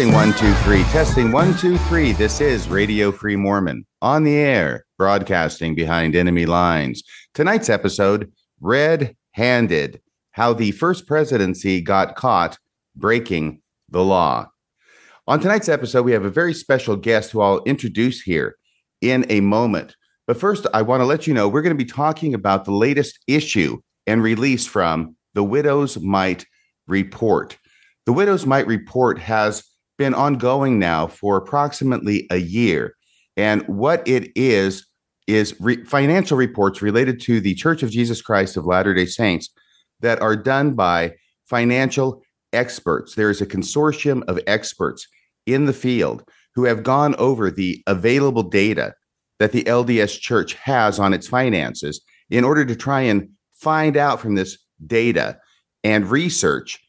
Testing one, two, three. Testing one, two, three. This is Radio Free Mormon on the air, broadcasting behind enemy lines. Tonight's episode Red Handed How the First Presidency Got Caught Breaking the Law. On tonight's episode, we have a very special guest who I'll introduce here in a moment. But first, I want to let you know we're going to be talking about the latest issue and release from the Widow's Mite Report. The Widow's Mite Report has been ongoing now for approximately a year. And what it is, is re- financial reports related to the Church of Jesus Christ of Latter day Saints that are done by financial experts. There is a consortium of experts in the field who have gone over the available data that the LDS Church has on its finances in order to try and find out from this data and research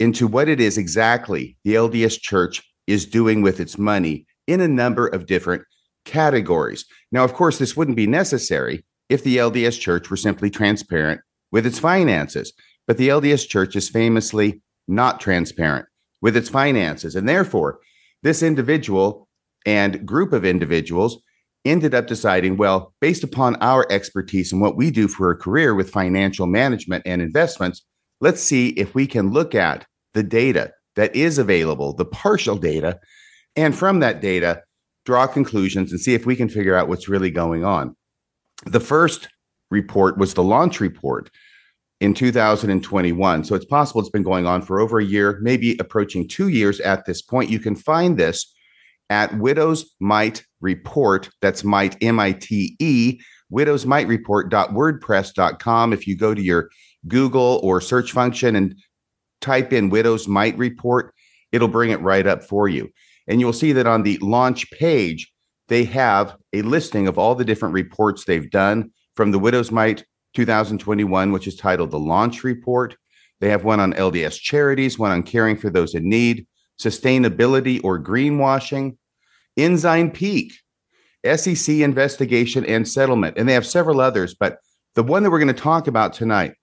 into what it is exactly the LDS Church is doing with its money in a number of different categories. Now, of course, this wouldn't be necessary if the LDS Church were simply transparent with its finances, but the LDS Church is famously not transparent with its finances. And therefore, this individual and group of individuals ended up deciding well, based upon our expertise and what we do for a career with financial management and investments, let's see if we can look at the data that is available, the partial data, and from that data, draw conclusions and see if we can figure out what's really going on. The first report was the launch report in 2021. So it's possible it's been going on for over a year, maybe approaching two years at this point. You can find this at Widows Mite Report. That's Mite, M I T E, Widows Mite Report.wordpress.com. If you go to your Google or search function and type in Widows Mite Report, it'll bring it right up for you. And you'll see that on the launch page, they have a listing of all the different reports they've done from the Widows Mite 2021, which is titled the Launch Report. They have one on LDS charities, one on caring for those in need, sustainability or greenwashing, Ensign Peak, SEC investigation and settlement. And they have several others, but the one that we're going to talk about tonight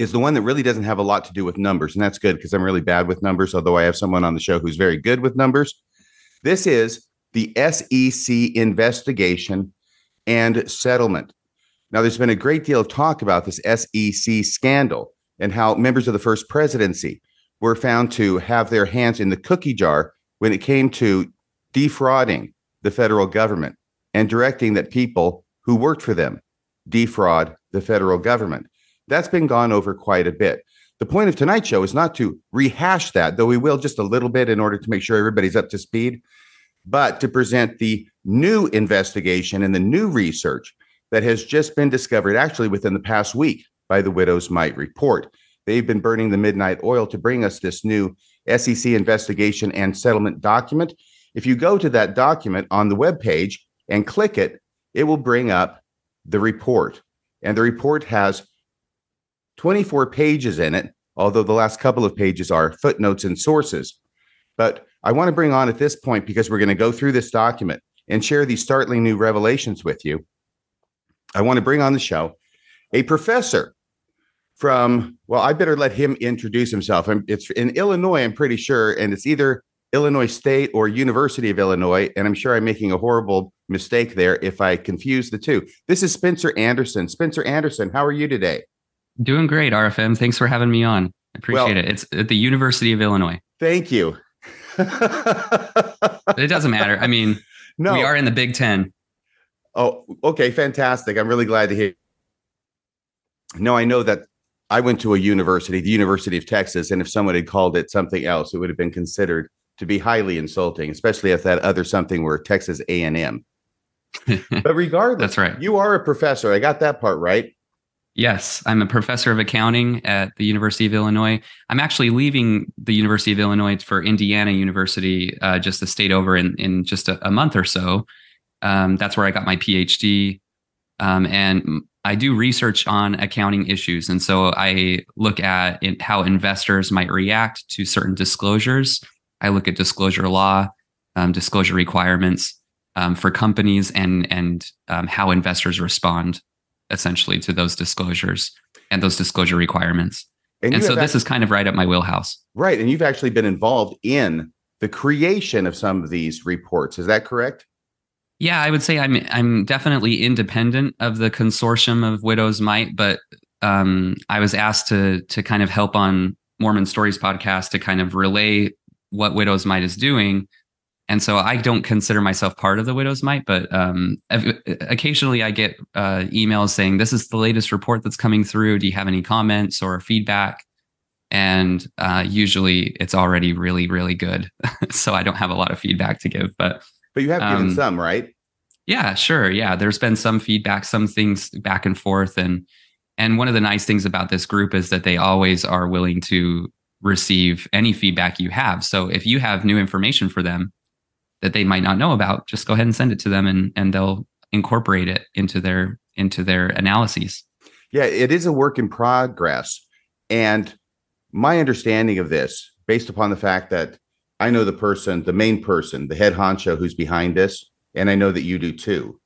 is the one that really doesn't have a lot to do with numbers. And that's good because I'm really bad with numbers, although I have someone on the show who's very good with numbers. This is the SEC investigation and settlement. Now, there's been a great deal of talk about this SEC scandal and how members of the first presidency were found to have their hands in the cookie jar when it came to defrauding the federal government and directing that people who worked for them defraud the federal government. That's been gone over quite a bit. The point of tonight's show is not to rehash that, though we will just a little bit in order to make sure everybody's up to speed, but to present the new investigation and the new research that has just been discovered actually within the past week by the Widow's Mite report. They've been burning the midnight oil to bring us this new SEC investigation and settlement document. If you go to that document on the web page and click it, it will bring up the report. And the report has 24 pages in it, although the last couple of pages are footnotes and sources. But I want to bring on at this point because we're going to go through this document and share these startling new revelations with you. I want to bring on the show a professor from, well, I better let him introduce himself. It's in Illinois, I'm pretty sure, and it's either Illinois State or University of Illinois. And I'm sure I'm making a horrible mistake there if I confuse the two. This is Spencer Anderson. Spencer Anderson, how are you today? Doing great, RFM. Thanks for having me on. I appreciate well, it. It's at the University of Illinois. Thank you. it doesn't matter. I mean, no. we are in the Big Ten. Oh, okay, fantastic. I'm really glad to hear. No, I know that I went to a university, the University of Texas, and if someone had called it something else, it would have been considered to be highly insulting, especially if that other something were Texas A&M. but regardless, that's right. You are a professor. I got that part right. Yes, I'm a professor of accounting at the University of Illinois. I'm actually leaving the University of Illinois for Indiana University, uh, just the state over in in just a, a month or so. Um, that's where I got my PhD, um, and I do research on accounting issues, and so I look at how investors might react to certain disclosures. I look at disclosure law, um, disclosure requirements um, for companies, and and um, how investors respond essentially to those disclosures and those disclosure requirements. And, and so this is kind of right up my wheelhouse. Right. And you've actually been involved in the creation of some of these reports. Is that correct? Yeah, I would say I'm I'm definitely independent of the consortium of Widows Mite, but um, I was asked to to kind of help on Mormon Stories podcast to kind of relay what Widows Mite is doing. And so I don't consider myself part of the Widows Mite, but um, occasionally I get uh, emails saying, "This is the latest report that's coming through. Do you have any comments or feedback?" And uh, usually it's already really, really good. so I don't have a lot of feedback to give, but but you have given um, some, right? Yeah, sure. Yeah, there's been some feedback, some things back and forth, and and one of the nice things about this group is that they always are willing to receive any feedback you have. So if you have new information for them that they might not know about, just go ahead and send it to them, and and they'll incorporate it into their into their analyses. Yeah, it is a work in progress, and my understanding of this, based upon the fact that I know the person, the main person, the head honcho who's behind this, and I know that you do too.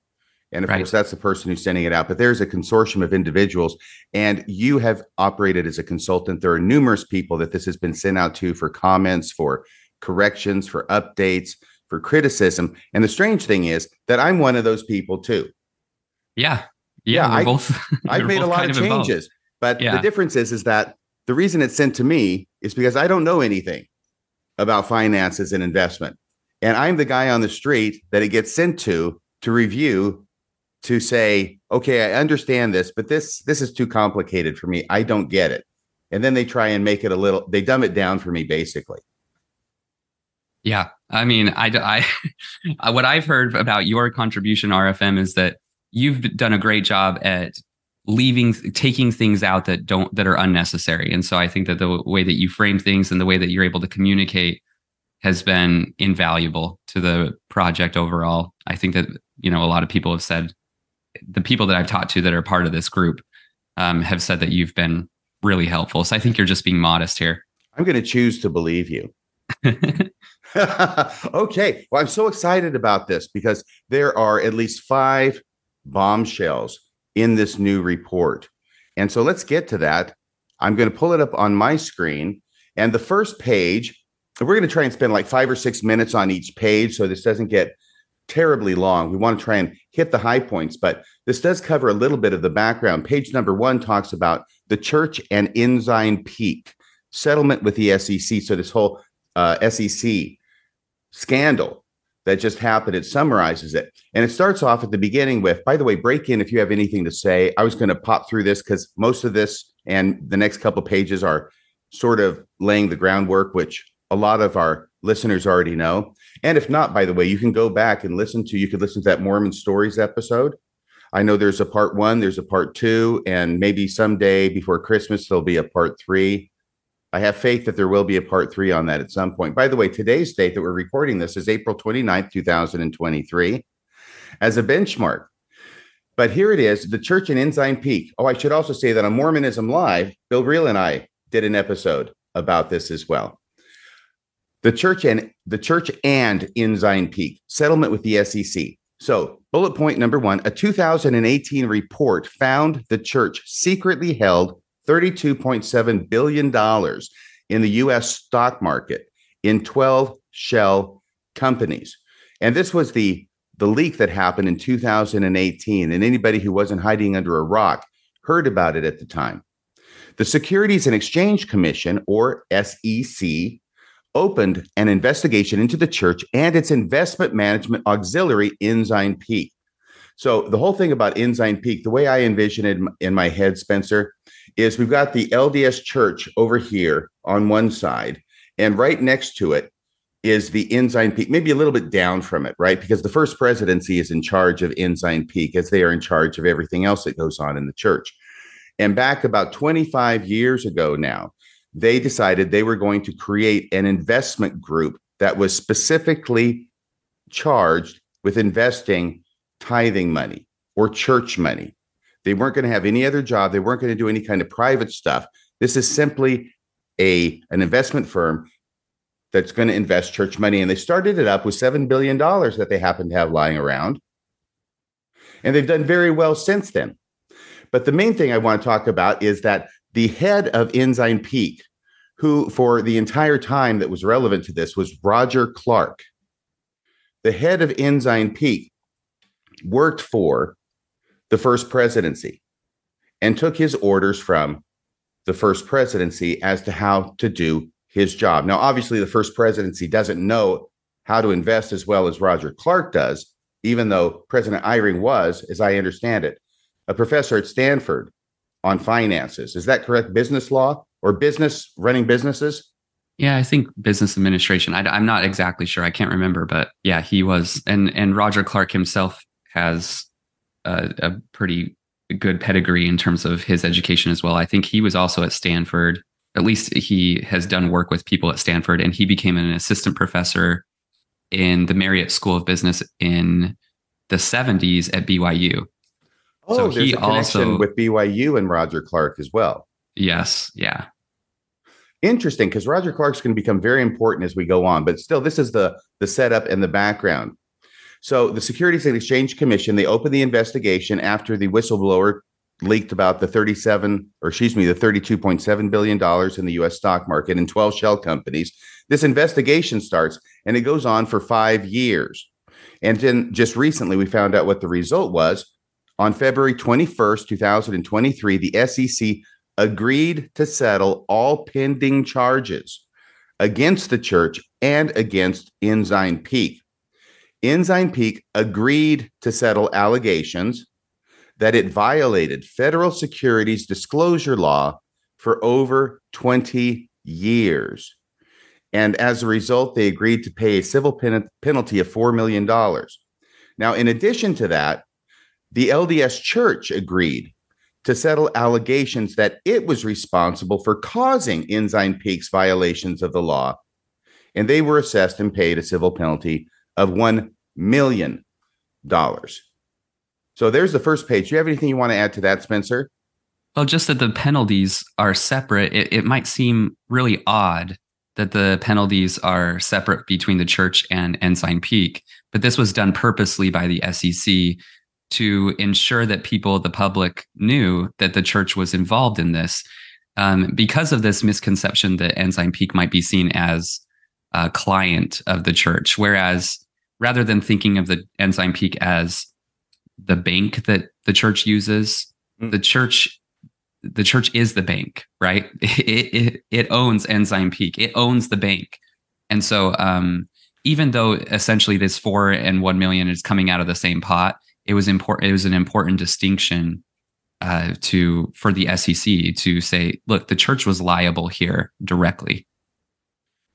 And of right. course, that's the person who's sending it out. But there's a consortium of individuals, and you have operated as a consultant. There are numerous people that this has been sent out to for comments, for corrections, for updates, for criticism. And the strange thing is that I'm one of those people too. Yeah. Yeah. yeah I, both, I've made a lot of changes. Of but yeah. the difference is, is that the reason it's sent to me is because I don't know anything about finances and investment. And I'm the guy on the street that it gets sent to to review to say, okay, I understand this, but this this is too complicated for me. I don't get it. And then they try and make it a little they dumb it down for me basically. Yeah. I mean, I, I what I've heard about your contribution RFM is that you've done a great job at leaving taking things out that don't that are unnecessary. And so i think that the way that you frame things and the way that you're able to communicate has been invaluable to the project overall. I think that you know a lot of people have said the people that i've talked to that are part of this group um, have said that you've been really helpful. So i think you're just being modest here. I'm going to choose to believe you okay well i'm so excited about this because there are at least five bombshells in this new report. And so let's get to that. I'm going to pull it up on my screen. And the first page, we're going to try and spend like five or six minutes on each page so this doesn't get terribly long. We want to try and hit the high points, but this does cover a little bit of the background. Page number one talks about the church and Ensign Peak settlement with the SEC. So, this whole uh, SEC scandal that just happened. It summarizes it. And it starts off at the beginning with, by the way, break in if you have anything to say. I was going to pop through this because most of this and the next couple pages are sort of laying the groundwork, which a lot of our listeners already know. And if not, by the way, you can go back and listen to, you could listen to that Mormon Stories episode. I know there's a part one, there's a part two, and maybe someday before Christmas, there'll be a part three. I have faith that there will be a part three on that at some point. By the way, today's date that we're recording this is April 29th, 2023, as a benchmark. But here it is the church in Ensign Peak. Oh, I should also say that on Mormonism Live, Bill Reel and I did an episode about this as well. The church and the church and Ensign Peak settlement with the SEC. So, bullet point number one a 2018 report found the church secretly held $32.7 billion in the US stock market in 12 shell companies. And this was the, the leak that happened in 2018. And anybody who wasn't hiding under a rock heard about it at the time. The Securities and Exchange Commission, or SEC, opened an investigation into the church and its investment management auxiliary, Ensign Peak. So, the whole thing about Ensign Peak, the way I envision it in my head, Spencer, is we've got the LDS church over here on one side, and right next to it is the Ensign Peak, maybe a little bit down from it, right? Because the first presidency is in charge of Ensign Peak as they are in charge of everything else that goes on in the church. And back about 25 years ago now, they decided they were going to create an investment group that was specifically charged with investing tithing money or church money. They weren't going to have any other job. They weren't going to do any kind of private stuff. This is simply a an investment firm that's going to invest church money. And they started it up with $7 billion that they happen to have lying around. And they've done very well since then. But the main thing I want to talk about is that the head of Ensign Peak, who, for the entire time that was relevant to this, was Roger Clark, the head of Ensign Peak, worked for the first presidency and took his orders from the first presidency as to how to do his job. Now, obviously, the first presidency doesn't know how to invest as well as Roger Clark does, even though President Eyring was, as I understand it, a professor at Stanford on finances. Is that correct? Business law or business running businesses? Yeah, I think business administration. I, am not exactly sure. I can't remember, but yeah, he was. And and Roger Clark himself has a, a pretty good pedigree in terms of his education as well. I think he was also at Stanford. At least he has done work with people at Stanford, and he became an assistant professor in the Marriott School of Business in the 70s at BYU. Oh, so there's he a connection also, with BYU and Roger Clark as well. Yes, yeah. Interesting, because Roger Clark's going to become very important as we go on. But still, this is the the setup and the background. So the Securities and Exchange Commission they opened the investigation after the whistleblower leaked about the 37 or excuse me the 32.7 billion dollars in the US stock market and 12 shell companies. This investigation starts and it goes on for 5 years. And then just recently we found out what the result was. On February 21st 2023 the SEC agreed to settle all pending charges against the church and against Ensign Peak Ensign Peak agreed to settle allegations that it violated federal securities disclosure law for over 20 years. And as a result, they agreed to pay a civil pen- penalty of $4 million. Now, in addition to that, the LDS Church agreed to settle allegations that it was responsible for causing Ensign Peak's violations of the law. And they were assessed and paid a civil penalty of $1 million. dollars. So there's the first page. Do you have anything you want to add to that, Spencer? Well, just that the penalties are separate. It, it might seem really odd that the penalties are separate between the church and Ensign Peak, but this was done purposely by the SEC to ensure that people, the public, knew that the church was involved in this. Um, because of this misconception that Ensign Peak might be seen as a client of the church, whereas rather than thinking of the Ensign Peak as the bank that the church uses. Mm. The church the church is the bank, right? It, it, it owns Ensign Peak. It owns the bank. And so um, even though essentially this four and one million is coming out of the same pot, it was important. It was an important distinction uh, to for the SEC to say, look, the church was liable here directly.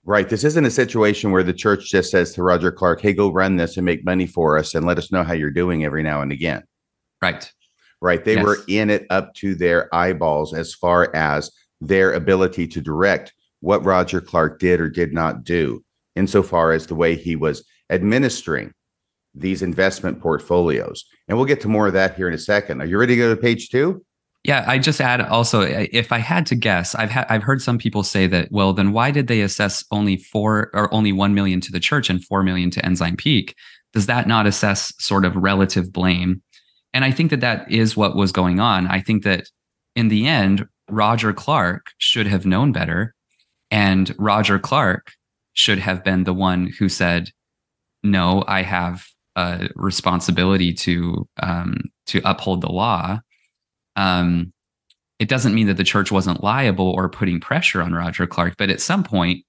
Right. This isn't a situation where the church just says to Roger Clark, hey, go run this and make money for us and let us know how you're doing every now and again. Right. Right. They yes. were in it up to their eyeballs as far as their ability to direct what Roger Clark did or did not do, insofar as the way he was administering these investment portfolios. And we'll get to more of that here in a second. Are you ready to go to page two? Yeah, I just add also if I had to guess, I've had I've heard some people say that well then why did they assess only 4 or only 1 million to the church and 4 million to Ensign Peak? Does that not assess sort of relative blame? And I think that that is what was going on. I think that in the end Roger Clark should have known better and Roger Clark should have been the one who said no, I have a responsibility to um, to uphold the law um, it doesn't mean that the church wasn't liable or putting pressure on Roger Clark, but at some point,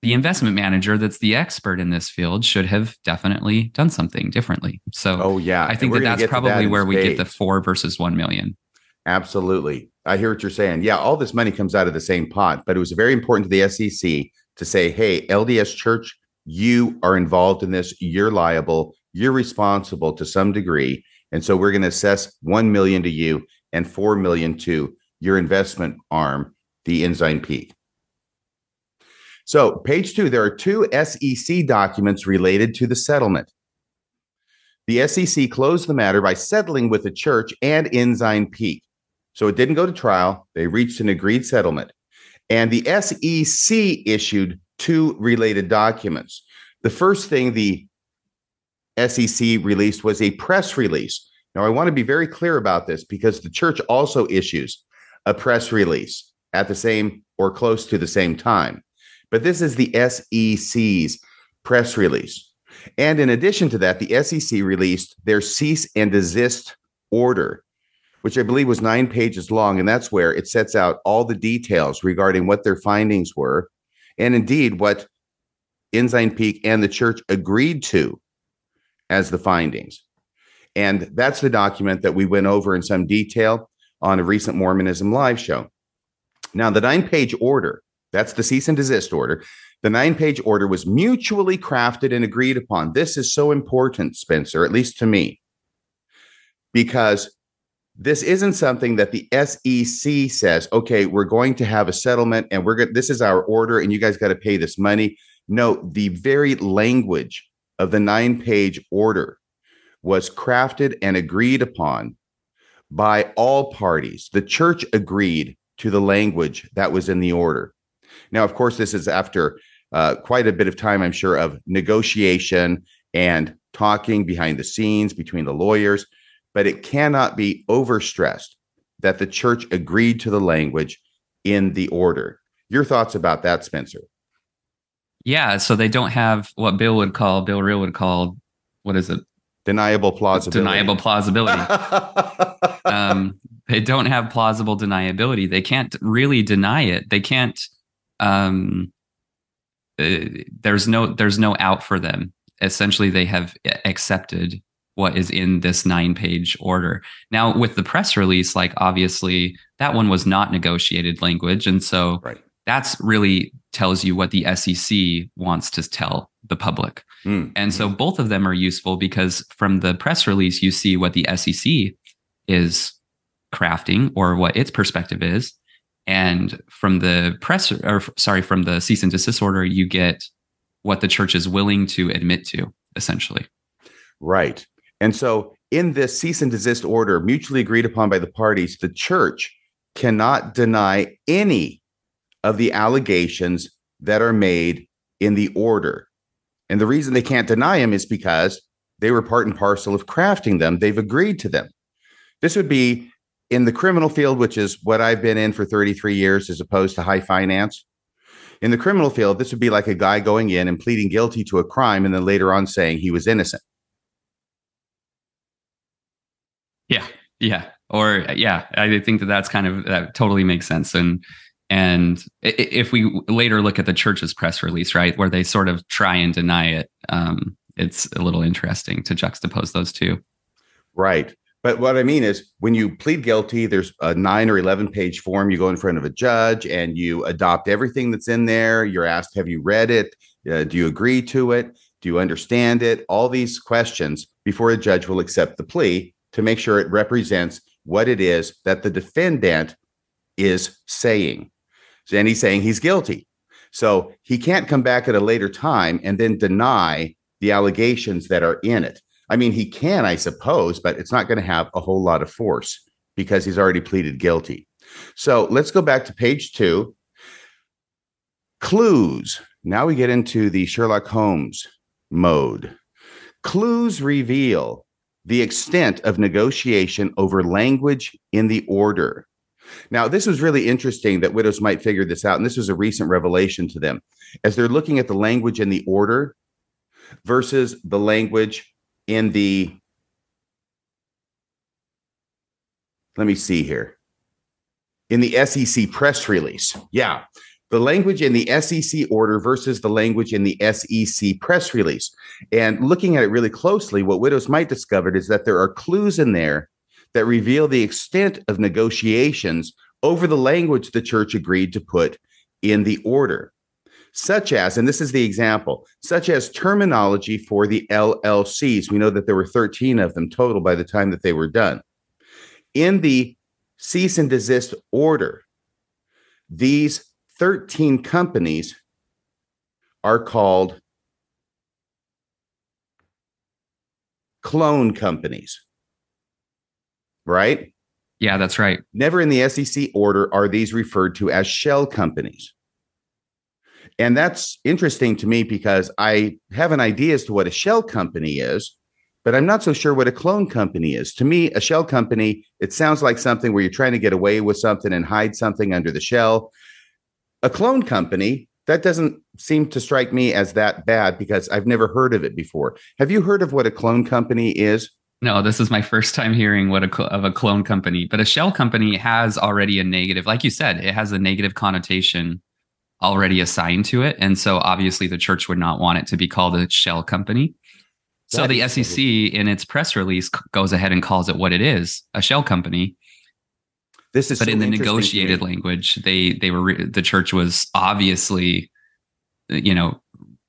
the investment manager that's the expert in this field should have definitely done something differently. So, oh yeah, I think that that's probably that where we get the four versus one million. Absolutely, I hear what you're saying. Yeah, all this money comes out of the same pot, but it was very important to the SEC to say, "Hey, LDS Church, you are involved in this. You're liable. You're responsible to some degree, and so we're going to assess one million to you." And 4 million to your investment arm, the Ensign Peak. So, page two, there are two SEC documents related to the settlement. The SEC closed the matter by settling with the church and Ensign Peak. So it didn't go to trial. They reached an agreed settlement. And the SEC issued two related documents. The first thing the SEC released was a press release now, I want to be very clear about this because the church also issues a press release at the same or close to the same time. But this is the SEC's press release. And in addition to that, the SEC released their cease and desist order, which I believe was nine pages long. And that's where it sets out all the details regarding what their findings were and indeed what Ensign Peak and the church agreed to as the findings. And that's the document that we went over in some detail on a recent Mormonism live show. Now, the nine page order, that's the cease and desist order. The nine page order was mutually crafted and agreed upon. This is so important, Spencer, at least to me, because this isn't something that the SEC says, okay, we're going to have a settlement and we're going this is our order and you guys got to pay this money. No, the very language of the nine page order was crafted and agreed upon by all parties. The church agreed to the language that was in the order. Now, of course, this is after uh, quite a bit of time, I'm sure, of negotiation and talking behind the scenes between the lawyers, but it cannot be overstressed that the church agreed to the language in the order. Your thoughts about that, Spencer? Yeah, so they don't have what Bill would call, Bill Reel would call, what is it? Deniable plausibility. Deniable plausibility. um, they don't have plausible deniability. They can't really deny it. They can't. Um, uh, there's no there's no out for them. Essentially, they have accepted what is in this nine page order. Now, with the press release, like obviously that one was not negotiated language, and so right. that's really tells you what the SEC wants to tell the public. Mm. And so both of them are useful because from the press release, you see what the SEC is crafting or what its perspective is. And from the press, or sorry, from the cease and desist order, you get what the church is willing to admit to, essentially. Right. And so in this cease and desist order, mutually agreed upon by the parties, the church cannot deny any of the allegations that are made in the order. And the reason they can't deny them is because they were part and parcel of crafting them. They've agreed to them. This would be in the criminal field, which is what I've been in for 33 years, as opposed to high finance. In the criminal field, this would be like a guy going in and pleading guilty to a crime and then later on saying he was innocent. Yeah. Yeah. Or, yeah, I think that that's kind of, that totally makes sense. And, and if we later look at the church's press release, right, where they sort of try and deny it, um, it's a little interesting to juxtapose those two. Right. But what I mean is, when you plead guilty, there's a nine or 11 page form. You go in front of a judge and you adopt everything that's in there. You're asked, Have you read it? Uh, do you agree to it? Do you understand it? All these questions before a judge will accept the plea to make sure it represents what it is that the defendant is saying. And he's saying he's guilty. So he can't come back at a later time and then deny the allegations that are in it. I mean, he can, I suppose, but it's not going to have a whole lot of force because he's already pleaded guilty. So let's go back to page two. Clues. Now we get into the Sherlock Holmes mode. Clues reveal the extent of negotiation over language in the order. Now, this was really interesting that widows Mite figure this out. And this was a recent revelation to them as they're looking at the language in the order versus the language in the. Let me see here. In the SEC press release. Yeah. The language in the SEC order versus the language in the SEC press release. And looking at it really closely, what widows Mite discover is that there are clues in there that reveal the extent of negotiations over the language the church agreed to put in the order, such as, and this is the example, such as terminology for the LLCs. We know that there were 13 of them total by the time that they were done. In the cease and desist order, these 13 companies are called clone companies right? Yeah, that's right. Never in the SEC order are these referred to as shell companies. And that's interesting to me because I have an idea as to what a shell company is, but I'm not so sure what a clone company is. To me, a shell company, it sounds like something where you're trying to get away with something and hide something under the shell. A clone company, that doesn't seem to strike me as that bad because I've never heard of it before. Have you heard of what a clone company is? No, this is my first time hearing what a of a clone company. But a shell company has already a negative, like you said, it has a negative connotation already assigned to it, and so obviously the church would not want it to be called a shell company. So That the SEC in its press release goes ahead and calls it what it is, a shell company. This is But so in the interesting to me. negotiated language, they they were re- the church was obviously, you know,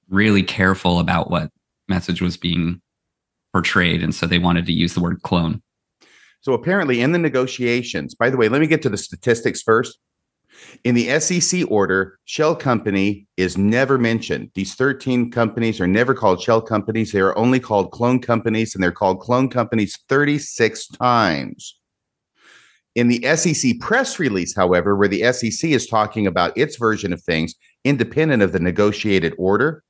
really careful about what message was being portrayed, and so they wanted to use the word clone. So apparently, in the negotiations, by the way, let me get to the statistics first. In the SEC order, shell company is never mentioned. These 13 companies are never called shell companies. They are only called clone companies, and they're called clone companies 36 times. In the SEC press release, however, where the SEC is talking about its version of things independent of the negotiated order,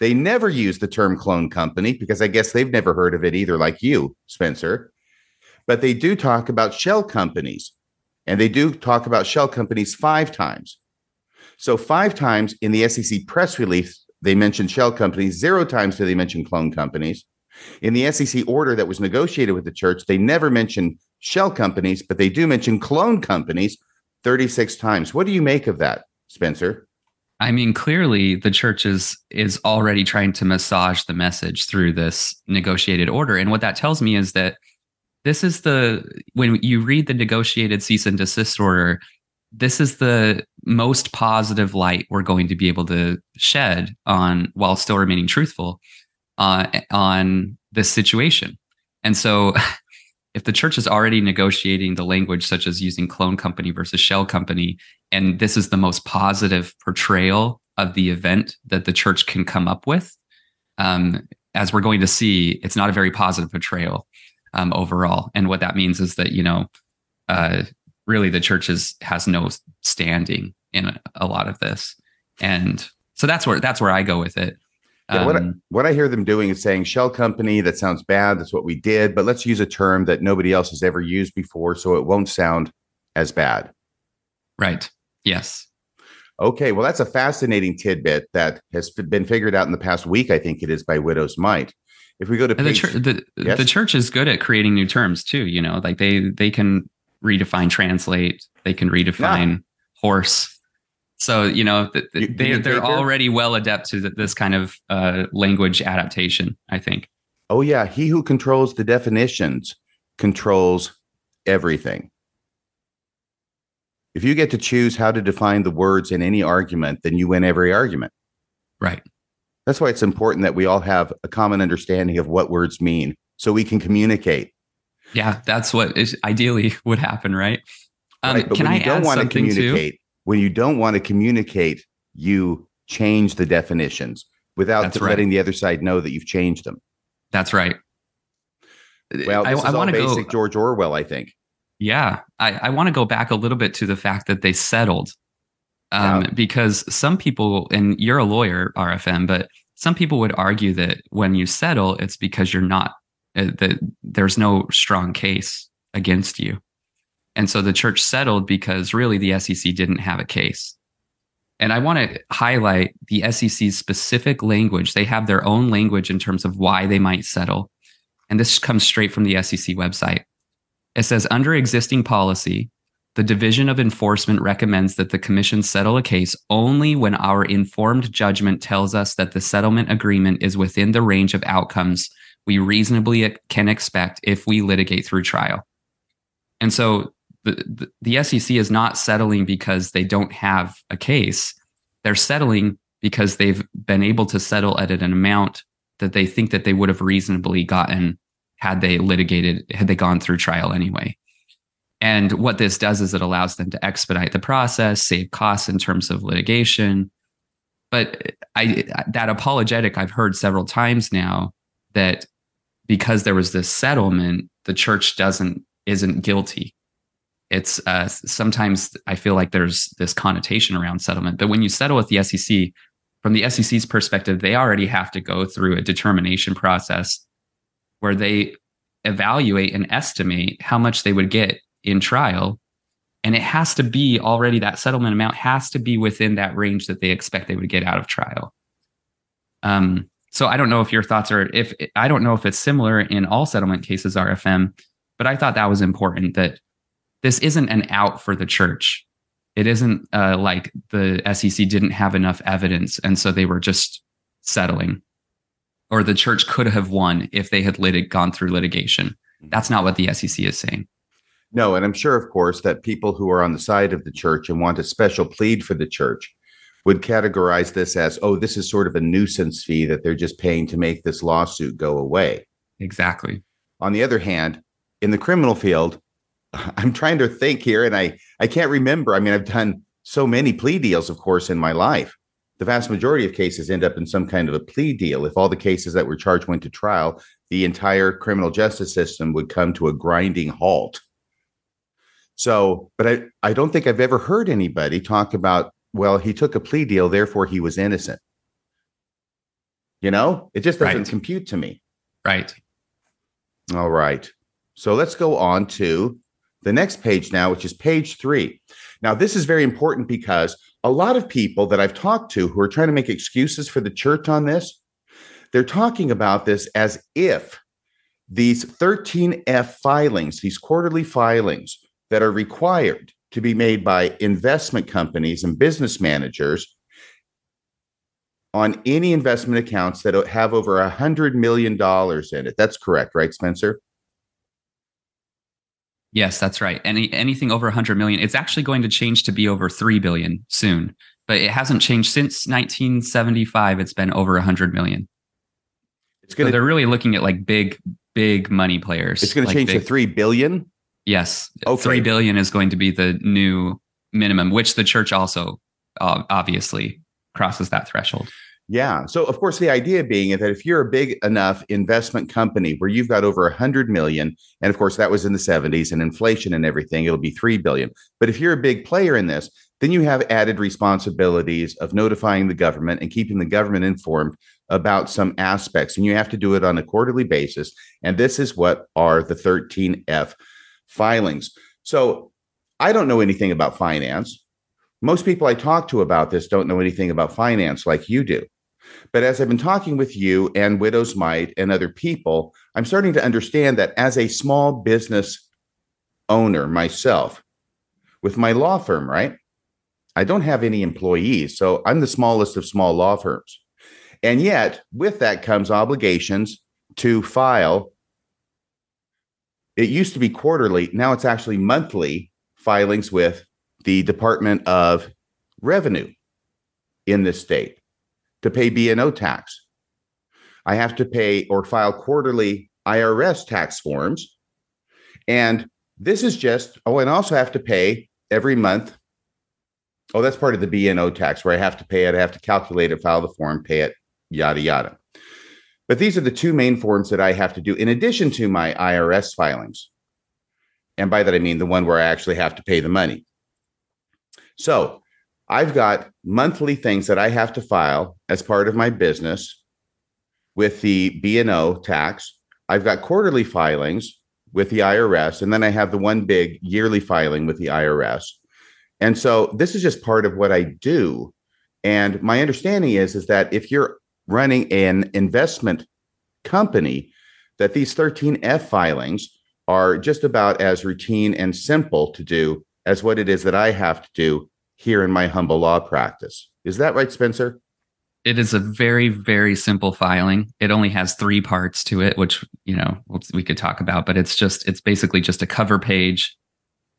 they never use the term clone company because I guess they've never heard of it either, like you, Spencer but they do talk about shell companies and they do talk about shell companies five times. So, five times in the SEC press release, they mentioned shell companies, zero times do they mention clone companies. In the SEC order that was negotiated with the church, they never mention shell companies, but they do mention clone companies 36 times. What do you make of that, Spencer? I mean, clearly the church is is already trying to massage the message through this negotiated order. And what that tells me is that this is the when you read the negotiated cease and desist order, this is the most positive light we're going to be able to shed on while still remaining truthful uh, on this situation. And so if the church is already negotiating the language such as using clone company versus shell company and this is the most positive portrayal of the event that the church can come up with um, as we're going to see it's not a very positive portrayal um, overall. And what that means is that you know uh, really the church is, has no standing in a, a lot of this. And so that's where that's where i go with it Yeah, what, I, Um, what I hear them doing is saying shell company, that sounds bad. That's what we did, but let's use a term that nobody else has ever used before so it won't sound as bad. right yes Okay, well, that's a fascinating tidbit that has been figured out in the past week. I think it is by Widow's Mite. If we go to And the, page, church, the, Yes? the church is good at creating new terms too. You know, like they they can redefine translate, they can redefine horse. So you know th- th- You- they they're her? already well adept to th- this kind of uh, language adaptation. I think. oh yeah, he who controls the definitions controls everything. If you get to choose how to define the words in any argument, then you win every argument. Right. That's why it's important that we all have a common understanding of what words mean so we can communicate. Yeah, that's what is ideally would happen, right? Um, right? But can when I you don't add want to something too? When you don't want to communicate, you change the definitions without That's right. letting the other side know that you've changed them. That's right. Well, I, this I is all want to basic go. George Orwell, I think. Yeah, I, I want to go back a little bit to the fact that they settled, um, Yeah. because some people, and you're a lawyer, RFM, but some people would argue that when you settle, it's because you're not uh, that there's no strong case against you, and so the church settled because really the SEC didn't have a case. And I want to highlight the SEC's specific language. They have their own language in terms of why they might settle. And this comes straight from the SEC website. It says under existing policy, the Division of Enforcement recommends that the Commission settle a case only when our informed judgment tells us that the settlement agreement is within the range of outcomes we reasonably can expect if we litigate through trial. And so the, the, SEC is not settling because they don't have a case. They're settling because they've been able to settle at an amount that they think that they would have reasonably gotten had they litigated, had they gone through trial anyway. And what this does is it allows them to expedite the process, save costs in terms of litigation. But I that apologetic I've heard several times now that because there was this settlement, the church doesn't isn't guilty. It's uh, sometimes I feel like there's this connotation around settlement, but when you settle with the SEC, from the SEC's perspective, they already have to go through a determination process where they evaluate and estimate how much they would get in trial and it has to be already that settlement amount has to be within that range that they expect they would get out of trial. Um, so I don't know if your thoughts are if I don't know if it's similar in all settlement cases RFM, but I thought that was important that this isn't an out for the church. It isn't uh, like the SEC didn't have enough evidence and so they were just settling, or the church could have won if they had lit- gone through litigation. That's not what the SEC is saying. No, and I'm sure, of course, that people who are on the side of the church and want a special plead for the church would categorize this as, oh, this is sort of a nuisance fee that they're just paying to make this lawsuit go away. Exactly. On the other hand, in the criminal field, I'm trying to think here and I, I can't remember. I mean, I've done so many plea deals, of course, in my life. The vast majority of cases end up in some kind of a plea deal. If all the cases that were charged went to trial, the entire criminal justice system would come to a grinding halt. So, but I, I don't think I've ever heard anybody talk about, well, he took a plea deal, therefore he was innocent. You know, it just doesn't right. compute to me. Right. All right. So let's go on to the next page now, which is page three. Now, this is very important because a lot of people that I've talked to who are trying to make excuses for the church on this, they're talking about this as if these 13F filings, these quarterly filings that are required to be made by investment companies and business managers on any investment accounts that have over a hundred million dollars in it. That's correct, right, Spencer? Yes, that's right. Any anything over 100 million, it's actually going to change to be over 3 billion soon. But it hasn't changed since 1975. It's been over 100 million. It's going so they're really looking at like big big money players. It's going to change big, to 3 billion? Yes. Okay. 3 billion is going to be the new minimum, which the church also uh, obviously crosses that threshold. Yeah. So of course the idea being is that if you're a big enough investment company where you've got over a hundred million, and of course that was in the 70s and inflation and everything, it'll be three billion. But if you're a big player in this, then you have added responsibilities of notifying the government and keeping the government informed about some aspects. And you have to do it on a quarterly basis. And this is what are the 13F filings. So I don't know anything about finance. Most people I talk to about this don't know anything about finance like you do. But as I've been talking with you and Widows Mite and other people, I'm starting to understand that as a small business owner myself, with my law firm, right? I don't have any employees. So I'm the smallest of small law firms. And yet, with that comes obligations to file. It used to be quarterly, now it's actually monthly filings with the Department of Revenue in this state to pay B&O tax. I have to pay or file quarterly IRS tax forms. And this is just, oh, and I also have to pay every month. Oh, that's part of the B&O tax where I have to pay it. I have to calculate it, file the form, pay it, yada, yada. But these are the two main forms that I have to do in addition to my IRS filings. And by that, I mean the one where I actually have to pay the money. So I've got monthly things that I have to file as part of my business with the B&O tax. I've got quarterly filings with the IRS and then I have the one big yearly filing with the IRS. And so this is just part of what I do. And my understanding is is that if you're running an investment company that these 13F filings are just about as routine and simple to do as what it is that I have to do here in my humble law practice. Is that right, Spencer? It is a very, very simple filing. It only has three parts to it, which, you know, we could talk about, but it's just, it's basically just a cover page,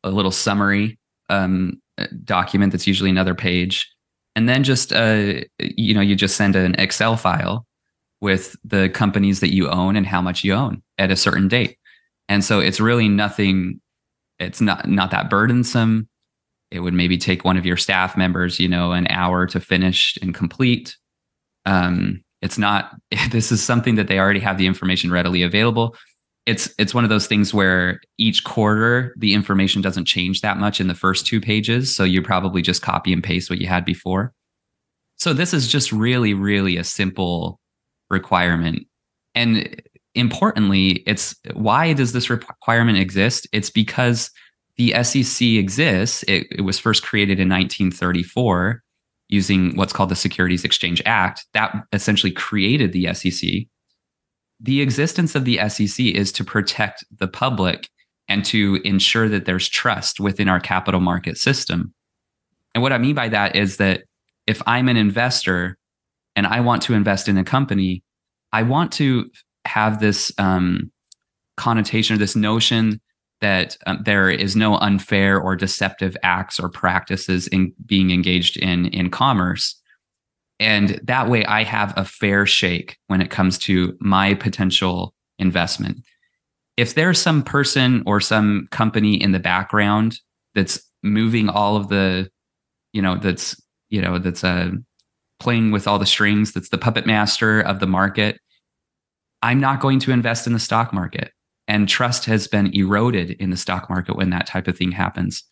a little summary um, document that's usually another page. And then just, uh, you know, you just send an Excel file with the companies that you own and how much you own at a certain date. And so it's really nothing, it's not, not that burdensome it would maybe take one of your staff members you know an hour to finish and complete. Um, it's not this is something that they already have the information readily available. It's it's one of those things where each quarter the information doesn't change that much in the first two pages so you probably just copy and paste what you had before. So this is just really really a simple requirement. And importantly it's why does this requirement exist? It's because the SEC exists. It, it was first created in 1934 using what's called the Securities Exchange Act. That essentially created the SEC. The existence of the SEC is to protect the public and to ensure that there's trust within our capital market system. And what I mean by that is that if I'm an investor and I want to invest in a company, I want to have this um, connotation or this notion that um, there is no unfair or deceptive acts or practices in being engaged in in commerce. And that way i have a fair shake when it comes to my potential investment. If there's some person or some company in the background that's moving all of the you know that's you know that's uh, playing with all the strings that's the puppet master of the market i'm not going to invest in the stock market and trust has been eroded in the stock market when that type of thing happens.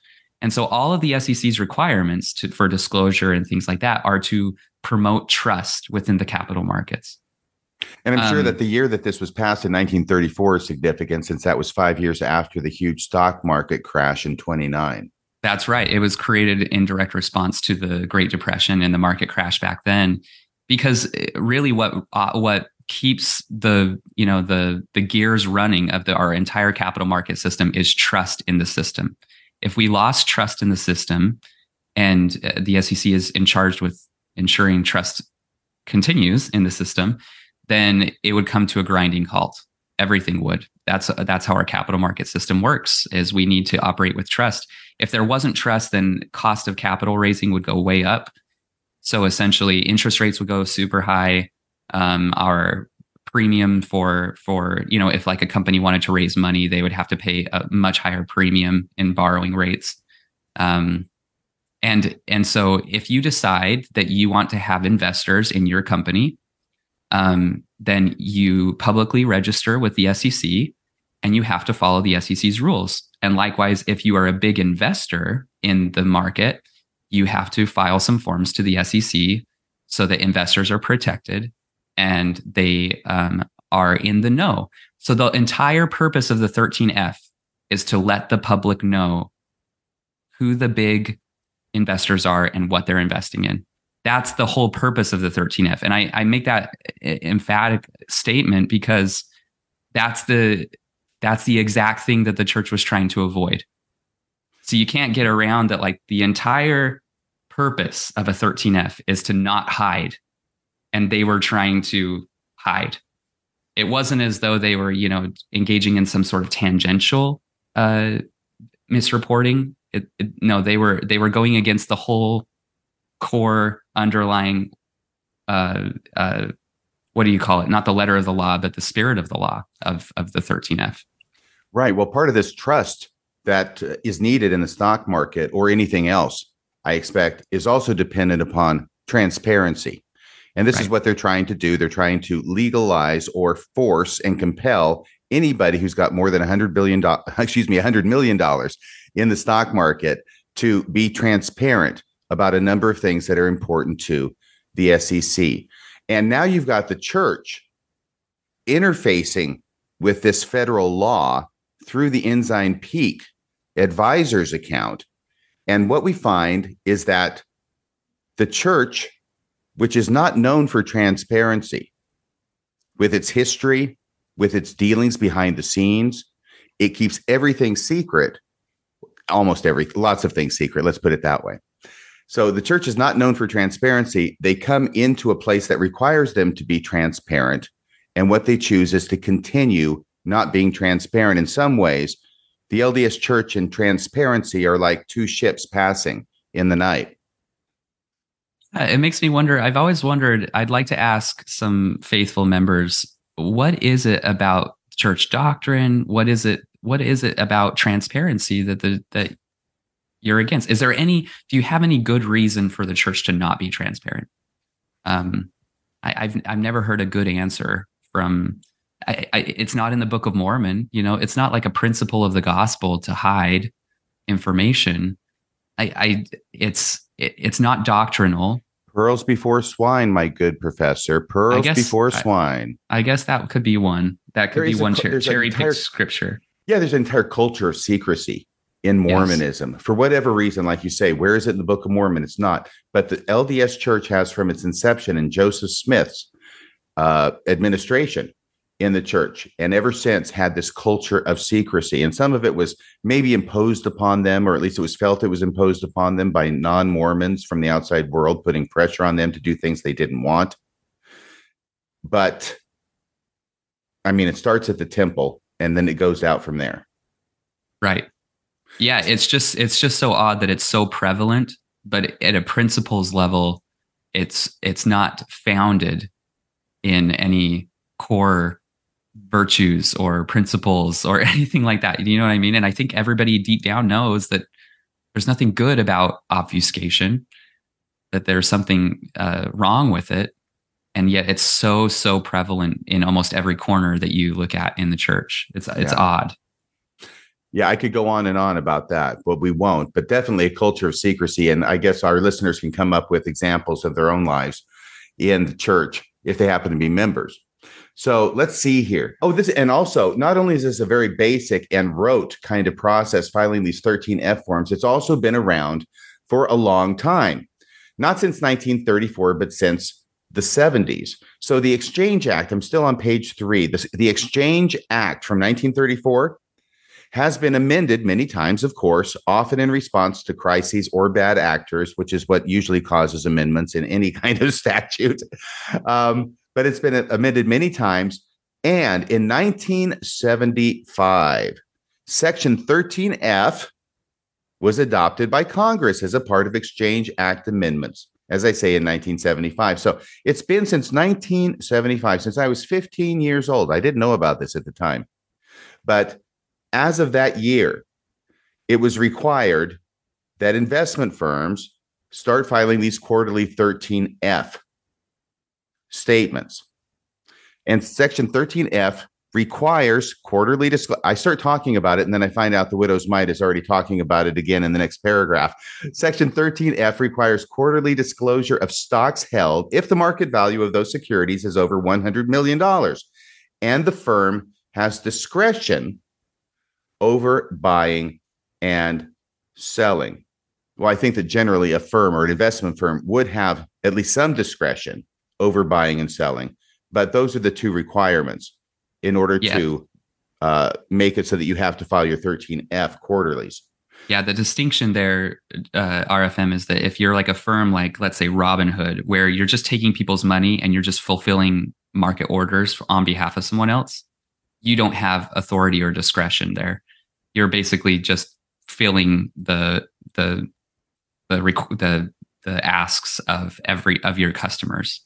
And so all of the SEC's requirements to, for disclosure and things like that are to promote trust within the capital markets. And I'm um, sure that the year that this was passed in 1934 is significant since that was five years after the huge stock market crash in 29. That's right. It was created in direct response to the Great Depression and the market crash back then. Because eh, really, what uh, what keeps the you know the the gears running of the, our entire capital market system is trust in the system. If we lost trust in the system and uh, the sec is in charge with ensuring trust continues in the system then it would come to a grinding halt. Everything would. That's that's how our capital market system works is we need to operate with trust. If there wasn't trust then cost of capital raising would go way up. So essentially interest rates would go super high um, our premium for for you know if like a company wanted to raise money they would have to pay a much higher premium in borrowing rates. Um, and and so if you decide that you want to have investors in your company um, then you publicly register with the sec and you have to follow the sec's rules. And likewise if you are a big investor in the market you have to file some forms to the sec so that investors are protected and they um, are in the know. So the entire purpose of the 13F is to let the public know who the big investors are and what they're investing in. That's the whole purpose of the 13F. And I, I make that emphatic statement because that's the that's the exact thing that the church was trying to avoid. So you can't get around that like the entire purpose of a 13F is to not hide and they were trying to hide. It wasn't as though they were, you know, engaging in some sort of tangential uh, misreporting. It, it, no, they were they were going against the whole core underlying uh, uh, what do you call it? Not the letter of the law, but the spirit of the law of of the 13F. Right. Well, part of this trust that is needed in the stock market or anything else, I expect, is also dependent upon transparency. And this right. is what they're trying to do. They're trying to legalize or force and compel anybody who's got more than a hundred billion dollars, excuse me, a hundred million dollars in the stock market to be transparent about a number of things that are important to the SEC. And now you've got the church interfacing with this federal law through the Ensign Peak advisors account. And what we find is that the church which is not known for transparency with its history, with its dealings behind the scenes. It keeps everything secret, almost every, lots of things secret. Let's put it that way. So the church is not known for transparency. They come into a place that requires them to be transparent. And what they choose is to continue not being transparent in some ways. The LDS church and transparency are like two ships passing in the night. Uh, it makes me wonder. I've always wondered. I'd like to ask some faithful members, what is it about church doctrine? What is it? What is it about transparency that the that you're against? Is there any? Do you have any good reason for the church to not be transparent? Um, I, have I've never heard a good answer from. I, I, it's not in the Book of Mormon. You know, it's not like a principle of the gospel to hide information. I, I it's it, it's not doctrinal. Pearls before swine, my good professor. Pearls guess, before swine. I, I, guess that could be one. That could there be one a, cher- cherry picked scripture. Yeah, there's an entire culture of secrecy in Mormonism yes. for whatever reason. Like you say, where is it in the Book of Mormon? It's not. But the LDS Church has, from its inception in Joseph Smith's uh, administration in the church, and ever since had this culture of secrecy. And some of it was maybe imposed upon them, or at least it was felt it was imposed upon them by non Mormons from the outside world, putting pressure on them to do things they didn't want. But I mean, it starts at the temple and then it goes out from there. Right. Yeah, it's just it's just so odd that it's so prevalent, but at a principles level, it's it's not founded in any core virtues or principles or anything like that. You know what I mean? And I think everybody deep down knows that there's nothing good about obfuscation, that there's something uh, wrong with it. And yet it's so, so prevalent in almost every corner that you look at in the church. It's, it's yeah. odd. Yeah, I could go on and on about that, but we won't. But definitely a culture of secrecy. And I guess our listeners can come up with examples of their own lives in the church if they happen to be members. So let's see here. Oh, this, and also, not only is this a very basic and rote kind of process, filing these 13F forms, it's also been around for a long time. Not since 1934, but since the 70s. So the Exchange Act, I'm still on page three. The, the Exchange Act from 1934 has been amended many times, of course, often in response to crises or bad actors, which is what usually causes amendments in any kind of statute. Um, but it's been amended many times. And in 1975, Section 13F was adopted by Congress as a part of Exchange Act amendments, as I say, in 1975. So it's been since 1975, since I was 15 years old. I didn't know about this at the time. But as of that year, it was required that investment firms start filing these quarterly 13F statements. And Section 13F requires quarterly disclosure. I start talking about it, and then I find out the widow's mite is already talking about it again in the next paragraph. Section 13F requires quarterly disclosure of stocks held if the market value of those securities is over $100 million and the firm has discretion over buying and selling. Well, I think that generally a firm or an investment firm would have at least some discretion over buying and selling. But those are the two requirements in order yeah. to uh, make it so that you have to file your 13F quarterlies. Yeah, the distinction there, uh, RFM, is that if you're like a firm like, let's say, Robinhood, where you're just taking people's money and you're just fulfilling market orders on behalf of someone else, you don't have authority or discretion there. You're basically just filling the the the the the asks of every of your customers.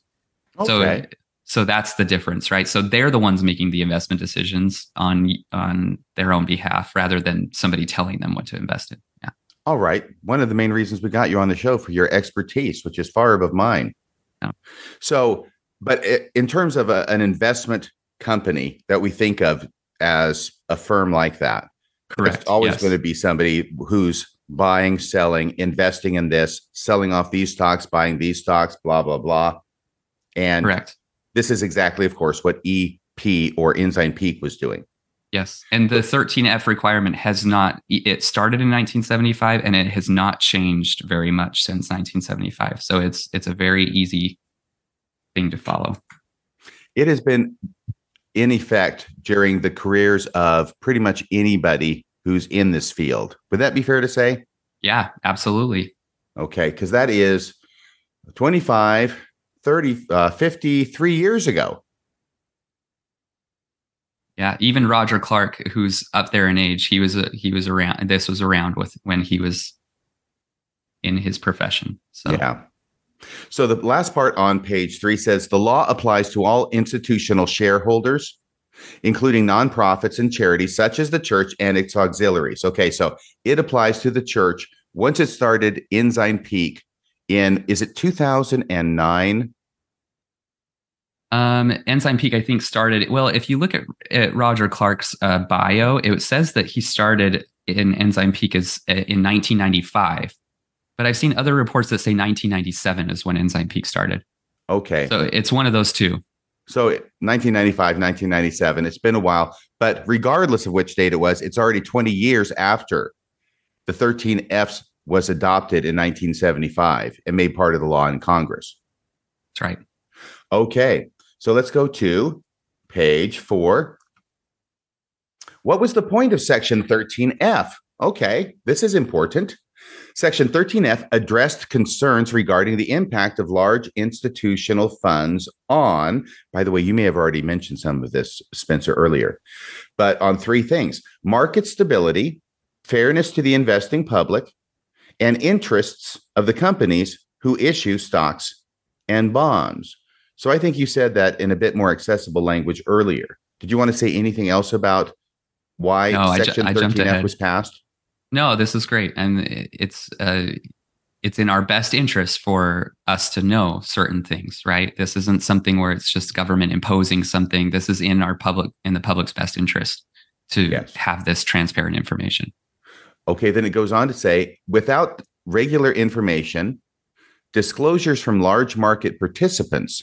Okay. So so that's the difference, right? So they're the ones making the investment decisions on on their own behalf rather than somebody telling them what to invest in. Yeah. All right. One of the main reasons we got you on the show for your expertise, which is far above mine. Yeah. So, but in terms of a, an investment company that we think of as a firm like that, correct? It's always yes. going to be somebody who's buying, selling, investing in this, selling off these stocks, buying these stocks, blah blah blah and Correct. this is exactly, of course, what EP or Ensign Peak was doing. Yes. And the 13F requirement has not, it started in 1975 and it has not changed very much since 1975. So it's, it's a very easy thing to follow. It has been in effect during the careers of pretty much anybody who's in this field. Would that be fair to say? Yeah, absolutely. Okay. Cause that is 25, 30, uh, 53 years ago. Yeah, even Roger Clarke, who's up there in age, he was a, he was around. This was around with when he was in his profession. So yeah. So the last part on page three says the law applies to all institutional shareholders, including nonprofits and charities such as the church and its auxiliaries. Okay, so it applies to the church once it started Ensign Peak in is it 2009 um, Ensign Peak, I think, started. Well, if you look at, at Roger Clarke's uh, bio, it says that he started in Ensign Peak as uh, in 1995. But I've seen other reports that say 1997 is when Ensign Peak started. Okay. So it's one of those two. So 1995, 1997. It's been a while, but regardless of which date it was, it's already 20 years after the 13Fs was adopted in 1975 and made part of the law in Congress. That's right. Okay. So let's go to page four. What was the point of section 13F? Okay, this is important. Section 13F addressed concerns regarding the impact of large institutional funds on, by the way, you may have already mentioned some of this, Spencer, earlier, but on three things market stability, fairness to the investing public, and interests of the companies who issue stocks and bonds. So I think you said that in a bit more accessible language earlier. Did you want to say anything else about why no, Section ju- 13F was passed? No, this is great, and it's uh, it's in our best interest for us to know certain things, right? This isn't something where it's just government imposing something. This is in our public in the public's best interest to yes. have this transparent information. Okay, then it goes on to say without regular information, disclosures from large market participants,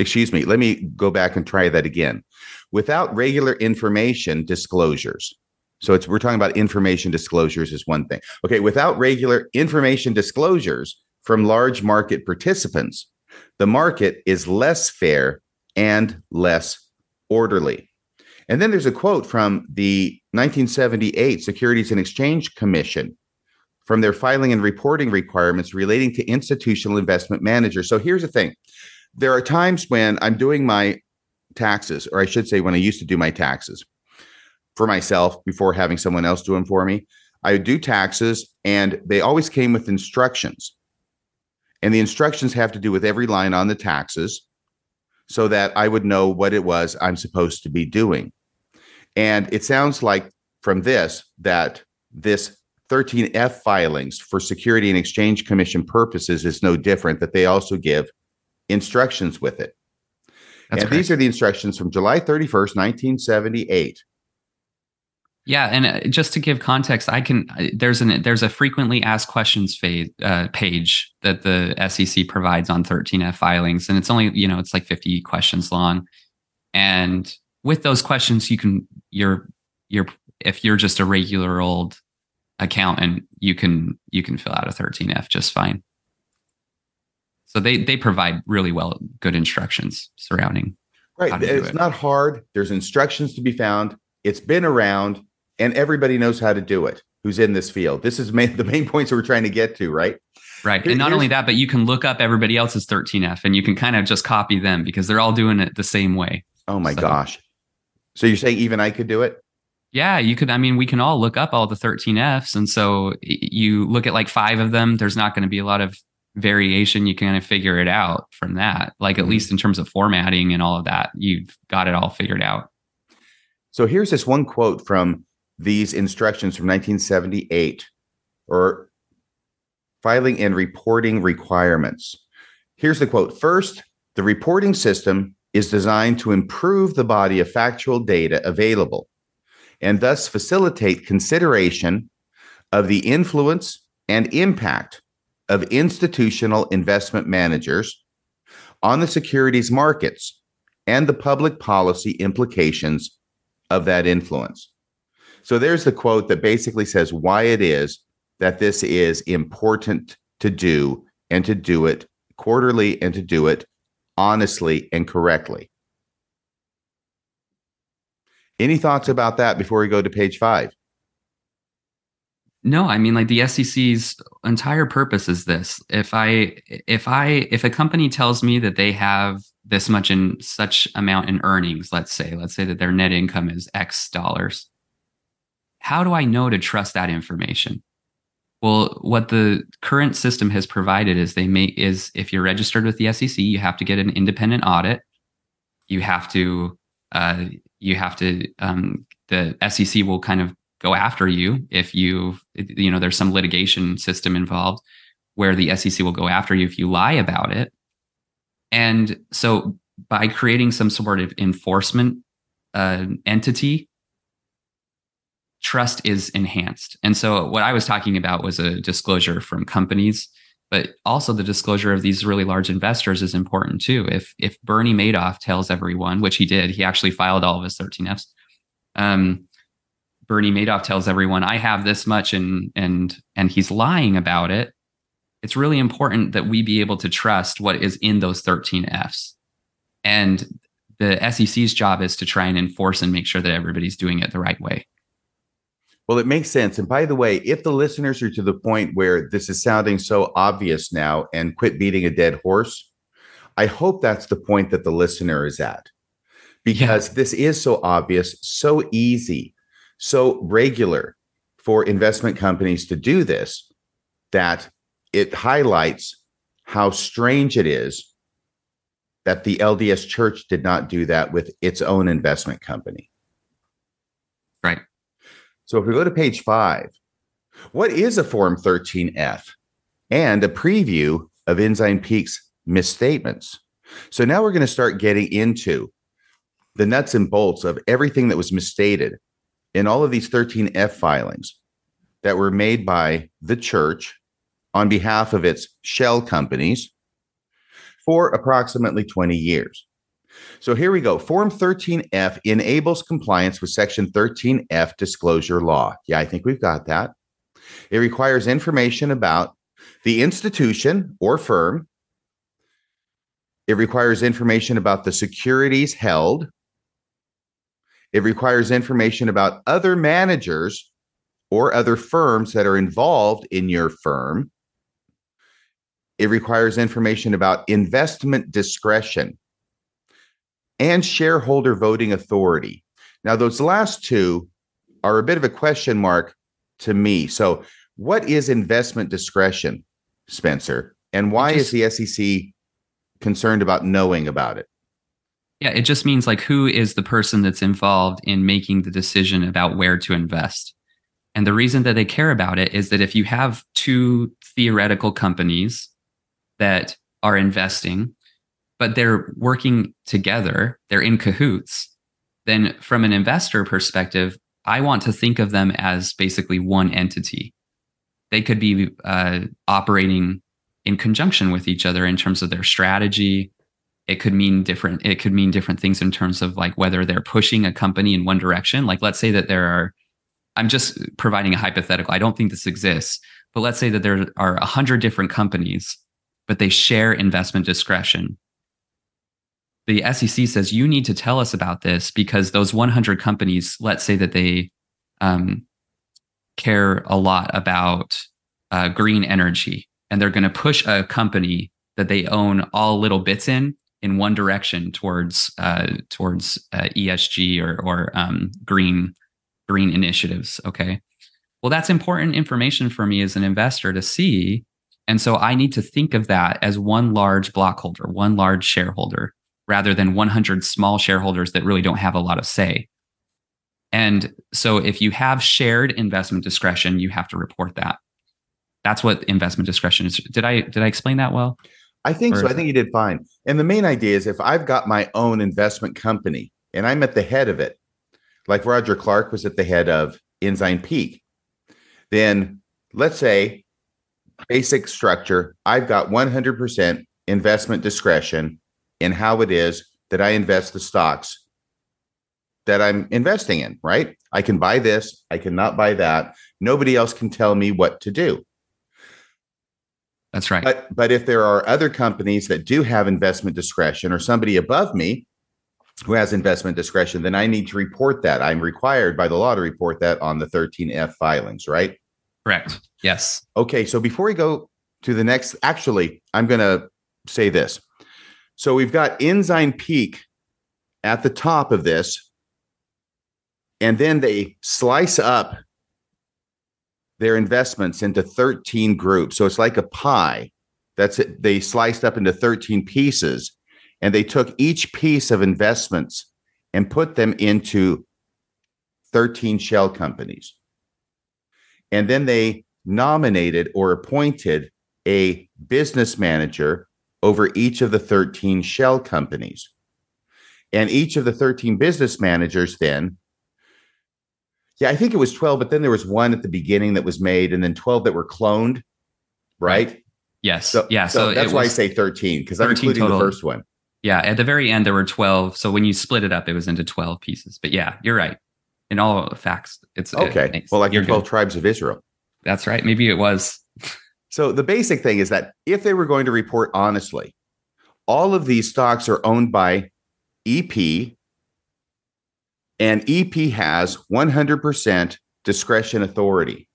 excuse me, let me go back and try that again. Without regular information disclosures. So it's we're talking about information disclosures is one thing. Okay, without regular information disclosures from large market participants, the market is less fair and less orderly. And then there's a quote from the 1978 Securities and Exchange Commission from their filing and reporting requirements relating to institutional investment managers. So here's the thing there are times when I'm doing my taxes, or I should say, when I used to do my taxes for myself before having someone else do them for me. I would do taxes, and they always came with instructions. And the instructions have to do with every line on the taxes so that I would know what it was I'm supposed to be doing. And it sounds like from this that this 13F filings for Security and Exchange Commission purposes is no different, that they also give instructions with it. That's and correct. these are the instructions from July 31st, 1978. Yeah, and uh, just to give context, I can there's an there's a frequently asked questions phase, uh, page that the SEC provides on 13F filings, and it's only you know it's like 50 questions long, and with those questions, you can you're you're if you're just a regular old accountant, you can you can fill out a 13F just fine. So they they provide really well good instructions surrounding. Right, it's it. not hard. There's instructions to be found. It's been around, and everybody knows how to do it. Who's in this field? This is main, the main points we're trying to get to, right? Right. Here, and not only that, but you can look up everybody else's 13F and you can kind of just copy them because they're all doing it the same way. Oh my so, gosh. So you're saying even I could do it? Yeah, you could. I mean, we can all look up all the 13Fs. And so you look at like five of them, there's not going to be a lot of variation. You kind of figure it out from that. Like, at mm-hmm. least in terms of formatting and all of that, you've got it all figured out. So here's this one quote from these instructions from 1978 or filing and reporting requirements. Here's the quote First, the reporting system is designed to improve the body of factual data available and thus facilitate consideration of the influence and impact of institutional investment managers on the securities markets and the public policy implications of that influence. So there's the quote that basically says why it is that this is important to do and to do it quarterly and to do it honestly and correctly. Any thoughts about that before we go to page five? No, I mean like the SEC's entire purpose is this. If I if I if a company tells me that they have this much in such amount in earnings, let's say, let's say that their net income is X dollars. How do I know to trust that information? Well, what the current system has provided is they make is if you're registered with the SEC, you have to get an independent audit. You have to uh, you have to um, the SEC will kind of go after you if you you know there's some litigation system involved where the SEC will go after you if you lie about it. And so by creating some sort of enforcement uh, entity trust is enhanced. And so what I was talking about was a disclosure from companies, but also the disclosure of these really large investors is important too. If if Bernie Madoff tells everyone, which he did, he actually filed all of his 13Fs. Um, Bernie Madoff tells everyone, I have this much and and and he's lying about it, it's really important that we be able to trust what is in those 13 Fs. And the SEC's job is to try and enforce and make sure that everybody's doing it the right way. Well, it makes sense. And by the way, if the listeners are to the point where this is sounding so obvious now and quit beating a dead horse, I hope that's the point that the listener is at because yeah. this is so obvious, so easy, so regular for investment companies to do this that it highlights how strange it is that the LDS church did not do that with its own investment company. Right. So if we go to page five, what is a Form 13F? And a preview of Ensign Peak's misstatements. So now we're going to start getting into the nuts and bolts of everything that was misstated in all of these 13F filings that were made by the church on behalf of its shell companies for approximately 20 years. So here we go. Form 13F enables compliance with Section 13F disclosure law. Yeah, I think we've got that. It requires information about the institution or firm. It requires information about the securities held. It requires information about other managers or other firms that are involved in your firm. It requires information about investment discretion and shareholder voting authority. Now, those last two are a bit of a question mark to me. So, what is investment discretion, Spencer? And why is the SEC concerned about knowing about it? Yeah, it just means like who is the person that's involved in making the decision about where to invest. And the reason that they care about it is that if you have two theoretical companies that are investing, but they're working together, they're in cahoots, then from an investor perspective, I want to think of them as basically one entity. They could be uh, operating in conjunction with each other in terms of their strategy. It could mean different. It could mean different things in terms of like whether they're pushing a company in one direction. Like let's say that there are. I'm just providing a hypothetical. I don't think this exists, but let's say that there are a hundred different companies but they share investment discretion. The SEC says you need to tell us about this because those 100 companies, let's say that they um, care a lot about uh, green energy, and they're going to push a company that they own all little bits in in one direction towards uh, towards uh, ESG or or um, green green initiatives. Okay, well that's important information for me as an investor to see and so I need to think of that as one large block holder, one large shareholder, rather than 100 small shareholders that really don't have a lot of say. And so if you have shared investment discretion, you have to report that. That's what investment discretion is. Did I did I explain that well? I think so. I think you did fine. And the main idea is if I've got my own investment company and I'm at the head of it, like Roger Clarke was at the head of Ensign Peak, then let's say basic structure, I've got 100% investment discretion in how it is that I invest the stocks that I'm investing in, right? I can buy this, I cannot buy that. Nobody else can tell me what to do. That's right. But but if there are other companies that do have investment discretion or somebody above me who has investment discretion, then I need to report that. I'm required by the law to report that on the 13F filings, right? Correct. Yes. Okay. So before we go to the next, actually, I'm going to say this. So we've got Ensign Peak at the top of this, and then they slice up their investments into 13 groups. So it's like a pie. That's it. They sliced up into 13 pieces, and they took each piece of investments and put them into 13 shell companies. And then they nominated or appointed a business manager over each of the 13 shell companies. And each of the 13 business managers then, yeah, I think it was 12, but then there was one at the beginning that was made and then 12 that were cloned, right? right. Yes. So, yeah. So, so that's why I say 13 because I'm including total. the first one. Yeah. At the very end, there were 12. So when you split it up, it was into 12 pieces. But yeah, you're right. in all facts. It's okay. It, well, like the twelve good. tribes of Israel. That's right. Maybe it was. That's right. Maybe it was. That's right. Maybe it was. So the basic thing is that if they were going to report honestly, all of these stocks are owned by EP, and EP has 100% discretion authority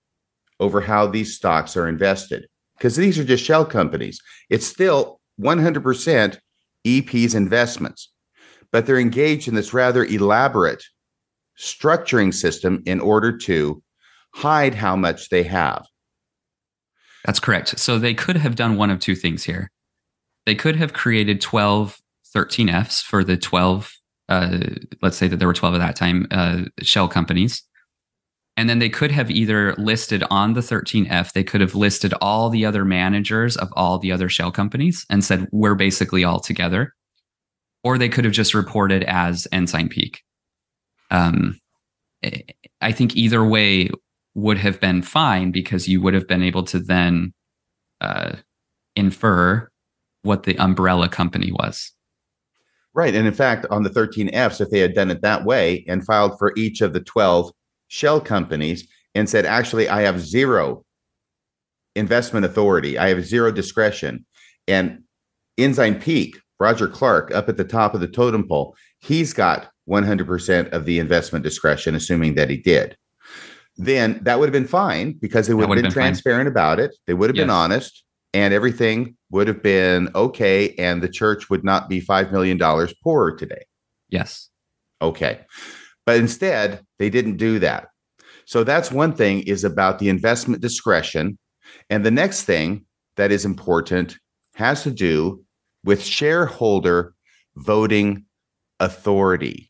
over how these stocks are invested because these are just shell companies. It's still 100% EP's investments, but they're engaged in this rather elaborate structuring system in order to hide how much they have. That's correct. So they could have done one of two things here. They could have created 12 13Fs for the 12, uh, let's say that there were 12 at that time, uh, shell companies. And then they could have either listed on the 13F, they could have listed all the other managers of all the other shell companies and said, we're basically all together. Or they could have just reported as Ensign Peak. Um, I think either way would have been fine because you would have been able to then uh, infer what the umbrella company was. Right. And in fact, on the 13Fs, if they had done it that way and filed for each of the 12 shell companies and said, actually, I have zero investment authority, I have zero discretion. And Ensign Peak, Roger Clarke, up at the top of the totem pole, he's got 100% of the investment discretion, assuming that he did. Then that would have been fine because they would have been, been transparent fine. about it. They would have yes. been honest and everything would have been okay. And the church would not be $5 million poorer today. Yes. Okay. But instead, they didn't do that. So that's one thing is about the investment discretion. And the next thing that is important has to do with shareholder voting authority.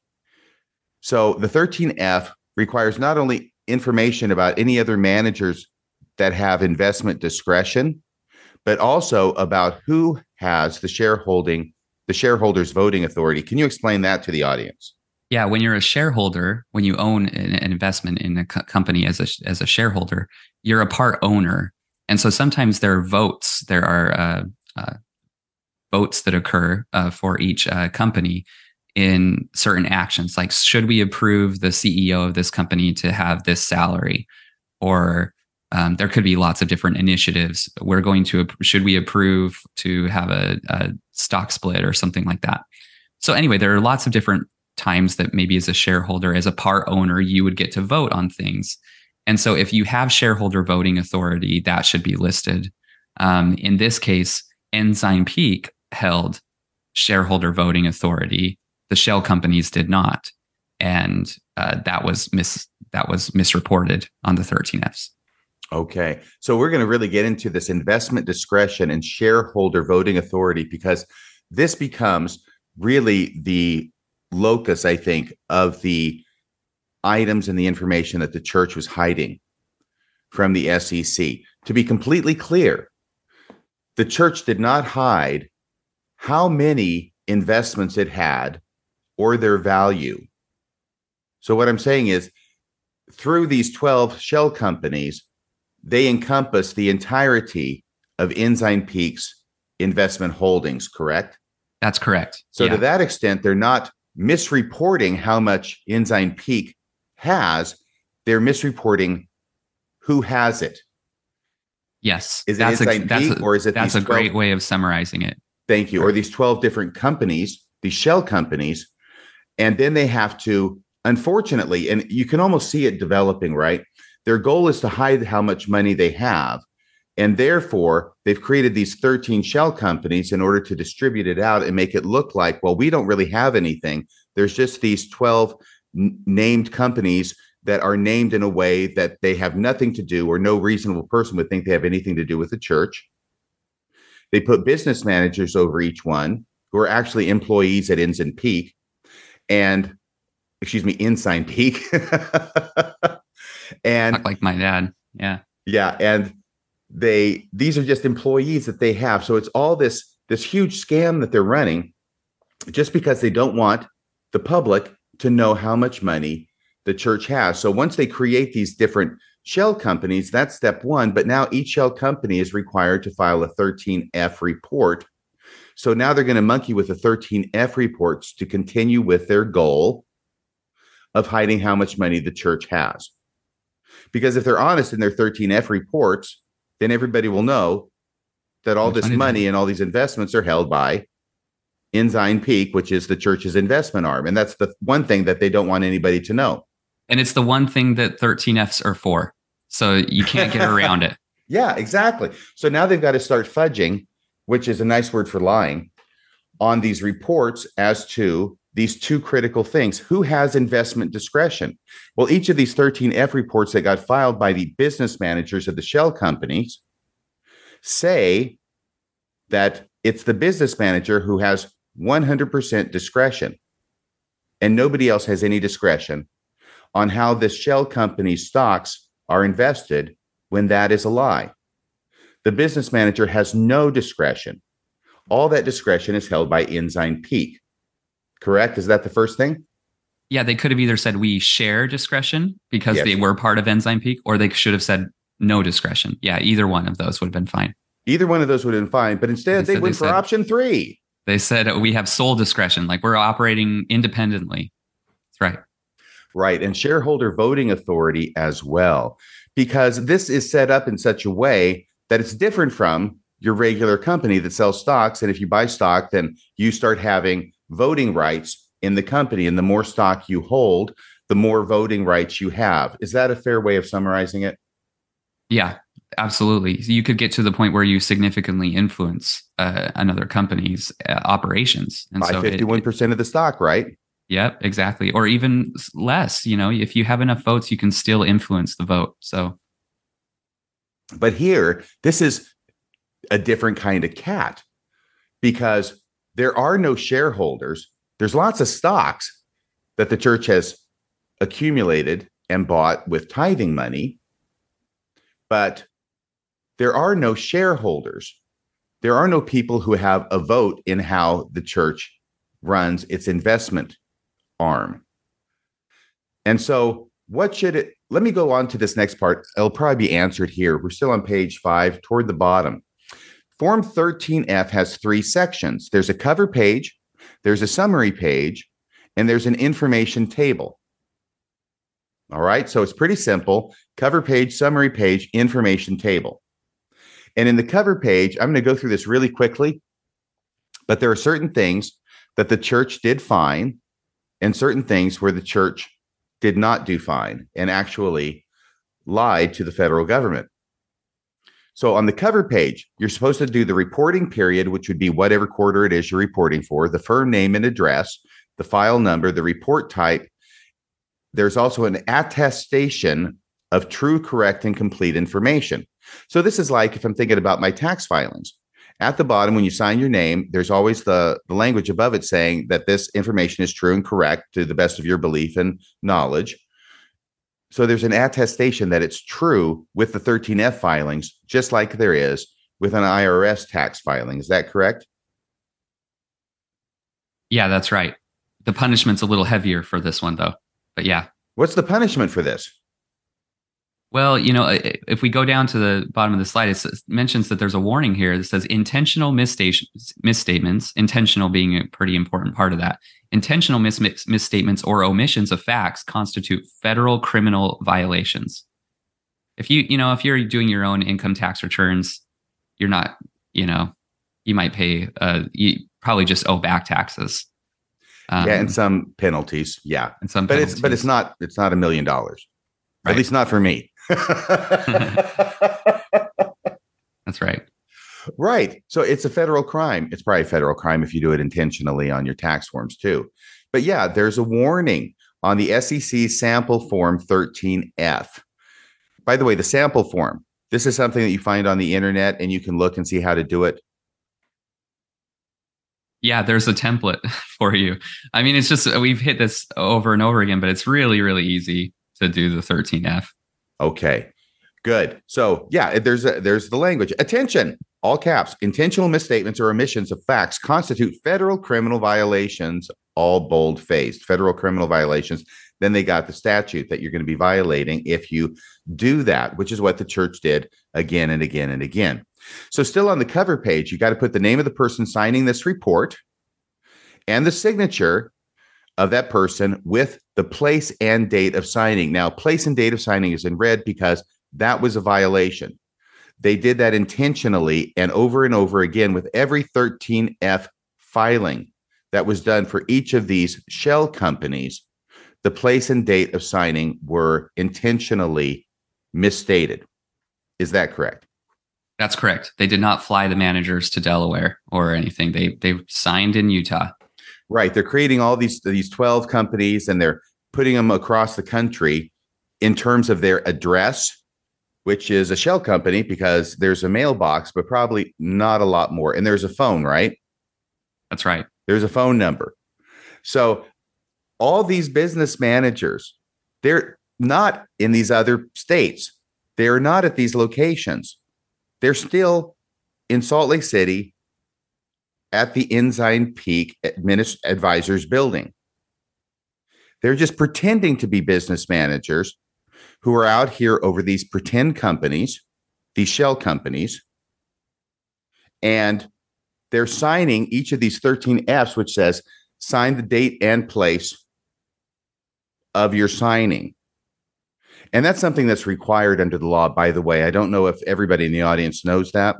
So the 13F requires not only information about any other managers that have investment discretion, but also about who has the shareholding, the shareholders voting authority. Can you explain that to the audience? Yeah, when you're a shareholder, when you own an, investment in a co- company as a as a shareholder, you're a part owner, and so sometimes there are votes. There are uh, uh, votes that occur uh, for each uh, company in certain actions like should we approve the ceo of this company to have this salary or um, there could be lots of different initiatives. We're going to should we approve to have a, a stock split or something like that? So anyway there are lots of different times that maybe as a shareholder as a part owner you would get to vote on things. And so if you have shareholder voting authority that should be listed. Um, in this case ensign peak held shareholder voting authority. The shell companies did not, and uh, that was mis that was misreported on the 13Fs. Okay, so we're going to really get into this investment discretion and shareholder voting authority because this becomes really the locus, I think, of the items and the information that the church was hiding from the SEC. To be completely clear, the church did not hide how many investments it had or their value. So, what I'm saying is, through these 12 shell companies, they encompass the entirety of Ensign Peak's investment holdings, correct? That's correct. So, yeah. to that extent, they're not misreporting how much Ensign Peak has, they're misreporting who has it. Yes. Is it that's Ensign a, Peak a, or is it That's a 12, great way of summarizing it. Thank you. Or these 12 different companies, these shell companies and then they have to, unfortunately, and you can almost see it developing, right? Their goal is to hide how much money they have. And therefore, they've created these 13 shell companies in order to distribute it out and make it look like, well, we don't really have anything. There's just these 12 n- named companies that are named in a way that they have nothing to do, or no reasonable person would think they have anything to do with the church. They put business managers over each one who are actually employees at Ensign Peak and excuse me, Ensign Peak. and like my dad. Yeah. Yeah. And they these are just employees that they have. So it's all this this huge scam that they're running just because they don't want the public to know how much money the church has. So once they create these different shell companies, that's step one. But now each shell company is required to file a 13F report so now they're going to monkey with the 13F reports to continue with their goal of hiding how much money the church has. Because if they're honest in their 13F reports, then everybody will know that all this money and all these investments are held by Ensign Peak, which is the church's investment arm. And that's the one thing that they don't want anybody to know. And it's the one thing that 13Fs are for. So you can't get around it. Yeah, exactly. So now they've got to start fudging, which is a nice word for lying, on these reports as to these two critical things. Who has investment discretion? Well, each of these 13F reports that got filed by the business managers of the shell companies say that it's the business manager who has 100% discretion, and nobody else has any discretion on how the shell company's stocks are invested when that is a lie. The business manager has no discretion. All that discretion is held by Ensign Peak. Correct? Is that the first thing? Yeah, they could have either said we share discretion because yes. they were part of Ensign Peak, or they should have said no discretion. Yeah, either one of those would have been fine. Either one of those would have been fine, but instead they, they went they for said, option three. They said we have sole discretion, like we're operating independently. That's right. Right. And shareholder voting authority as well, because this is set up in such a way that it's different from your regular company that sells stocks. And if you buy stock, then you start having voting rights in the company. And the more stock you hold, the more voting rights you have. Is that a fair way of summarizing it? Yeah, absolutely. You could get to the point where you significantly influence uh, another company's uh, operations. And By so 51% it, of the stock, right? Yep, exactly. Or even less. You know, if you have enough votes, you can still influence the vote. So, but here, this is a different kind of cat because there are no shareholders. There's lots of stocks that the church has accumulated and bought with tithing money, but there are no shareholders. There are no people who have a vote in how the church runs its investment arm. And so, what should it? Let me go on to this next part. It'll probably be answered here. We're still on page five toward the bottom. Form 13F has three sections there's a cover page, there's a summary page, and there's an information table. All right, so it's pretty simple cover page, summary page, information table. And in the cover page, I'm going to go through this really quickly, but there are certain things that the church did fine and certain things where the church did not do fine and actually lied to the federal government. So on the cover page, you're supposed to do the reporting period, which would be whatever quarter it is you're reporting for, the firm name and address, the file number, the report type. There's also an attestation of true, correct, and complete information. So this is like if I'm thinking about my tax filings. At the bottom, when you sign your name, there's always the, the language above it saying that this information is true and correct to the best of your belief and knowledge. So there's an attestation that it's true with the 13F filings, just like there is with an IRS tax filing. Is that correct? Yeah, that's right. The punishment's a little heavier for this one, though. But yeah. What's the punishment for this? Well, you know, if we go down to the bottom of the slide, it mentions that there's a warning here that says intentional misstatements, misstatements, intentional being a pretty important part of that. Intentional mis- misstatements or omissions of facts constitute federal criminal violations. If you, you know, if you're doing your own income tax returns, you're not, you know, you might pay, uh, you probably just owe back taxes. Um, yeah, and some penalties. Yeah, and some, but penalties. it's but it's not it's not a million dollars. At least not for me. That's right. Right. So it's a federal crime. It's probably a federal crime if you do it intentionally on your tax forms too. But yeah, there's a warning on the SEC sample form 13F. By the way, the sample form, this is something that you find on the internet and you can look and see how to do it. Yeah, there's a template for you. I mean, it's just we've hit this over and over again, but it's really, really easy to do the 13F. Okay. Good. So yeah, there's a, there's the language. Attention, all caps. Intentional misstatements or omissions of facts constitute federal criminal violations. All bold faced federal criminal violations. Then they got the statute that you're going to be violating if you do that, which is what the church did again and again and again. So still on the cover page, you got to put the name of the person signing this report and the signature of that person with the place and date of signing. Now, place and date of signing is in red because that was a violation. They did that intentionally and over and over again with every 13F filing that was done for each of these shell companies. The place and date of signing were intentionally misstated. Is that correct? That's correct. They did not fly the managers to Delaware or anything. They they signed in Utah. Right. They're creating all these these 12 companies and they're putting them across the country in terms of their address, which is a shell company because there's a mailbox, but probably not a lot more. And there's a phone, right? That's right. There's a phone number. So all these business managers, they're not in these other states. They're not at these locations. They're still in Salt Lake City at the Ensign Peak Administ- Advisors building. They're just pretending to be business managers who are out here over these pretend companies, these shell companies, and they're signing each of these 13 Fs, which says sign the date and place of your signing. And that's something that's required under the law, by the way. I don't know if everybody in the audience knows that.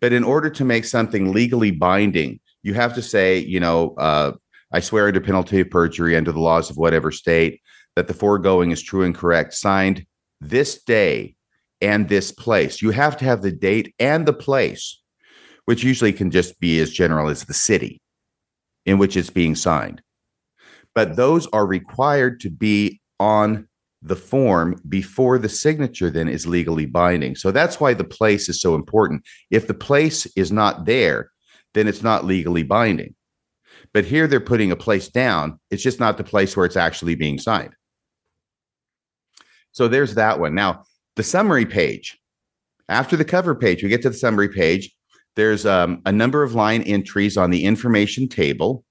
But in order to make something legally binding, you have to say, you know, uh, I swear under penalty of perjury under the laws of whatever state that the foregoing is true and correct, signed this day and this place. You have to have the date and the place, which usually can just be as general as the city in which it's being signed. But those are required to be on the form before the signature then is legally binding. So that's why the place is so important. If the place is not there, then it's not legally binding. But here they're putting a place down. It's just not the place where it's actually being signed. So there's that one. Now, the summary page. After the cover page, we get to the summary page. There's um, a number of line entries on the information table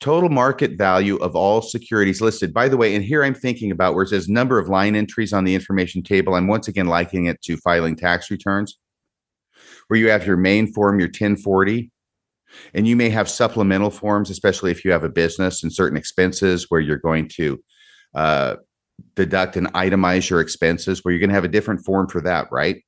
total market value of all securities listed. By the way, and here I'm thinking about where it says number of line entries on the information table. I'm once again likening it to filing tax returns, where you have your main form, your 1040, and you may have supplemental forms, especially if you have a business and certain expenses where you're going to uh, deduct and itemize your expenses, where you're going to have a different form for that, right?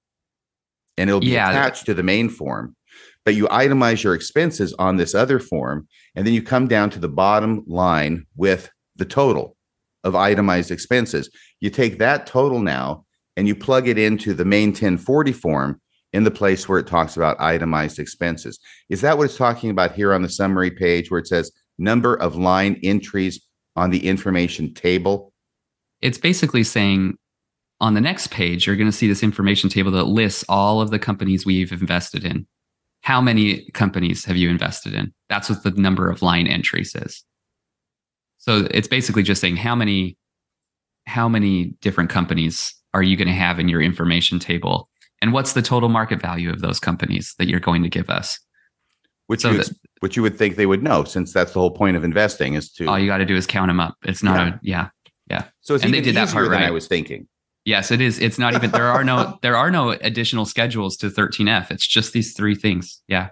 And it'll be yeah. attached to the main form but you itemize your expenses on this other form and then you come down to the bottom line with the total of itemized expenses you take that total now and you plug it into the main 1040 form in the place where it talks about itemized expenses is that what it's talking about here on the summary page where it says number of line entries on the information table it's basically saying on the next page you're going to see this information table that lists all of the companies we've invested in how many companies have you invested in? That's what the number of line entries is. So it's basically just saying how many how many different companies are you going to have in your information table and what's the total market value of those companies that you're going to give us which so you, that, which you would think they would know since that's the whole point of investing is to all you got to do is count them up it's not yeah. a yeah yeah so it's and they did that part right. i was thinking Yes, it is. It's not even there are no there are no additional schedules to 13F. It's just these three things. Yeah.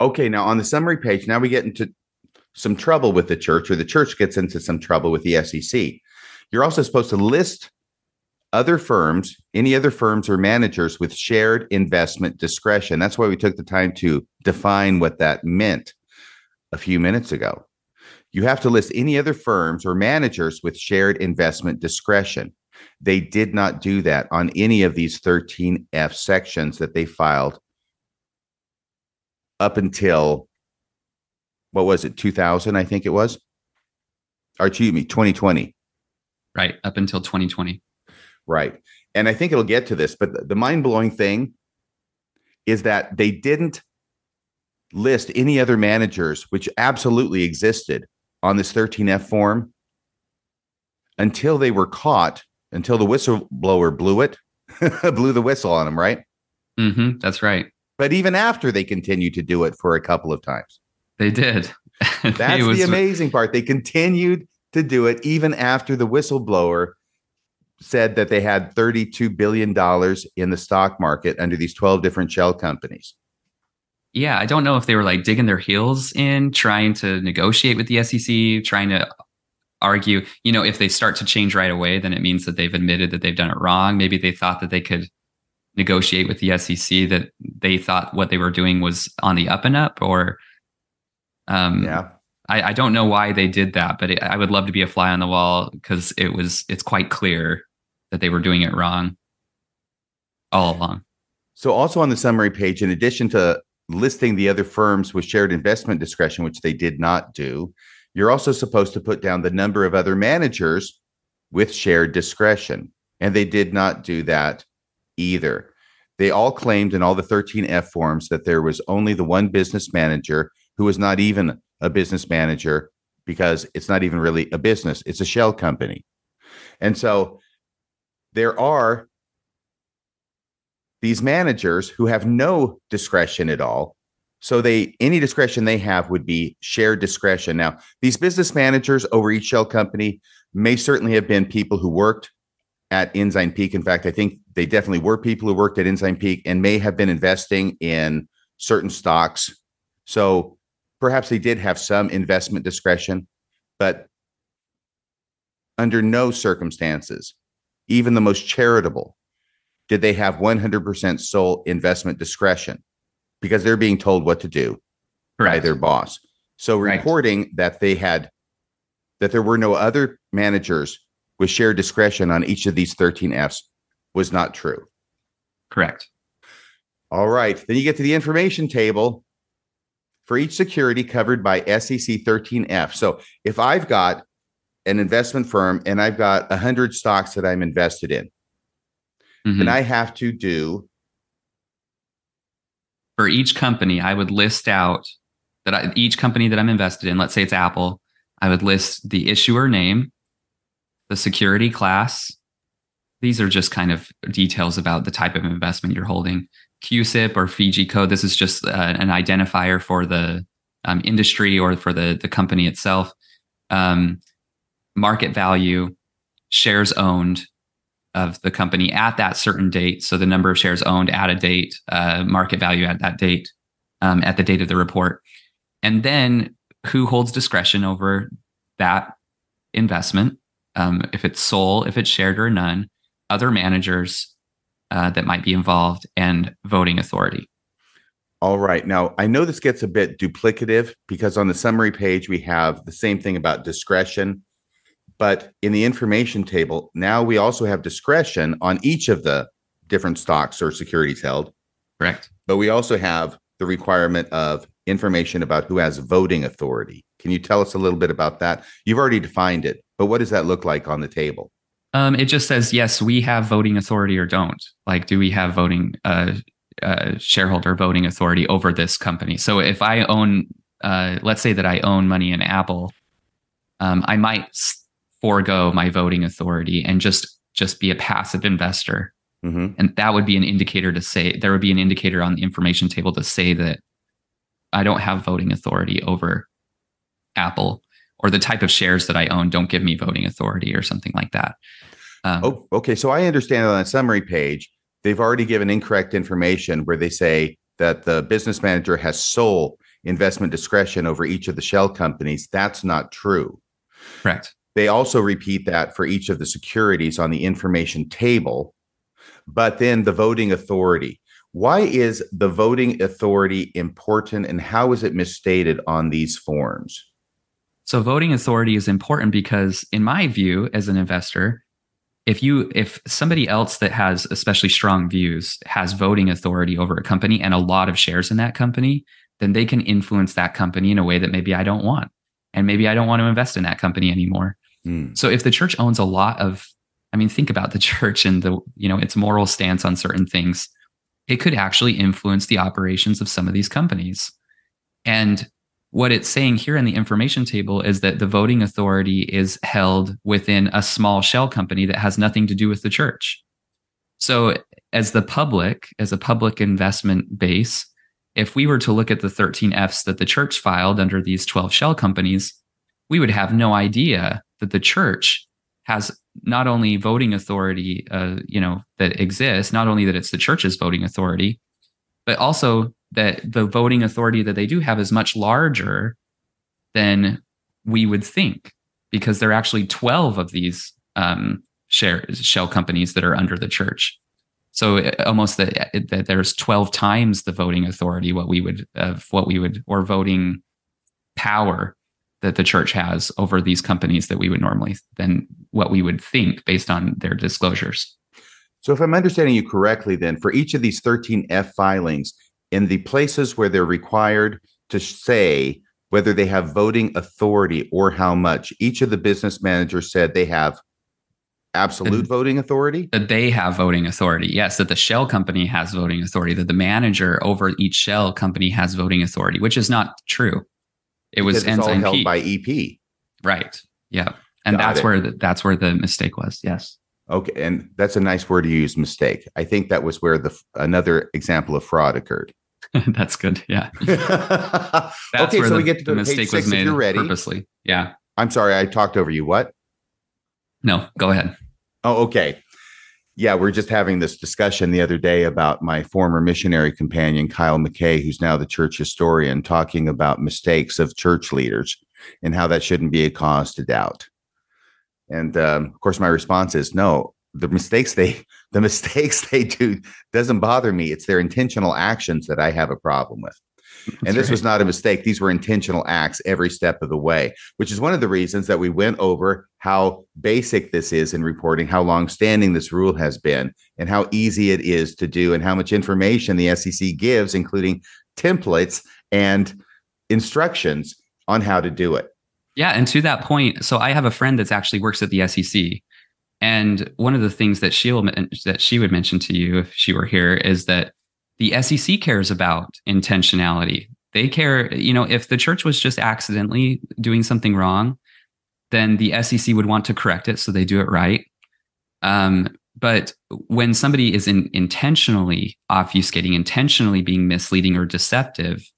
Okay, now on the summary page, now we get into some trouble with the church, or the church gets into some trouble with the SEC. You're also supposed to list other firms, any other firms or managers with shared investment discretion. That's why we took the time to define what that meant a few minutes ago. You have to list any other firms or managers with shared investment discretion. They did not do that on any of these 13F sections that they filed up until what was it, 2000, I think it was? Or excuse me, 2020. Right, up until 2020. Right. And I think it'll get to this, but the mind blowing thing is that they didn't list any other managers, which absolutely existed on this 13F form until they were caught until the whistleblower blew it, blew the whistle on them, right? Mm-hmm, that's right. But even after they continued to do it for a couple of times, they did. That's was... the amazing part. They continued to do it even after the whistleblower said that they had $32 billion in the stock market under these 12 different shell companies. Yeah, I don't know if they were like digging their heels in, trying to negotiate with the SEC, trying to argue, you know, if they start to change right away, then it means that they've admitted that they've done it wrong. Maybe they thought that they could negotiate with the SEC that they thought what they were doing was on the up and up, or um, yeah. I, I don't know why they did that, but it, I would love to be a fly on the wall because it was it's quite clear that they were doing it wrong all along. So, also on the summary page, in addition to listing the other firms with shared investment discretion, which they did not do, you're also supposed to put down the number of other managers with shared discretion. And they did not do that either. They all claimed in all the 13F forms that there was only the one business manager who was not even a business manager because it's not even really a business, it's a shell company. And so there are these managers who have no discretion at all. So they any discretion they have would be shared discretion. Now, these business managers over each shell company may certainly have been people who worked at Ensign Peak. In fact, I think they definitely were people who worked at Ensign Peak and may have been investing in certain stocks. So perhaps they did have some investment discretion, but under no circumstances, even the most charitable, did they have 100% sole investment discretion because they're being told what to do Correct. by their boss. So reporting right. that they had that there were no other managers with shared discretion on each of these 13 Fs was not true. Correct. All right. Then you get to the information table for each security covered by SEC 13F. So if I've got an investment firm and I've got 100 stocks that I'm invested in, mm-hmm. then I have to do. For each company, I would list out that I, each company that I'm invested in, let's say it's Apple, I would list the issuer name, the security class. These are just kind of details about the type of investment you're holding. CUSIP or FIGI code. This is just uh, an identifier for the um, industry or for the, the company itself. Um, market value, shares owned of the company at that certain date. So the number of shares owned at a date, uh, market value at that date, um, at the date of the report. And then who holds discretion over that investment, um, if it's sole, if it's shared or none, other managers, uh, that might be involved and voting authority. All right. Now, I know this gets a bit duplicative because on the summary page, we have the same thing about discretion. But in the information table, now we also have discretion on each of the different stocks or securities held. Correct. But we also have the requirement of information about who has voting authority. Can you tell us a little bit about that? You've already defined it, but what does that look like on the table? Um, it just says yes, we have voting authority or don't. Like, do we have voting uh, uh, shareholder voting authority over this company? So if I own, uh, let's say that I own money in Apple, um, I might forego my voting authority and just just be a passive investor. Mm-hmm. And that would be an indicator to say there would be an indicator on the information table to say that I don't have voting authority over Apple or the type of shares that I own don't give me voting authority or something like that. Um, oh, okay. So I understand on that summary page, they've already given incorrect information where they say that the business manager has sole investment discretion over each of the shell companies. That's not true. Correct. They also repeat that for each of the securities on the information table. But then the voting authority. Why is the voting authority important and how is it misstated on these forms? So voting authority is important because in my view as an investor, if you if somebody else that has especially strong views has voting authority over a company and a lot of shares in that company, then they can influence that company in a way that maybe I don't want. And maybe I don't want to invest in that company anymore. Mm. So if the church owns a lot of I mean think about the church and the you know its moral stance on certain things, it could actually influence the operations of some of these companies. And what it's saying here in the information table is that the voting authority is held within a small shell company that has nothing to do with the church. So, as the public, as a public investment base, if we were to look at the 13 Fs that the church filed under these 12 shell companies, we would have no idea that the church has not only voting authority, uh, you know, that exists, not only that it's the church's voting authority, but also that the voting authority that they do have is much larger than we would think because there are actually 12 of these um, shell companies that are under the church. So uh, almost that, that there's 12 times the voting authority, what we would of what we would or voting power that the church has over these companies that we would normally than what we would think based on their disclosures. So if I'm understanding you correctly, then for each of these 13F filings, in the places where they're required to say whether they have voting authority or how much, each of the business managers said they have absolute and voting authority? That they have voting authority. Yes, that the shell company has voting authority, that the manager over each shell company has voting authority, which is not true. It was Ensign held Peak. by EP. Right. Yeah. And Got that's it. where the, that's where the mistake was. Yes. Okay, and that's a nice word to use, mistake. I think that was where the another example of fraud occurred. that's good. Yeah. okay, so the, we get to the mistake was made ready. purposely. Yeah. I'm sorry, I talked over you. What? No, go ahead. Oh, okay. Yeah, we are just having this discussion the other day about my former missionary companion, Kyle McKay, who's now the church historian, talking about mistakes of church leaders and how that shouldn't be a cause to doubt. And um, of course, my response is no. The mistakes they the mistakes they do doesn't bother me. It's their intentional actions that I have a problem with. That's and this right. was not a mistake. These were intentional acts every step of the way, which is one of the reasons that we went over how basic this is in reporting, how long standing this rule has been, and how easy it is to do, and how much information the SEC gives, including templates and instructions on how to do it. Yeah. And to that point, so I have a friend that actually works at the SEC. And one of the things that she'll that she would mention to you if she were here is that the SEC cares about intentionality. They care, you know, if the church was just accidentally doing something wrong, then the SEC would want to correct it so they do it right. Um, but when somebody is in, intentionally obfuscating, intentionally being misleading or deceptive,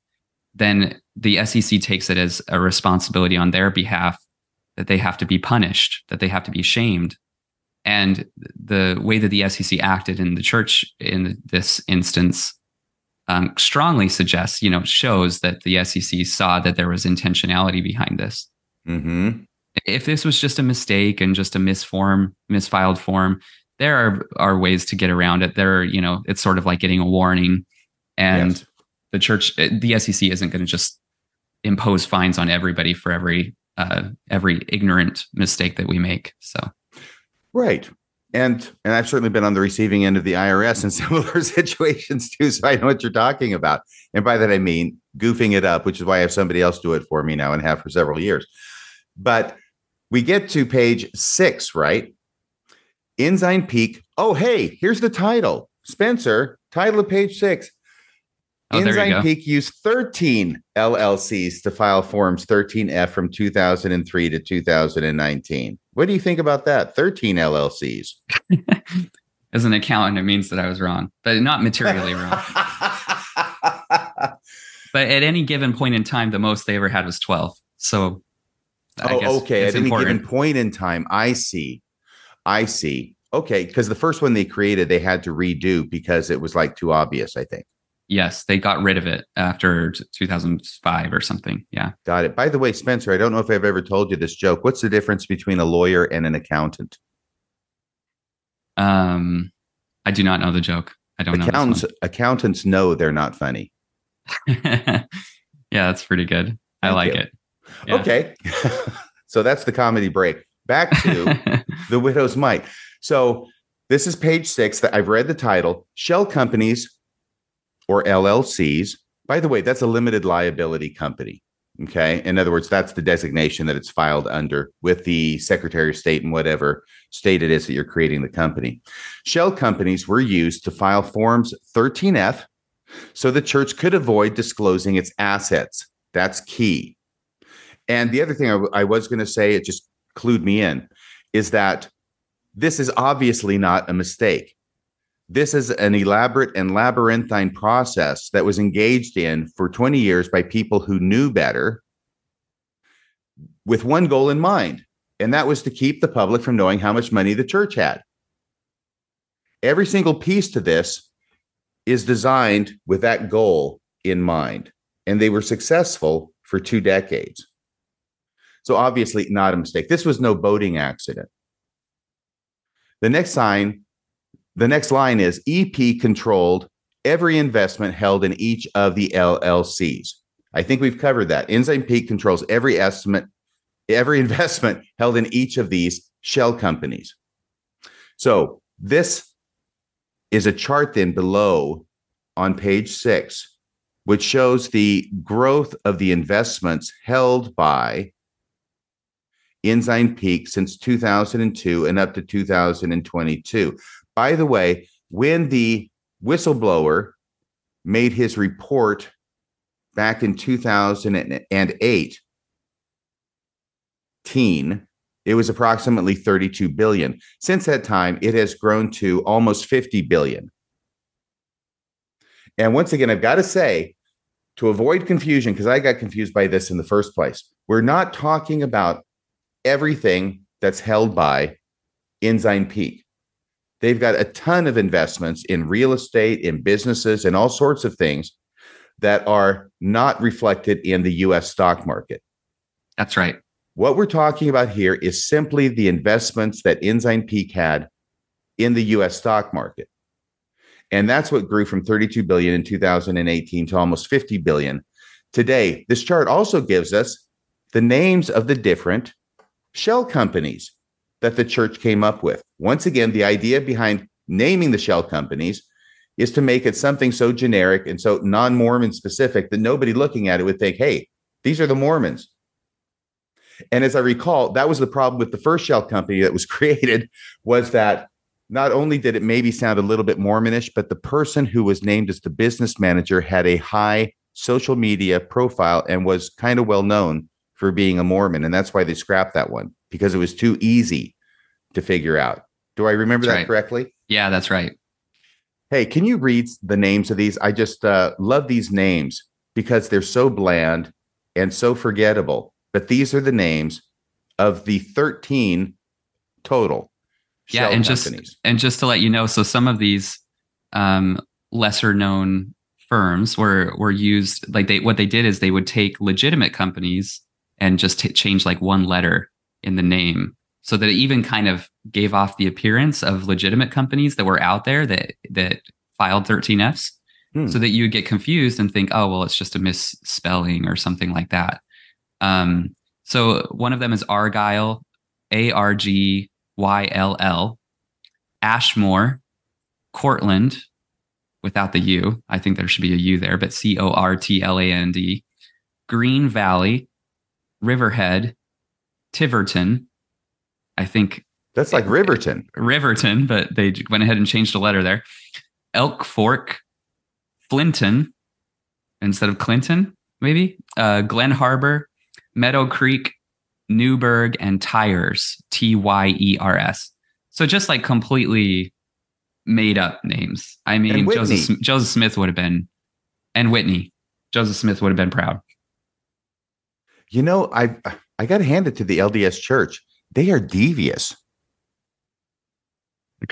then the SEC takes it as a responsibility on their behalf that they have to be punished, that they have to be shamed. And the way that the SEC acted in the church in this instance um, strongly suggests, you know, shows that the SEC saw that there was intentionality behind this. Mm-hmm. If this was just a mistake and just a misform, misfiled form, there are, are ways to get around it. There are, you know, it's sort of like getting a warning. And yes. the church, the SEC isn't going to just impose fines on everybody for every uh, every ignorant mistake that we make. So Right. And and I've certainly been on the receiving end of the IRS in similar situations too. So I know what you're talking about. And by that I mean goofing it up, which is why I have somebody else do it for me now and have for several years. But we get to page six, right? Ensign Peak. Oh, hey, here's the title. Spencer, title of page six. Oh, Ensign Peak used 13 LLCs to file Forms 13F from 2003 to 2019. What do you think about that? 13 LLCs. As an accountant, it means that I was wrong, but not materially wrong. but at any given point in time, the most they ever had was 12. So, I oh, okay. At any given point in time, I see. I see. Okay. Because the first one they created, they had to redo because it was like too obvious, I think. Yes, they got rid of it after 2005 or something. Yeah. Got it. By the way, Spencer, I don't know if I've ever told you this joke. What's the difference between a lawyer and an accountant? Um, I do not know the joke. I don't accountants, know. Accountants know they're not funny. yeah, that's pretty good. I like you. it. Yeah. Okay. so that's the comedy break. Back to the widow's mite. So this is page six that I've read the title. Shell companies or LLCs. By the way, that's a limited liability company. Okay. In other words, that's the designation that it's filed under with the Secretary of State and whatever state it is that you're creating the company. Shell companies were used to file Forms 13F so the church could avoid disclosing its assets. That's key. And the other thing I, was going to say, it just clued me in, is that this is obviously not a mistake. This is an elaborate and labyrinthine process that was engaged in for 20 years by people who knew better with one goal in mind, and that was to keep the public from knowing how much money the church had. Every single piece to this is designed with that goal in mind, and they were successful for two decades. So obviously, not a mistake. This was no boating accident. The next sign, the next line is EP controlled every investment held in each of the LLCs. I think we've covered that. Ensign Peak controls every estimate, every investment held in each of these shell companies. So this is a chart then below on page six, which shows the growth of the investments held by Ensign Peak since 2002 and up to 2022. By the way, when the whistleblower made his report back in 2008, teen, it was approximately 32 billion. Since that time, it has grown to almost 50 billion. And once again, I've got to say, to avoid confusion, because I got confused by this in the first place, we're not talking about everything that's held by Ensign Peak. They've got a ton of investments in real estate, in businesses, and all sorts of things that are not reflected in the US stock market. That's right. What we're talking about here is simply the investments that Ensign Peak had in the US stock market. And that's what grew from 32 billion in 2018 to almost 50 billion today. This chart also gives us the names of the different shell companies that the church came up with. Once again, the idea behind naming the shell companies is to make it something so generic and so non Mormon specific that nobody looking at it would think, hey, these are the Mormons. And as I recall, that was the problem with the first shell company that was created was that not only did it maybe sound a little bit Mormonish, but the person who was named as the business manager had a high social media profile and was kind of well known for being a Mormon. And that's why they scrapped that one because it was too easy to figure out. Do I remember that's that right. correctly? Yeah, that's right. Hey, can you read the names of these? I just uh, love these names because they're so bland and so forgettable. But these are the names of the 13 total. Yeah, and companies. just and just to let you know, so some of these um, lesser known firms were were used like they what they did is they would take legitimate companies and just t- change like one letter in the name so that it even kind of gave off the appearance of legitimate companies that were out there that that filed 13Fs hmm. so that you would get confused and think, oh, well, it's just a misspelling or something like that. Um, so one of them is Argyll, A R G Y L L, Ashmore, Cortland, without the U. I think there should be a U there, but C O R T L A N D, Green Valley, Riverhead, Tiverton. I think that's like Riverton. Riverton, but they went ahead and changed a letter there. Elk Fork, Flinton, instead of Clinton, maybe. Uh, Glen Harbor, Meadow Creek, Newberg, and Tyers, T Y E R S. So just like completely made up names. I mean, Joseph, Joseph Smith would have been, and Whitney. Joseph Smith would have been proud. You know, I I got to hand it to the LDS Church. They are devious.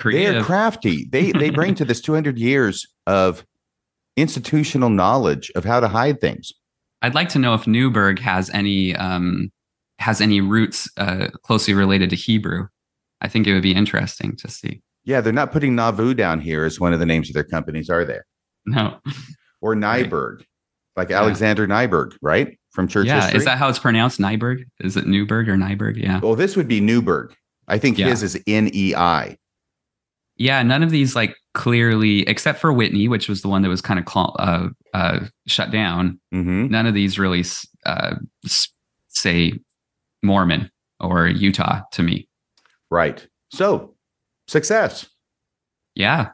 They are crafty. They they bring to this 200 years of institutional knowledge of how to hide things. I'd like to know if Newberg has any um, has any roots uh, closely related to Hebrew. I think it would be interesting to see. Yeah, they're not putting Nauvoo down here as one of the names of their companies, are they? No. Or Nyberg, right. like yeah. Alexander Nyberg, right? From church yeah, history. is that how it's pronounced? Nyberg? Is it Newberg or Nyberg? Yeah. Well, this would be Newberg. I think yeah. his is N E I. Yeah, none of these like clearly, except for Whitney, which was the one that was kind of cl- uh, uh, shut down. Mm-hmm. None of these really uh, say Mormon or Utah to me. Right. So success. Yeah.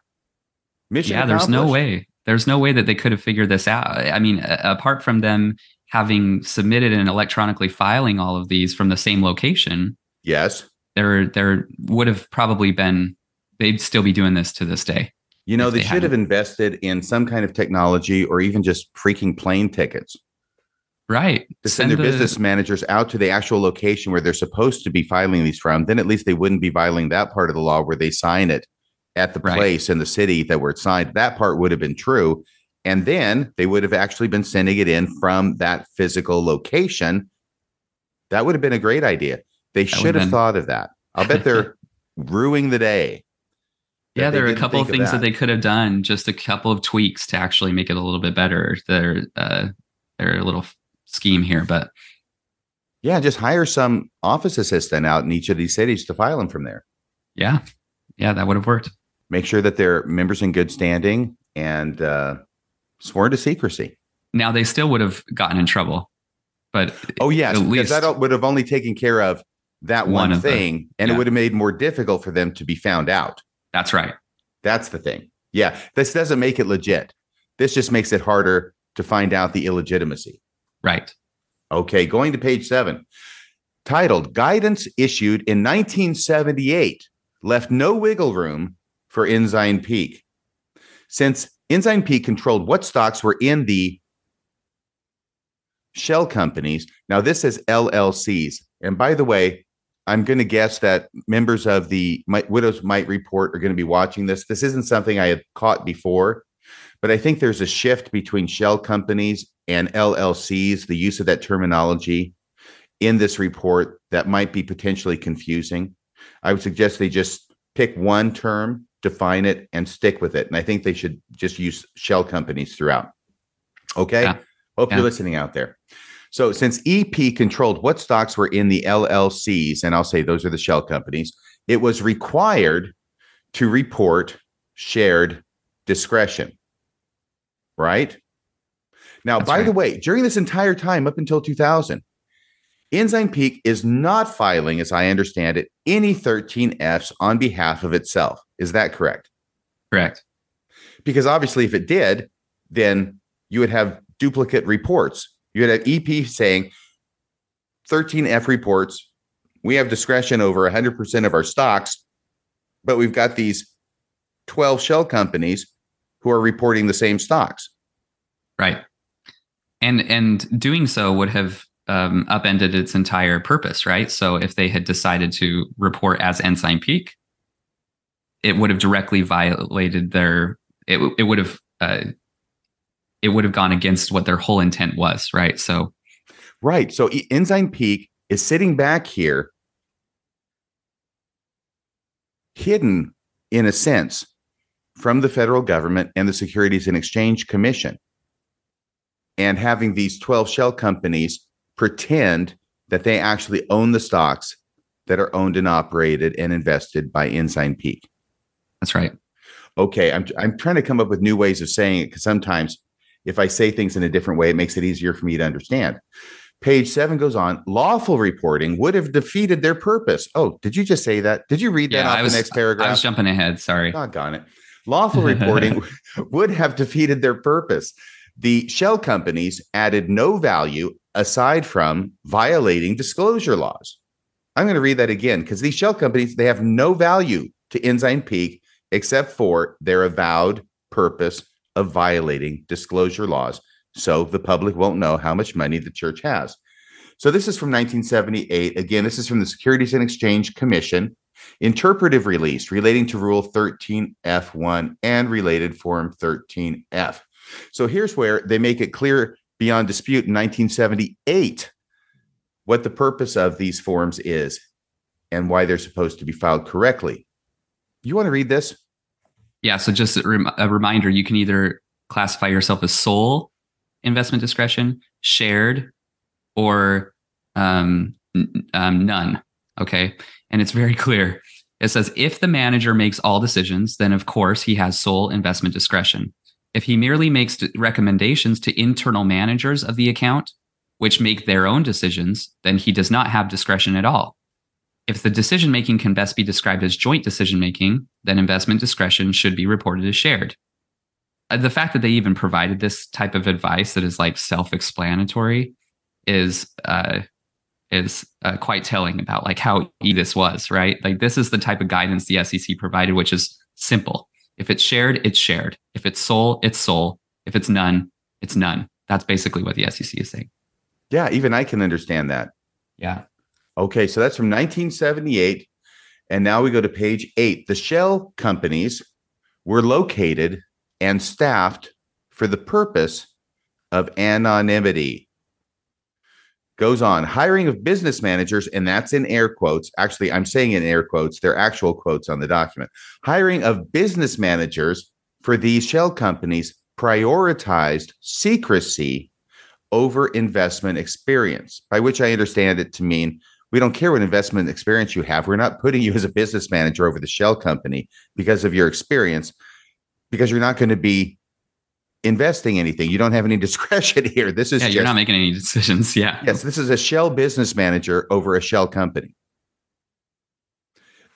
Mission. Yeah. There's no way. There's no way that they could have figured this out. I mean, apart from them having submitted and electronically filing all of these from the same location. Yes. There, there would have probably been, they'd still be doing this to this day. You know, they, they, should hadn't. have invested in some kind of technology or even just freaking plane tickets. Right. To send, send their the, business managers out to the actual location where they're supposed to be filing these from. Then at least they wouldn't be violating that part of the law where they sign it at the right. place in the city that where it's signed. That part would have been true. And then they would have actually been sending it in from that physical location. That would have been a great idea. They That should would've been- thought of that. I'll bet they're ruining the day. Yeah, there are a couple of think of things that. that. they could have done, just a couple of tweaks to actually make it a little bit better. Their uh, their little scheme here, but Yeah, just hire some office assistant out in each of these cities to file them from there. yeah, yeah, that would have worked. Make sure that they're members in good standing and uh, sworn to secrecy. Now they still would have gotten in trouble, but Oh yes, At because least- that would have only taken care of that One one, of the- thing, and it would have made more difficult for them to be found out. that's right. That's the thing. Yeah, this doesn't make it legit. This just makes it harder to find out the illegitimacy. Right. Okay, going to page seven. Titled Guidance Issued in 1978 left no wiggle room for Ensign Peak. Since Ensign P controlled what stocks were in the shell companies, now this is LLCs. And by the way, I'm going to guess that members of the Mi- Widow's Mite Report are going to be watching this. This isn't something I had caught before, but I think there's a shift between shell companies and LLCs, the use of that terminology in this report that might be potentially confusing. I would suggest they just pick one term, define it, and stick with it. And I think they should just use shell companies throughout. Okay. Yeah. Hope Yeah. you're listening out there. So, since EP controlled what stocks were in the LLCs, and I'll say those are the shell companies, it was required to report shared discretion. Right? Now, That's by the way, during this entire time up until 2000, Ensign Peak is not filing, as I understand it, any 13Fs on behalf of itself. Is that correct? Correct. Because obviously, if it did, then you would have duplicate reports. You would have EP saying 13F reports. We have discretion over 100% of our stocks, but we've got these 12 shell companies who are reporting the same stocks. Right. And and doing so would have um, upended its entire purpose, right? So if they had decided to report as Ensign Peak, it would have directly violated their. It it would have uh, it would have gone against what their whole intent was, right? So Right. So E- Ensign Peak is sitting back here, hidden in a sense from the federal government and the Securities and Exchange Commission, and having these 12 shell companies pretend that they actually own the stocks that are owned and operated and invested by Ensign Peak. That's right. Okay, I'm I'm trying to come up with new ways of saying it because sometimes if I say things in a different way, it makes it easier for me to understand. Page seven goes on. Lawful reporting would have defeated their purpose. Oh, did you just say that? Did you read that Yeah, off I was the next I was jumping ahead. Sorry. Doggone it. Lawful reporting would have defeated their purpose. The shell companies added no value aside from violating disclosure laws. I'm going to read that again because these shell companies, they have no value to Ensign Peak except for their avowed purpose of violating disclosure laws. So the public won't know how much money the church has. So this is from 1978. Again, this is from the Securities and Exchange Commission interpretive release relating to Rule 13F1 and related Form 13F. So here's where they make it clear beyond dispute in 1978 what the purpose of these forms is and why they're supposed to be filed correctly. You want to read this? Yeah. So just a, rem- a reminder, you can either classify yourself as sole investment discretion, shared, or um, n- um, none. Okay. And it's very clear. It says if the manager makes all decisions, then of course he has sole investment discretion. If he merely makes recommendations to internal managers of the account, which make their own decisions, then he does not have discretion at all. If the decision making can best be described as joint decision making, then investment discretion should be reported as shared. Uh, The fact that they even provided this type of advice that is like self explanatory is uh, is uh, quite telling about like how easy this was, right? Like this is the type of guidance the SEC provided, which is simple. If it's shared, it's shared. If it's sole, it's sole. If it's none, it's none. That's basically what the SEC is saying. Yeah, even I can understand that. Yeah. Okay, so that's from 1978. And now we go to page eight. The shell companies were located and staffed for the purpose of anonymity. Goes on, hiring of business managers, and that's in air quotes. Actually, I'm saying in air quotes, they're actual quotes on the document. Hiring of business managers for these shell companies prioritized secrecy over investment experience, by which I understand it to mean we don't care what investment experience you have. We're not putting you as a business manager over the shell company because of your experience, because you're not going to be investing anything. You don't have any discretion here. This is yeah, just, you're not making any decisions. Yeah. yes, this is a shell business manager over a shell company.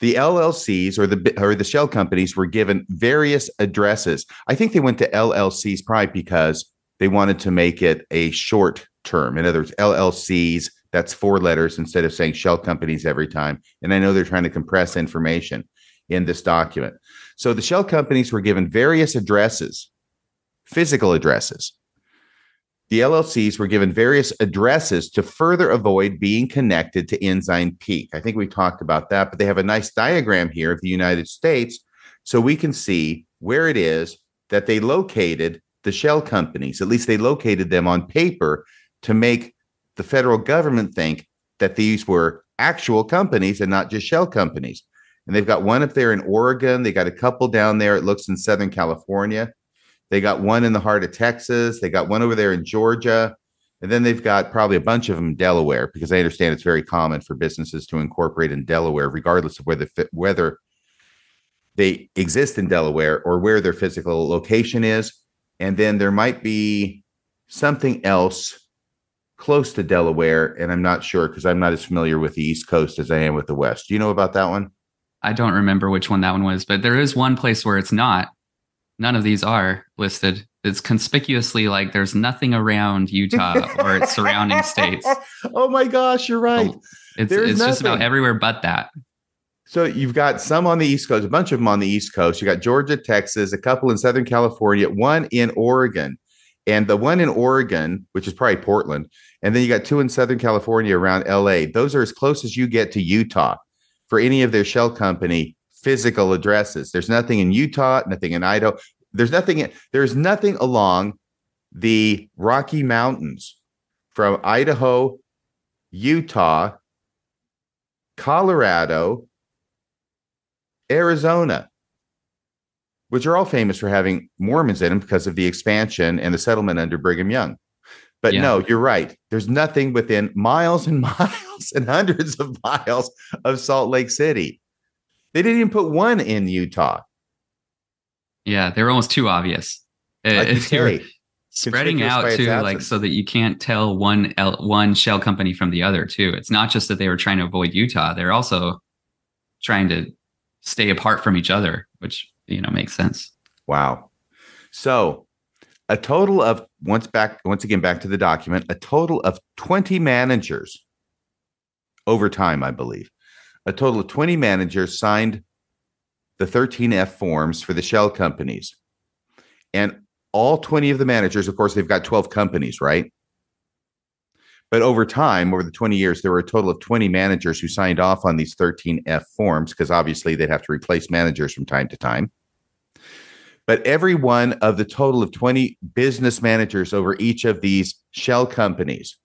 The LLCs or the or the shell companies were given various addresses. I think they went to LLCs probably because they wanted to make it a short term. In other words, LLCs, that's four letters instead of saying shell companies every time. And I know they're trying to compress information in this document. So the shell companies were given various addresses, physical addresses. The LLCs were given various addresses to further avoid being connected to Ensign Peak. I think we talked about that, but they have a nice diagram here of the United States so we can see where it is that they located the shell companies. At least they located them on paper to make the federal government think that these were actual companies and not just shell companies. And they've got one up there in Oregon. They got a couple down there, it looks in Southern California. They got one in the heart of Texas. They got one over there in Georgia. And then they've got probably a bunch of them in Delaware because I understand it's very common for businesses to incorporate in Delaware, regardless of whether whether they exist in Delaware or where their physical location is. And then there might be something else close to Delaware, and I'm not sure because I'm not as familiar with the East Coast as I am with the West. Do you know about that one? I don't remember which one that one was, but there is one place where it's not. None of these are listed. It's conspicuously like there's nothing around Utah or its surrounding states. Oh my gosh, you're right. Um, it's, There's it's just about everywhere but that. So you've got some on the East Coast, a bunch of them on the East Coast. You got Georgia, Texas, a couple in Southern California, one in Oregon. And the one in Oregon, which is probably Portland, and then you got two in Southern California around LA. Those are as close as you get to Utah for any of their shell company physical addresses. There's nothing in Utah, nothing in Idaho. There's nothing in, there's nothing along the Rocky Mountains from Idaho, Utah, Colorado, Arizona, which are all famous for having Mormons in them because of the expansion and the settlement under Brigham Young. But Yeah. no, you're right. There's nothing within miles and miles and hundreds of miles of Salt Lake City. They didn't even put one in Utah. Yeah, they're almost too obvious. Uh, Like if you're spreading out its too, like so that you can't tell one L, one shell company from the other too. It's not just that they were trying to avoid Utah; they're also trying to stay apart from each other, which you know makes sense. Wow. So a total of once back once again back to the document, a total of 20 managers over time, I believe. A total of 20 managers signed the 13F forms for the shell companies. And all 20 of the managers, of course, they've got 12 companies, right? But over time, over the 20 years, there were a total of 20 managers who signed off on these 13F forms because obviously they'd have to replace managers from time to time. But every one of the total of 20 business managers over each of these shell companies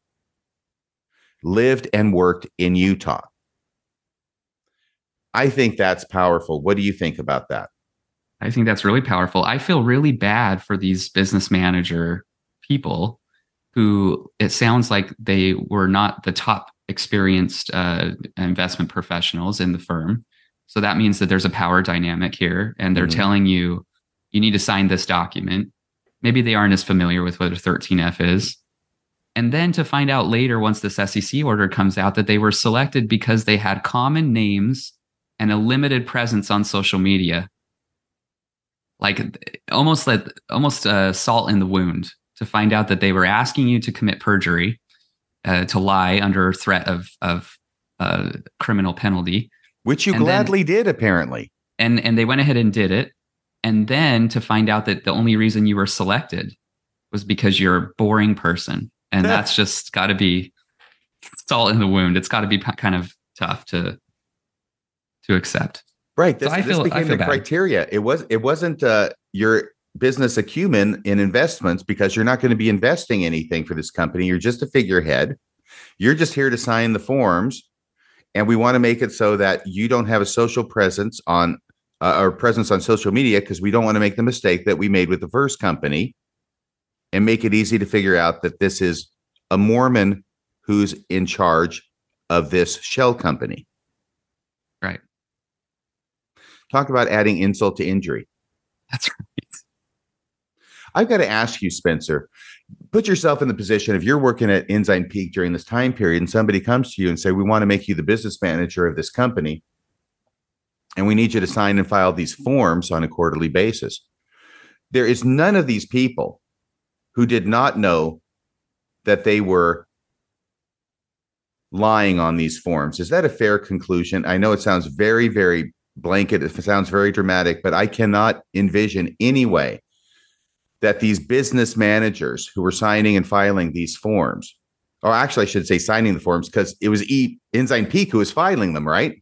lived and worked in Utah. I think that's powerful. What do you think about that? I think that's really powerful. I feel really bad for these business manager people who it sounds like they were not the top experienced uh, investment professionals in the firm. So that means that there's a power dynamic here, and they're Mhm. telling you you need to sign this document. Maybe they aren't as familiar with what a 13F is. And then to find out later, once this SEC order comes out, that they were selected because they had common names and a limited presence on social media like almost like almost uh, salt in the wound to find out that they were asking you to commit perjury, uh, to lie under threat of of uh, criminal penalty, Which you And then- gladly did, apparently. and and they went ahead and did it, and then to find out that the only reason you were selected was because you're a boring person, and that's just got to be salt in the wound. It's got to be kind of tough to to accept. Right. This, I this feel- became the bad. criteria. It was it wasn't uh you're business acumen in investments because you're not going to be investing anything for this company. You're just a figurehead. You're just here to sign the forms. And we want to make it so that you don't have a social presence on uh, or presence on social media because we don't want to make the mistake that we made with the first company and make it easy to figure out that this is a Mormon who's in charge of this shell company. Right. Talk about adding insult to injury. That's right. I've got to ask you, Spencer, put yourself in the position if you're working at Ensign Peak during this time period and somebody comes to you and say, we want to make you the business manager of this company and we need you to sign and file these forms on a quarterly basis. There is none of these people who did not know that they were lying on these forms. Is that a fair conclusion? I know it sounds very, very blanket. It sounds very dramatic, but I cannot envision any way that these business managers who were signing and filing these forms, or actually, I should say signing the forms because it was e- Ensign Peak who was filing them, right?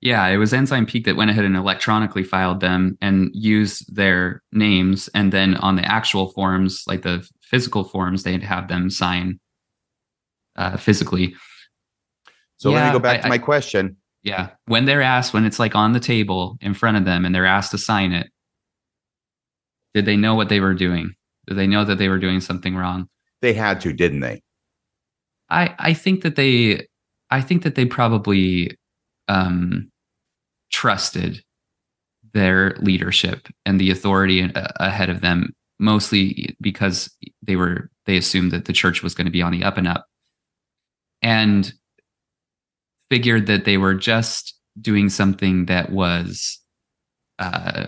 Yeah, it was Ensign Peak that went ahead and electronically filed them and used their names. And then on the actual forms, like the physical forms, they'd have them sign uh, physically. So yeah, let me go back I, to my I, question. Yeah. When they're asked, when it's like on the table in front of them and they're asked to sign it, did they know what they were doing? Did they know that they were doing something wrong? They had to, didn't they? I I think that they I think that they probably um, trusted their leadership and the authority ahead of them, mostly because they were they assumed that the church was going to be on the up and up, and figured that they were just doing something that was uh,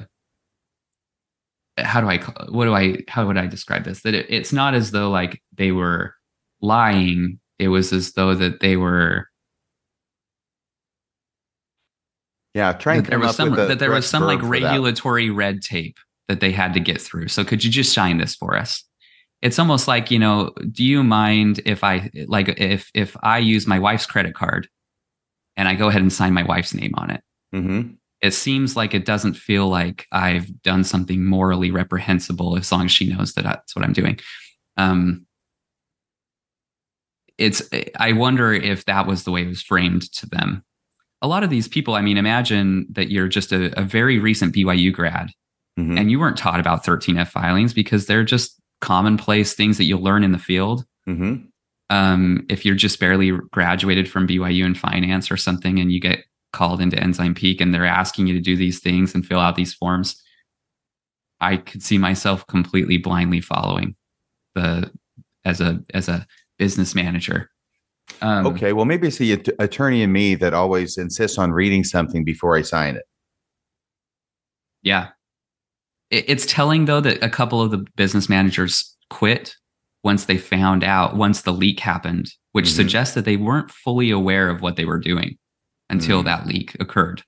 how do I what do I how would I describe this? That it, it's not as though like they were lying. It was as though that they were. Yeah, trying to there was some that there was some like regulatory red tape that they had to get through. So could you just shine this for us? It's almost like you know. Do you mind if I like if if I use my wife's credit card and I go ahead and sign my wife's name on it? Mm-hmm it seems like it doesn't feel like I've done something morally reprehensible as long as she knows that that's what I'm doing. Um, it's I wonder if that was the way it was framed to them. A lot of these people, I mean, imagine that you're just a, a very recent BYU grad mm-hmm. and you weren't taught about 13F filings because they're just commonplace things that you'll learn in the field. Mm-hmm. Um, if you're just barely graduated from BYU in finance or something and you get called into Ensign Peak and they're asking you to do these things and fill out these forms, I could see myself completely blindly following the as a as a business manager. Um, okay, well, maybe it's the attorney in me that always insists on reading something before I sign it. Yeah, it's telling though that a couple of the business managers quit once they found out once the leak happened, which mm-hmm. suggests that they weren't fully aware of what they were doing until mm. that leak occurred.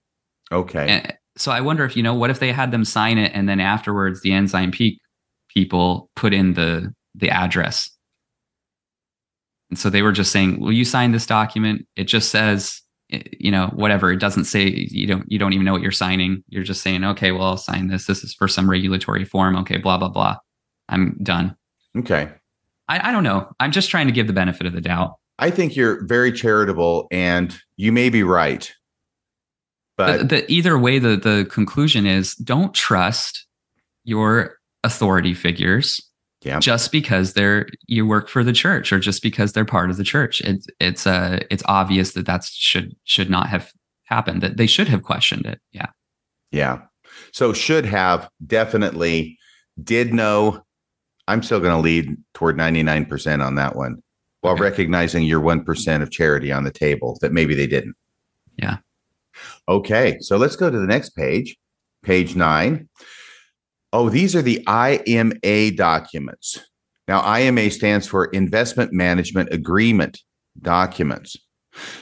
Okay. And so I wonder if you know what if they had them sign it and then afterwards the Ensign Peak people put in the the address. And so they were just saying, "Will you sign this document? It just says, you know, whatever. It doesn't say you don't you don't even know what you're signing. You're just saying, "Okay, well, I'll sign this. This is for some regulatory form. Okay, blah blah blah. I'm done." Okay. I, I don't know. I'm just trying to give the benefit of the doubt. I think you're very charitable and you may be right. But the, the, either way, the, the conclusion is don't trust your authority figures yeah. just because they're you work for the church or just because they're part of the church. It's it's uh it's obvious that that should should not have happened. That they should have questioned it. Yeah. Yeah. So should have definitely did know. I'm still going to lead toward 99% on that one while okay. recognizing your 1% of charity on the table that maybe they didn't. Yeah. Okay. So let's go to the next page, page nine. Oh, these are the IMA documents. Now, IMA stands for Investment Management Agreement documents.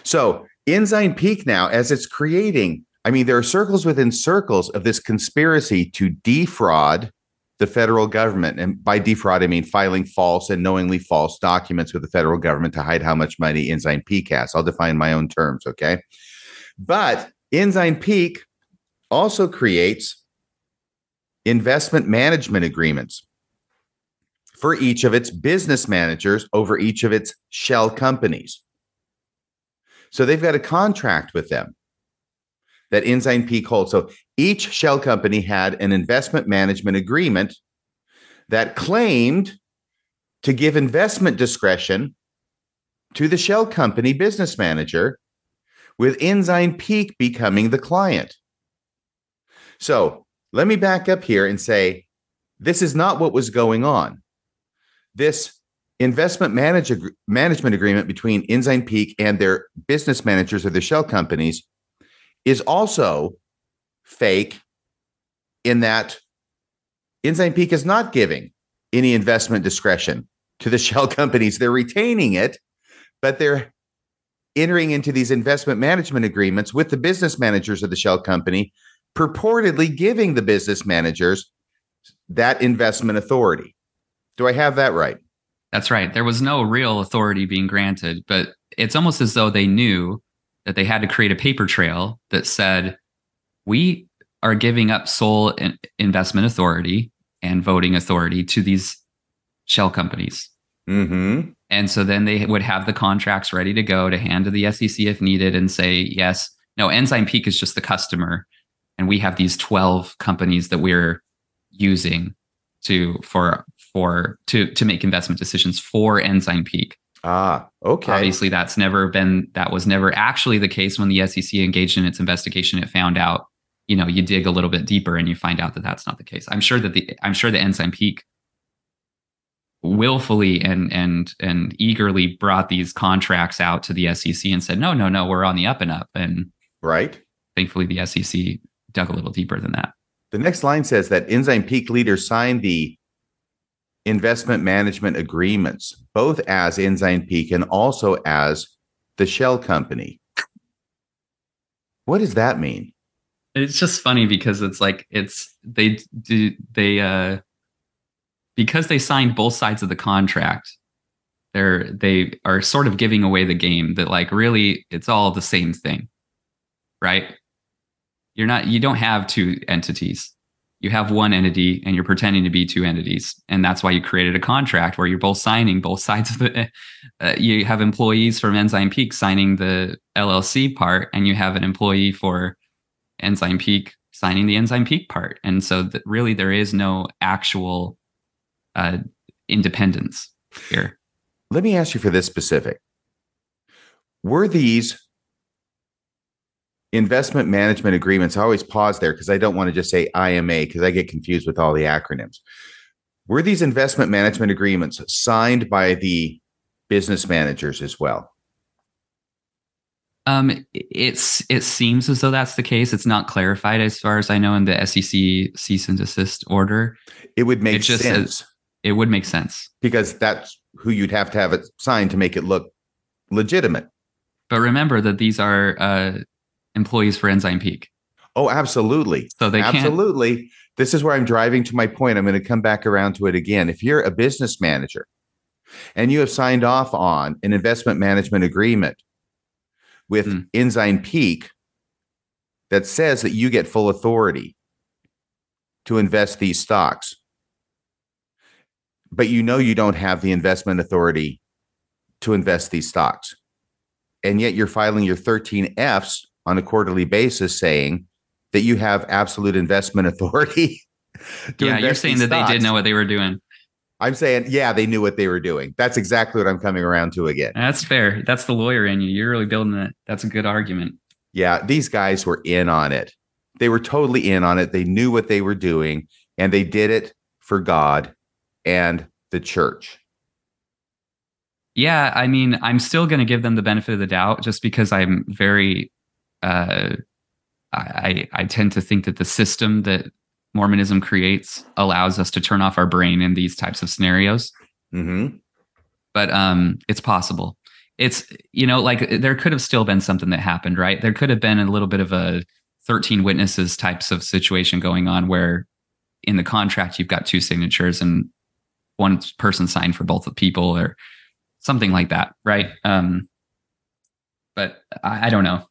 So, Ensign Peak now, as it's creating, I mean, there are circles within circles of this conspiracy to defraud the federal government. And by defraud, I mean filing false and knowingly false documents with the federal government to hide how much money Ensign Peak has. I'll define my own terms, okay? But Ensign Peak also creates investment management agreements for each of its business managers over each of its shell companies. So they've got a contract with them that Ensign Peak holds. So each shell company had an investment management agreement that claimed to give investment discretion to the shell company business manager, with Ensign Peak becoming the client. So let me back up here and say this is not what was going on. This investment manage, management agreement between Ensign Peak and their business managers of the shell companies is also fake in that Ensign Peak is not giving any investment discretion to the shell companies. They're retaining it, but they're entering into these investment management agreements with the business managers of the shell company, purportedly giving the business managers that investment authority. Do I have that right? That's right. There was no real authority being granted, but it's almost as though they knew that they had to create a paper trail that said, we are giving up sole investment authority and voting authority to these shell companies. Mm-hmm. And so then they would have the contracts ready to go to hand to the SEC if needed and say, yes, no, Ensign Peak is just the customer. And we have these 12 companies that we're using to for for to to make investment decisions for Ensign Peak. Ah, okay. Obviously, that's never been that was never actually the case when the SEC engaged in its investigation. It found out, you know, you dig a little bit deeper and you find out that that's not the case. I'm sure that the I'm sure the Ensign Peak willfully and and and eagerly brought these contracts out to the SEC and said, no, no, no, we're on the up and up. And right. Thankfully, the SEC dug a little deeper than that. The next line says that Ensign Peak leaders signed the investment management agreements, both as Ensign Peak and also as the shell company. What does that mean? It's just funny because it's like it's they do they uh because they signed both sides of the contract they're they are sort of giving away the game that like really it's all the same thing right you're not you don't have two entities you have one entity and you're pretending to be two entities. And that's why you created a contract where you're both signing both sides of the uh, you have employees from ensign peak signing the llc part and you have an employee for ensign peak signing the ensign peak part. And so that really there is no actual uh, independence here. Let me ask you for this specific. Were these investment management agreements, I always pause there because I don't want to just say IMA because I get confused with all the acronyms. Were these investment management agreements signed by the business managers as well? Um, it's it seems as though that's the case. It's not clarified as far as I know in the SEC cease and desist order. It would make it just sense. It would make sense because that's who you'd have to have it signed to make it look legitimate. But remember that these are uh, employees for Ensign Peak. Oh, absolutely. So they absolutely. Can't... This is where I'm driving to my point. I'm going to come back around to it again. If you're a business manager and you have signed off on an investment management agreement with mm. Ensign Peak that says that you get full authority to invest these stocks, but you know you don't have the investment authority to invest these stocks. And yet you're filing your 13 Fs on a quarterly basis saying that you have absolute investment authority. yeah, you're saying that stocks. they did know what they were doing. I'm saying, yeah, they knew what they were doing. That's exactly what I'm coming around to again. That's fair. That's the lawyer in you. You're really building that. That's a good argument. Yeah, these guys were in on it. They were totally in on it. They knew what they were doing, and they did it for God and the church. Yeah, I mean, I'm still going to give them the benefit of the doubt just because I'm very uh, I, I tend to think that the system that Mormonism creates allows us to turn off our brain in these types of scenarios. Mm-hmm. But um, it's possible. It's you know like there could have still been something that happened, right? There could have been a little bit of a 13 witnesses types of situation going on where in the contract you've got two signatures and one person signed for both the people or something like that, right? Um, but I, I don't know.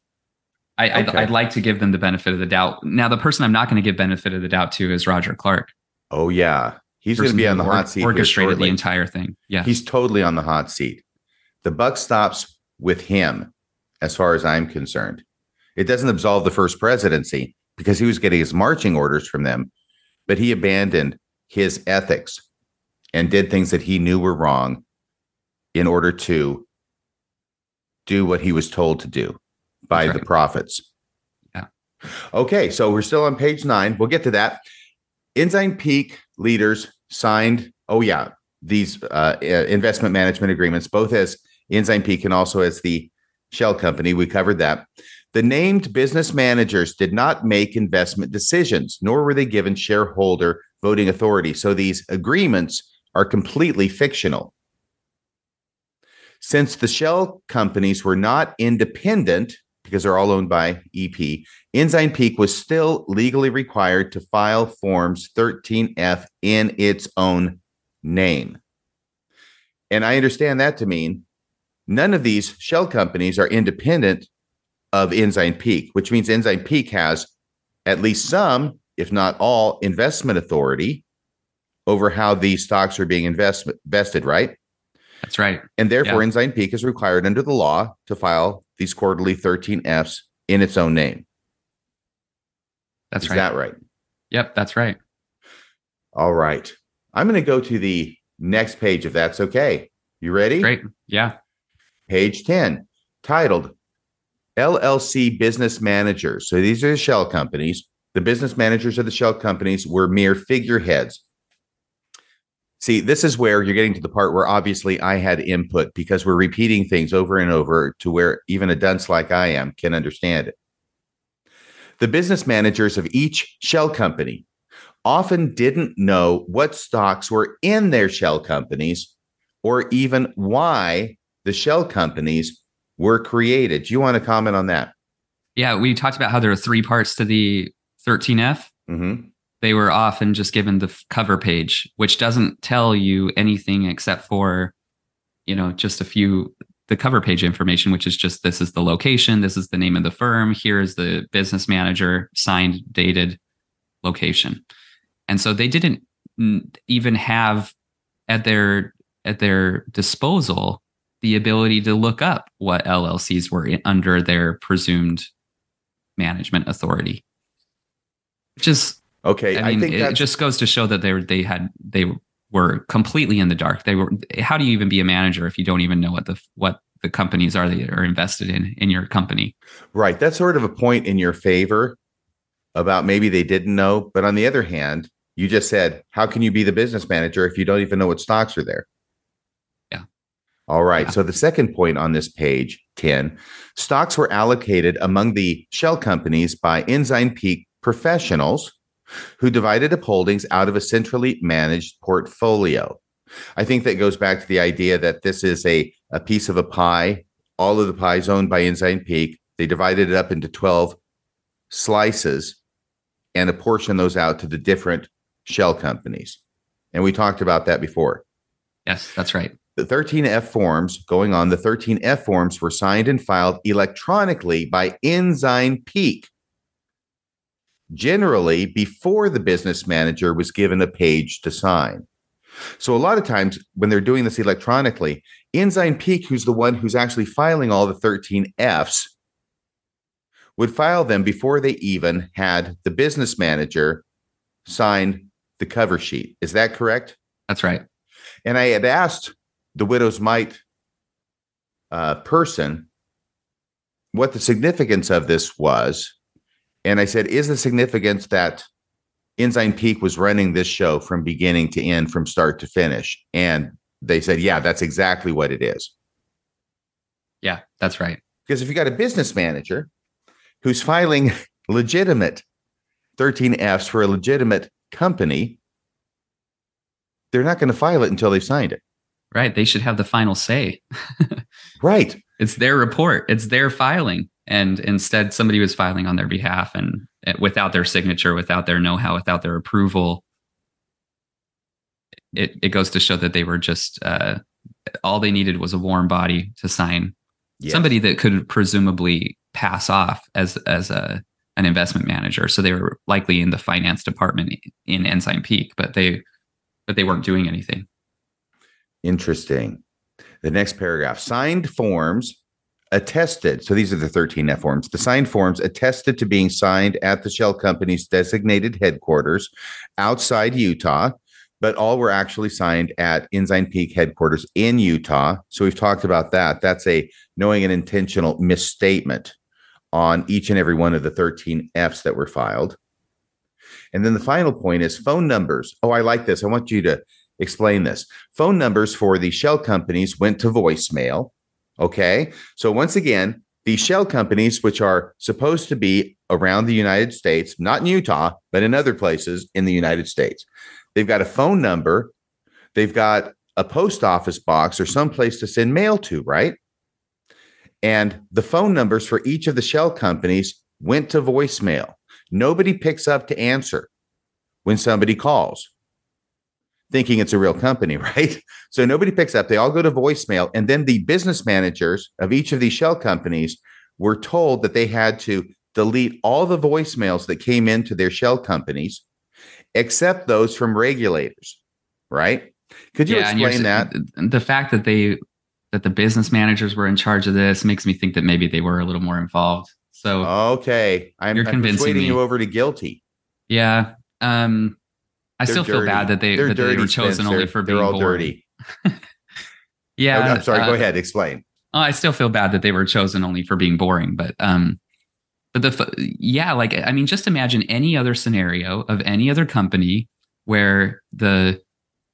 I, I'd, I'd like to give them the benefit of the doubt. Now, the person I'm not going to give benefit of the doubt to is Roger Clarke. Oh yeah, he's going to be on the or- hot seat. Orchestrated the entire thing. Yeah. He's totally on the hot seat. The buck stops with him, as far as I'm concerned. It doesn't absolve the first presidency because he was getting his marching orders from them, but he abandoned his ethics and did things that he knew were wrong in order to do what he was told to do by That's the right. prophets. Yeah. Okay, so we're still on page nine. We'll get to that. Ensign Peak leaders signed, oh, yeah, these uh, uh, investment management agreements, both as Ensign Peak and also as the shell company. We covered that. The named business managers did not make investment decisions, nor were they given shareholder voting authority. So these agreements are completely fictional. Since the shell companies were not independent, because they're all owned by EP, Ensign Peak was still legally required to file Forms 13F in its own name. And I understand that to mean none of these shell companies are independent of Ensign Peak, which means Ensign Peak has at least some, if not all, investment authority over how these stocks are being invest- invested, right? That's right. And therefore, Yeah. Ensign Peak is required under the law to file these quarterly 13Fs in its own name. That's is right. that right? Yep. That's right. All right. I'm going to go to the next page if that's okay. You ready? Great. Yeah. Page 10, titled LLC Business Managers. So these are the shell companies. The business managers of the shell companies were mere figureheads. See, this is where you're getting to the part where obviously I had input because we're repeating things over and over to where even a dunce like I am can understand it. The business managers of each shell company often didn't know what stocks were in their shell companies or even why the shell companies were created. Do you want to comment on that? Yeah. We talked about how there are three parts to the 13F. Mm-hmm. They were often just given the cover page, which doesn't tell you anything except for, you know, just a few, the cover page information, which is just this is the location, this is the name of the firm, here is the business manager, signed, dated, location. And so they didn't even have at their at their disposal the ability to look up what LLCs were in, under their presumed management authority. Which is Okay, I I, mean, think it just goes to show that they were they had they were completely in the dark. They were. How do you even be a manager if you don't even know what the what the companies are that are invested in in your company? right. That's sort of a point in your favor about maybe they didn't know. But on the other hand, you just said, how can you be the business manager if you don't even know what stocks are there? Yeah. All right. Yeah. So the second point on this page 10 stocks were allocated among the shell companies by Ensign Peak professionals who divided up holdings out of a centrally managed portfolio. I think that goes back to the idea that this is a, a piece of a pie. All of the pie is owned by Ensign Peak. They divided it up into 12 slices and apportion those out to the different shell companies. And we talked about that before. Yes, that's right. The 13F forms going on, the 13F forms were signed and filed electronically by Ensign Peak. Generally, before the business manager was given a page to sign. So, a lot of times when they're doing this electronically, Ensign Peak, who's the one who's actually filing all the 13Fs, would file them before they even had the business manager sign the cover sheet. Is that correct? That's right. And I had asked the widow's mite uh, person what the significance of this was. And I said, is the significance that Ensign Peak was running this show from beginning to end, from start to finish? And they said, yeah, that's exactly what it is. Yeah, that's right. Because if you got a business manager who's filing legitimate 13Fs for a legitimate company, they're not going to file it until they've signed it. Right. They should have the final say. Right. It's their report. It's their filing. And instead, somebody was filing on their behalf and uh, without their signature, without their know-how, without their approval. It it goes to show that they were just uh, all they needed was a warm body to sign Yes. somebody that could presumably pass off as as a an investment manager. So they were likely in the finance department in Ensign Peak, but they but they weren't doing anything. Interesting. The next paragraph signed forms attested. So these are the 13F forms. The signed forms attested to being signed at the shell company's designated headquarters outside Utah, but all were actually signed at Ensign Peak headquarters in Utah. So we've talked about that. That's a knowing an intentional misstatement on each and every one of the 13 Fs that were filed. And then the final point is phone numbers. Oh, I like this. I want you to explain this. Phone numbers for the shell companies went to voicemail. Okay. So once again, the shell companies, which are supposed to be around the United States, not in Utah, but in other places in the United States, they've got a phone number, they've got a post office box or some place to send mail to, right? And the phone numbers for each of the shell companies went to voicemail. Nobody picks up to answer when somebody calls, thinking it's a real company, right? So nobody picks up. They all go to voicemail. And then the business managers of each of these shell companies were told that they had to delete all the voicemails that came into their shell companies, except those from regulators, right? Could you yeah, explain that? The fact that they that the business managers were in charge of this makes me think that maybe they were a little more involved. So okay, I'm, you're I'm convincing me. you over to guilty. Yeah, um, I still dirty. feel bad that they that they were chosen only for being all boring. dirty. yeah, oh, I'm sorry. Uh, go ahead, explain. Oh, I still feel bad that they were chosen only for being boring, but um, but the yeah, like I mean, just imagine any other scenario of any other company where the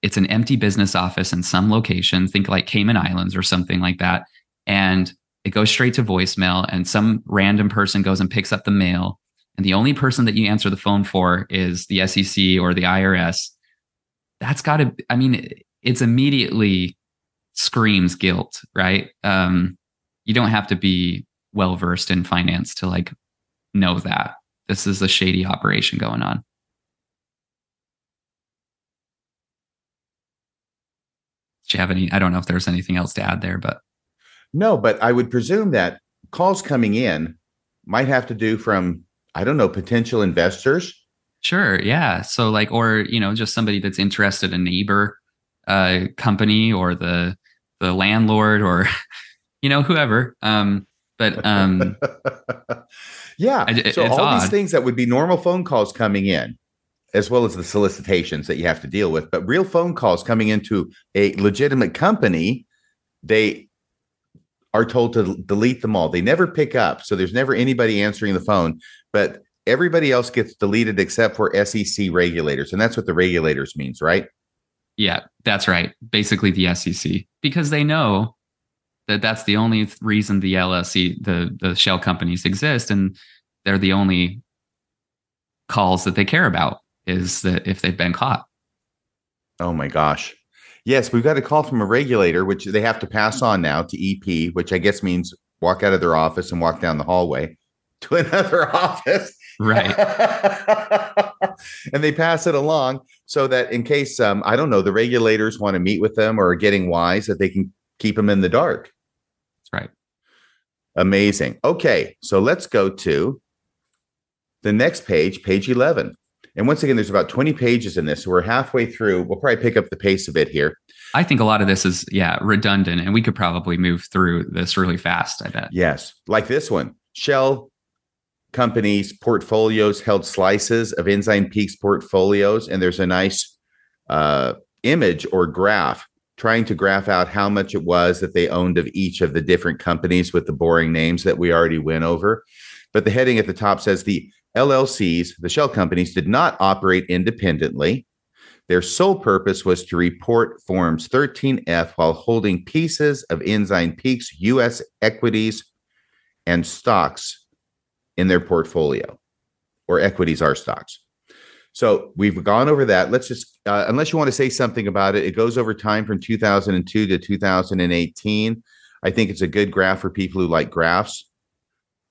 it's an empty business office in some location, think like Cayman Islands or something like that. And it goes straight to voicemail, and some random person goes and picks up the mail. And the only person that you answer the phone for is the SEC or the IRS. That's got to, I mean, it's immediately screams guilt, right? Um, you don't have to be well versed in finance to like know that this is a shady operation going on. Do you have any? I don't know if there's anything else to add there, but no, but I would presume that calls coming in might have to do from I don't know potential investors. Sure, yeah. So like, or you know, just somebody that's interested in neighbor uh, company or the the landlord or you know whoever. Um, but um, yeah, so all odd. these things that would be normal phone calls coming in as well as the solicitations that you have to deal with. But real phone calls coming into a legitimate company, they are told to delete them all. They never pick up. So there's never anybody answering the phone, but everybody else gets deleted except for SEC regulators. And that's what the regulators means, right? Yeah, that's right. Basically the SEC because they know that that's the only reason the LLC the the shell companies exist and they're the only calls that they care about is that if they've been caught. Oh my gosh. Yes, we've got a call from a regulator, which they have to pass on now to EP, which I guess means walk out of their office and walk down the hallway to another office. Right. and they pass it along so that in case, um, I don't know, the regulators want to meet with them or are getting wise, that they can keep them in the dark. That's right. Amazing. Okay. So let's go to the next page, page 11. And once again, there's about 20 pages in this. So we're halfway through. We'll probably pick up the pace a bit here. I think a lot of this is, yeah, redundant, and we could probably move through this really fast. I bet. Yes. Like this one Shell companies' portfolios held slices of Ensign Peaks portfolios. And there's a nice uh, image or graph trying to graph out how much it was that they owned of each of the different companies with the boring names that we already went over. But the heading at the top says the LLCs, the shell companies, did not operate independently. Their sole purpose was to report Forms 13F while holding pieces of Ensign Peak's U.S. equities and stocks in their portfolio, or equities are stocks. So we've gone over that. Let's just, uh, unless you want to say something about it, it goes over time from 2002 to 2018. I think it's a good graph for people who like graphs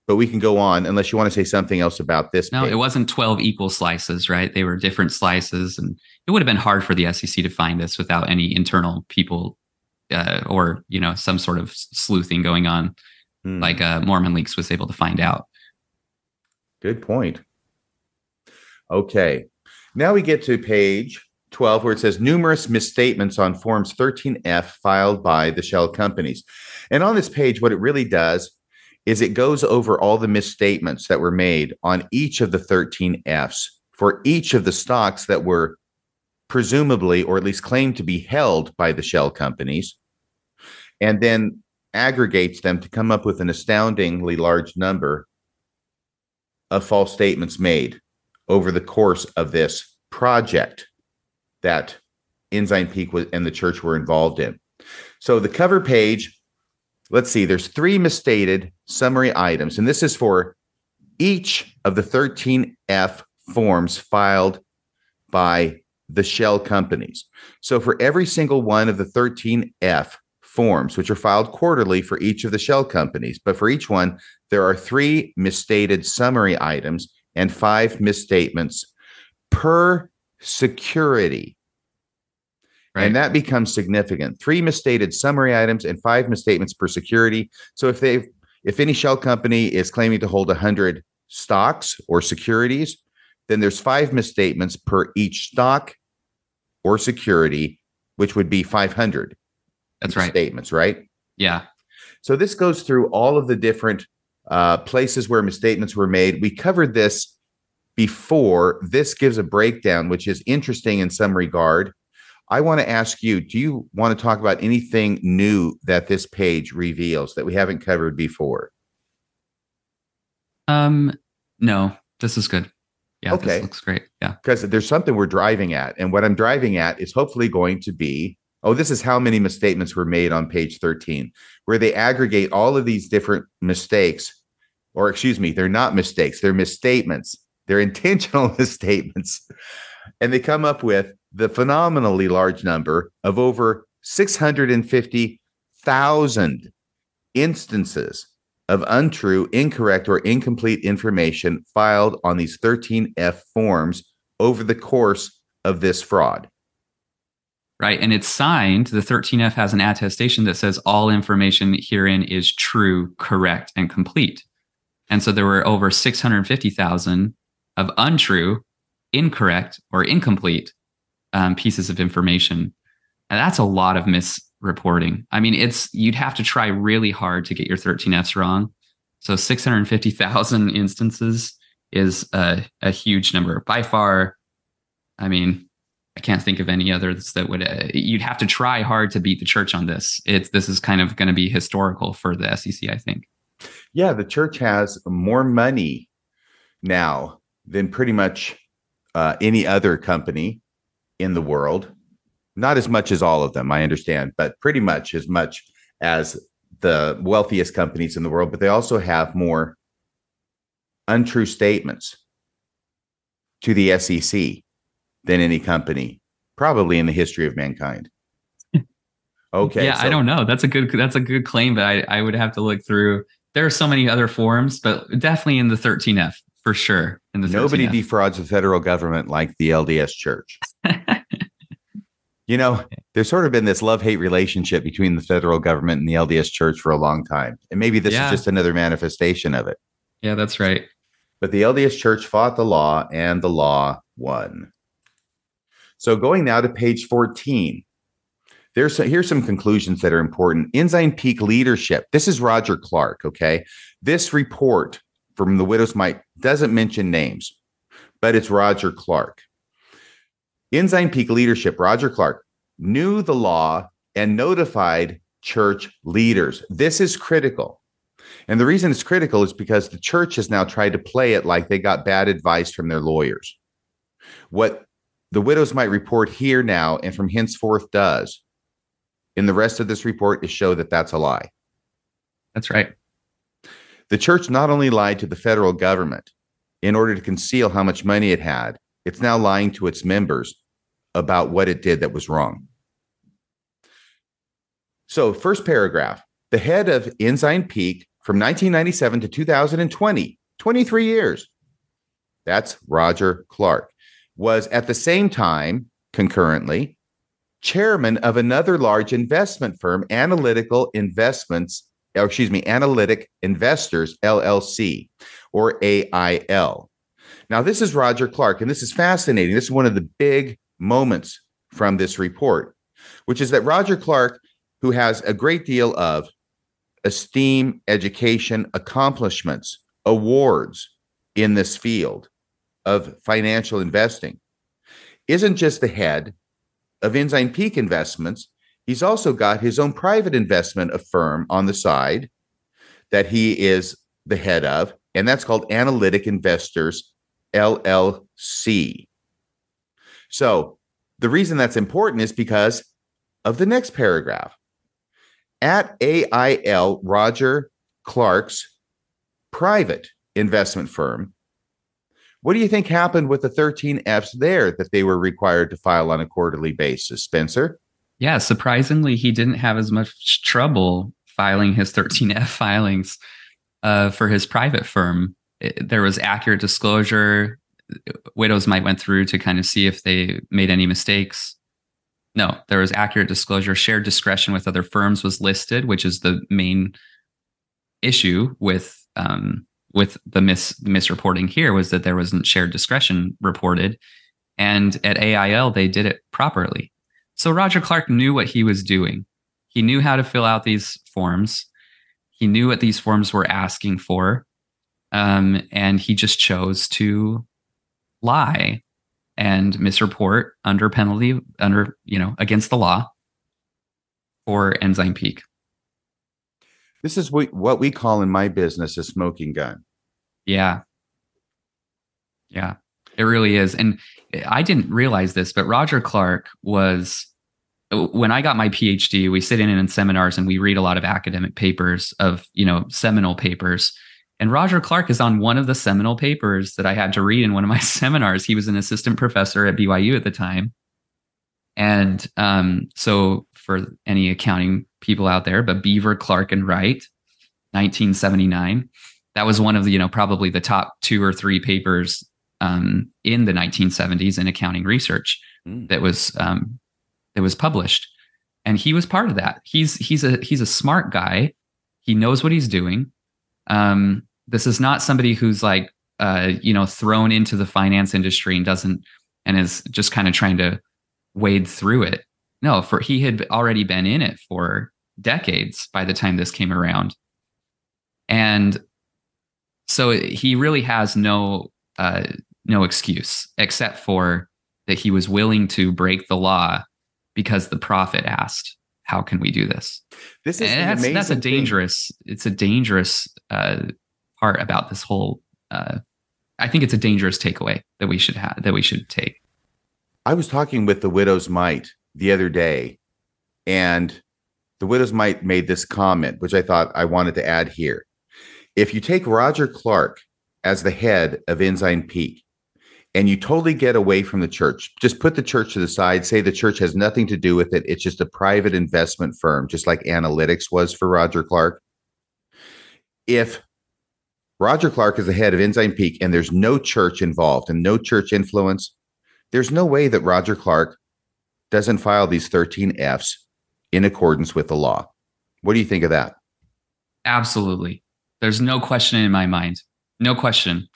but we can go on unless you want to say something else about this. No, page. it wasn't 12 equal slices, right? They were different slices. And it would have been hard for the SEC to find this without any internal people uh, or, you know, some sort of sleuthing going on. hmm. like uh, Mormon Leaks was able to find out. Good point. Okay. Now we get to page 12, where it says numerous misstatements on Forms 13F filed by the shell companies. And on this page, what it really does is it goes over all the misstatements that were made on each of the 13 Fs for each of the stocks that were presumably or at least claimed to be held by the shell companies, and then aggregates them to come up with an astoundingly large number of false statements made over the course of this project that Ensign Peak and the church were involved in. So the cover page let's see, there's three misstated summary items, and this is for each of the 13F forms filed by the shell companies. So for every single one of the 13F forms, which are filed quarterly for each of the shell companies, but for each one, there are three misstated summary items and five misstatements per security. Right. And that becomes significant. Three misstated summary items and five misstatements per security. So if they if any shell company is claiming to hold 100 stocks or securities, then there's five misstatements per each stock or security, which would be 500. That's right. Statements, right? Yeah. So this goes through all of the different uh, places where misstatements were made. We covered this before. This gives a breakdown, which is interesting in some regard. I want to ask you do you want to talk about anything new that this page reveals that we haven't covered before? Um, no, this is good. Yeah, okay. looks great. Yeah. Because there's something we're driving at. And what I'm driving at is hopefully going to be oh, this is how many misstatements were made on page 13, where they aggregate all of these different mistakes, or excuse me, they're not mistakes, they're misstatements. They're intentional misstatements. And they come up with the phenomenally large number of over 650,000 instances of untrue, incorrect, or incomplete information filed on these 13F forms over the course of this fraud. Right. And it's signed, the 13F has an attestation that says all information herein is true, correct, and complete. And so there were over 650,000 of untrue, incorrect, or incomplete um, pieces of information. And that's a lot of misreporting. I mean, it's you'd have to try really hard to get your 13Fs wrong. So 650,000 instances is a, a huge number. By far, I mean, I can't think of any others that would. Uh, you'd have to try hard to beat the church on this. It's this is kind of going to be historical for the SEC, I think. Yeah, the church has more money now than pretty much uh, any other company in the world. Not as much as all of them, I understand, but pretty much as much as the wealthiest companies in the world. But they also have more untrue statements to the SEC than any company, probably in the history of mankind. Okay. Yeah, so. I don't know. That's a good that's a good claim, but I, I would have to look through. There are so many other forms, but definitely in the 13F for sure. In the nobody defrauds the federal government like the LDS Church. you know, there's sort of been this love hate relationship between the federal government and the LDS Church for a long time, and maybe this yeah. is just another manifestation of it. Yeah, that's right. But the LDS Church fought the law, and the law won. So going now to page 14. There's here's some conclusions that are important. Ensign Peak leadership. This is Roger Clarke. Okay, this report from the Widow's Mite doesn't mention names, but it's Roger Clarke. Ensign Peak leadership, Roger Clarke, knew the law and notified church leaders. This is critical. And the reason it's critical is because the church has now tried to play it like they got bad advice from their lawyers. What the Widow's Mite report here now and from henceforth does in the rest of this report is show that that's a lie. That's right. The church not only lied to the federal government in order to conceal how much money it had, it's now lying to its members about what it did that was wrong. So, first paragraph the head of Ensign Peak from 1997 to 2020, 23 years. That's Roger Clarke, was at the same time, concurrently, chairman of another large investment firm, Analytical Investments or excuse me, Analytic Investors LLC or AIL. Now, this is Roger Clarke, and this is fascinating. This is one of the big moments from this report, which is that Roger Clarke, who has a great deal of esteem, education, accomplishments, awards in this field of financial investing, isn't just the head of Ensign Peak Investments. He's also got his own private investment firm on the side that he is the head of, and that's called Analytic Investors LLC. So the reason that's important is because of the next paragraph. At AIL, Roger Clarke's private investment firm, what do you think happened with the 13Fs there that they were required to file on a quarterly basis, Spencer? Yeah, surprisingly, he didn't have as much trouble filing his 13F filings uh, for his private firm. It, there was accurate disclosure. Widow's Mite went through to kind of see if they made any mistakes. No, there was accurate disclosure. Shared discretion with other firms was listed, which is the main issue with um, with the mis misreporting here was that there wasn't shared discretion reported, and at AIL they did it properly. So Roger Clarke knew what he was doing. He knew how to fill out these forms. He knew what these forms were asking for, um, and he just chose to lie and misreport under penalty under you know against the law for ensign peak this is what we call in my business a smoking gun yeah yeah it really is and i didn't realize this but roger clarke was when i got my phd we sit in in seminars and we read a lot of academic papers of you know seminal papers and Roger Clarke is on one of the seminal papers that I had to read in one of my seminars. He was an assistant professor at BYU at the time. And um, so, for any accounting people out there, but Beaver, Clarke, and Wright, 1979, that was one of the, you know, probably the top two or three papers um, in the 1970s in accounting research mm. that was um, that was published. And he was part of that. He's he's a he's a smart guy. He knows what he's doing. Um, this is not somebody who's like, uh, you know, thrown into the finance industry and doesn't and is just kind of trying to wade through it. No, for he had already been in it for decades by the time this came around, and so he really has no uh, no excuse except for that he was willing to break the law because the prophet asked how can we do this? This is that's, that's a dangerous. Thing. It's a dangerous uh, part about this whole. Uh, I think it's a dangerous takeaway that we should have that we should take. I was talking with the Widow's Mite the other day, and the Widow's Mite made this comment, which I thought I wanted to add here. If you take Roger Clarke as the head of Ensign Peak, and you totally get away from the church. Just put the church to the side, say the church has nothing to do with it. It's just a private investment firm, just like analytics was for Roger Clarke. If Roger Clarke is the head of Ensign Peak and there's no church involved and no church influence, there's no way that Roger Clarke doesn't file these 13 Fs in accordance with the law. What do you think of that? Absolutely. There's no question in my mind. No question.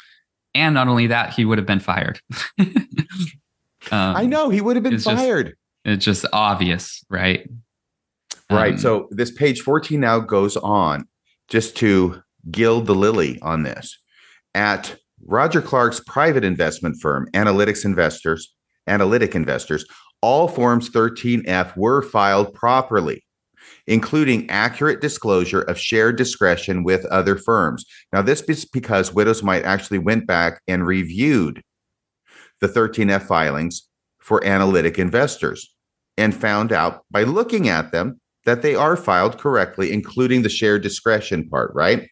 And not only that, he would have been fired. um, I know he would have been fired. Just, it's just obvious, right? Right. Um, so this page 14 now goes on just to gild the lily on this. At Roger Clarke's private investment firm, Analytics Investors, Analytic Investors, all Forms 13F were filed properly including accurate disclosure of shared discretion with other firms. Now, this is because Widow's Mite actually went back and reviewed the 13F filings for analytic investors and found out by looking at them that they are filed correctly, including the shared discretion part, right?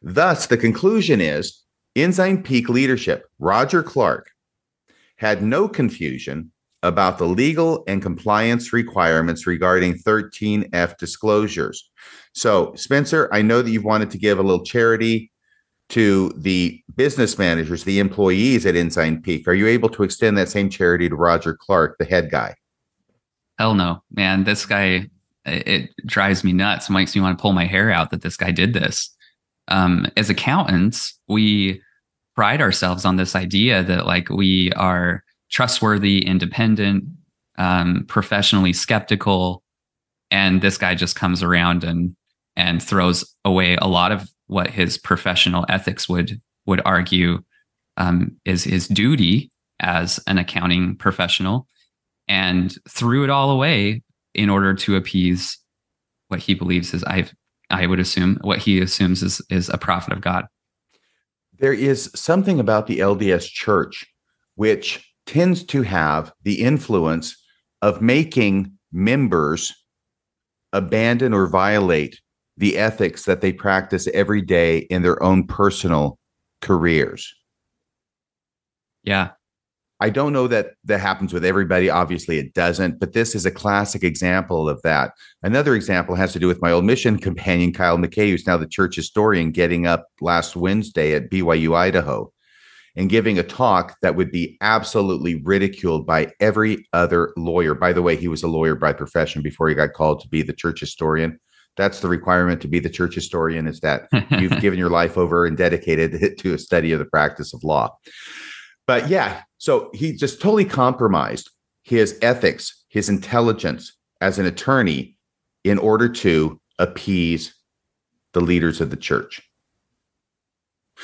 Thus, the conclusion is Ensign Peak leadership, Roger Clarke, had no confusion about the legal and compliance requirements regarding 13F disclosures. So, Spencer, I know that you've wanted to give a little charity to the business managers, the employees at Ensign Peak. Are you able to extend that same charity to Roger Clarke, the head guy? Hell no, man. This guy, it, drives me nuts. It makes me want to pull my hair out that this guy did this. Um, as accountants, we pride ourselves on this idea that like we are trustworthy, independent, um, professionally skeptical, and this guy just comes around and and throws away a lot of what his professional ethics would would argue um, is his duty as an accounting professional, and threw it all away in order to appease what he believes is I I would assume what he assumes is is a prophet of God. There is something about the LDS Church which tends to have the influence of making members abandon or violate the ethics that they practice every day in their own personal careers. Yeah. I don't know that that happens with everybody. Obviously, it doesn't, but this is a classic example of that. Another example has to do with my old mission companion, Kyle McKay, who's now the church historian, getting up last Wednesday at BYU, Idaho, and giving a talk that would be absolutely ridiculed by every other lawyer. By the way, he was a lawyer by profession before he got called to be the church historian. That's the requirement to be the church historian is that you've given your life over and dedicated it to a study of the practice of law. But yeah, so he just totally compromised his ethics, his intelligence as an attorney in order to appease the leaders of the church.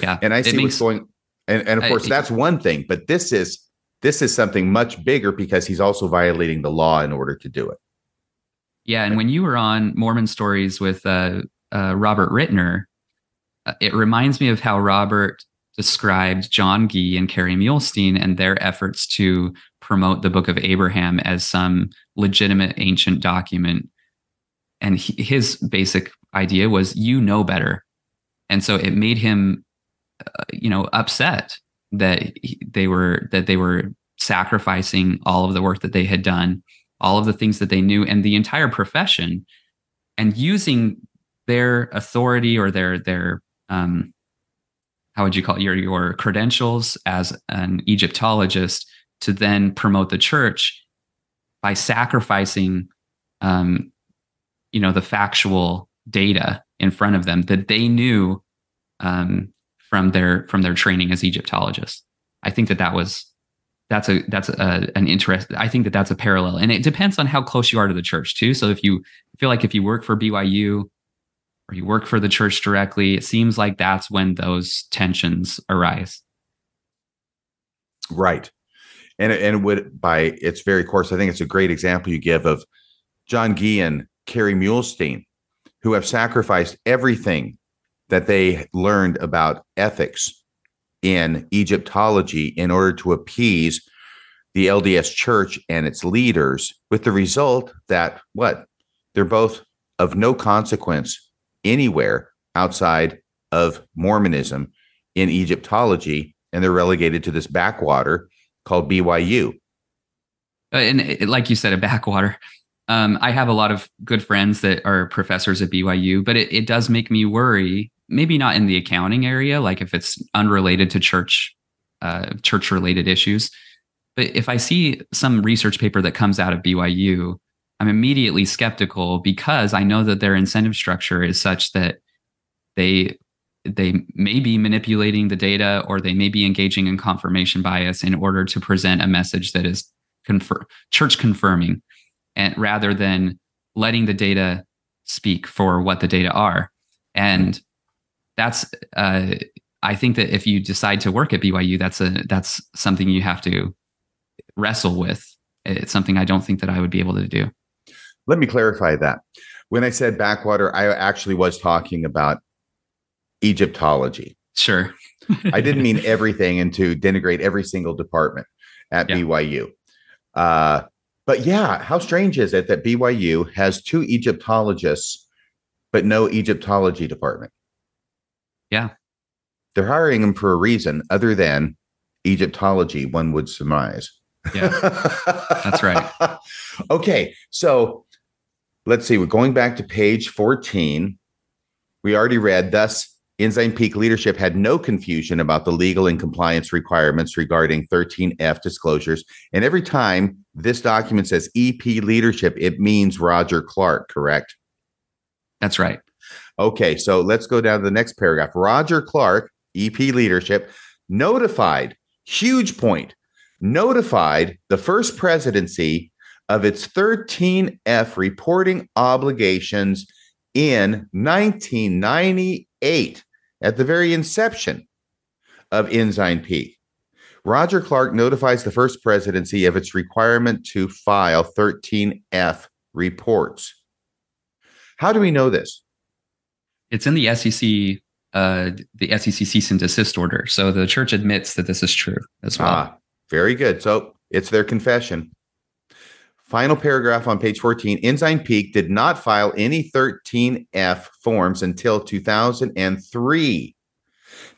Yeah. And I see makes, what's going and, and of course I, that's one thing, but this is this is something much bigger because he's also violating the law in order to do it. Yeah, and when you were on Mormon Stories with uh, uh, Robert Ritner, uh, it reminds me of how Robert described John Gee and Kerry Muhlestein and their efforts to promote the Book of Abraham as some legitimate ancient document. And he, his basic idea was, you know better, and so it made him, you know, upset that they were that they were sacrificing all of the work that they had done, all of the things that they knew, and the entire profession, and using their authority or their their um, how would you call it? Your your credentials as an Egyptologist to then promote the church by sacrificing um, you know the factual data in front of them that they knew um, from their from their training as Egyptologists. I think that that was that's a that's a, an interest. I think that that's a parallel, and it depends on how close you are to the church too. So if you feel like if you work for BYU or you work for the church directly, it seems like that's when those tensions arise. Right. And and would by its very course, I think it's a great example you give of John Gee and Kerry Muhlestein, who have sacrificed everything that they learned about ethics in Egyptology in order to appease the LDS church and its leaders, with the result that what? They're both of no consequence anywhere outside of Mormonism in Egyptology, and they're relegated to this backwater called BYU. Uh, and it, like you said, a backwater. Um, I have a lot of good friends that are professors at BYU, but it, it does make me worry. Maybe not in the accounting area, like if it's unrelated to church, uh, church related issues. But if I see some research paper that comes out of BYU I'm immediately skeptical because I know that their incentive structure is such that they they may be manipulating the data or they may be engaging in confirmation bias in order to present a message that is confer- church confirming and rather than letting the data speak for what the data are and that's uh, i think that if you decide to work at byu that's a that's something you have to wrestle with it's something i don't think that i would be able to do let me clarify that. When I said backwater, I actually was talking about Egyptology. Sure. I didn't mean everything and to denigrate every single department at yeah. BYU. Uh, but yeah, how strange is it that BYU has two Egyptologists, but no Egyptology department? Yeah. They're hiring him for a reason other than Egyptology, one would surmise. Yeah. That's right. okay. So let's see, we're going back to page 14. We already read, thus Ensign Peak leadership had no confusion about the legal and compliance requirements regarding 13F disclosures. And every time this document says EP leadership, it means Roger Clarke, correct? That's right. Okay, so let's go down to the next paragraph. Roger Clarke, EP leadership, notified, huge point, notified the first presidency of its 13F reporting obligations in 1998 at the very inception of Ensign P. Roger Clarke notifies the first presidency of its requirement to file 13F reports. How do we know this? It's in the SEC, uh, the SEC cease and desist order. So the church admits that this is true as well. Ah, very good. So it's their confession. Final paragraph on page 14 Ensign Peak did not file any 13F forms until 2003.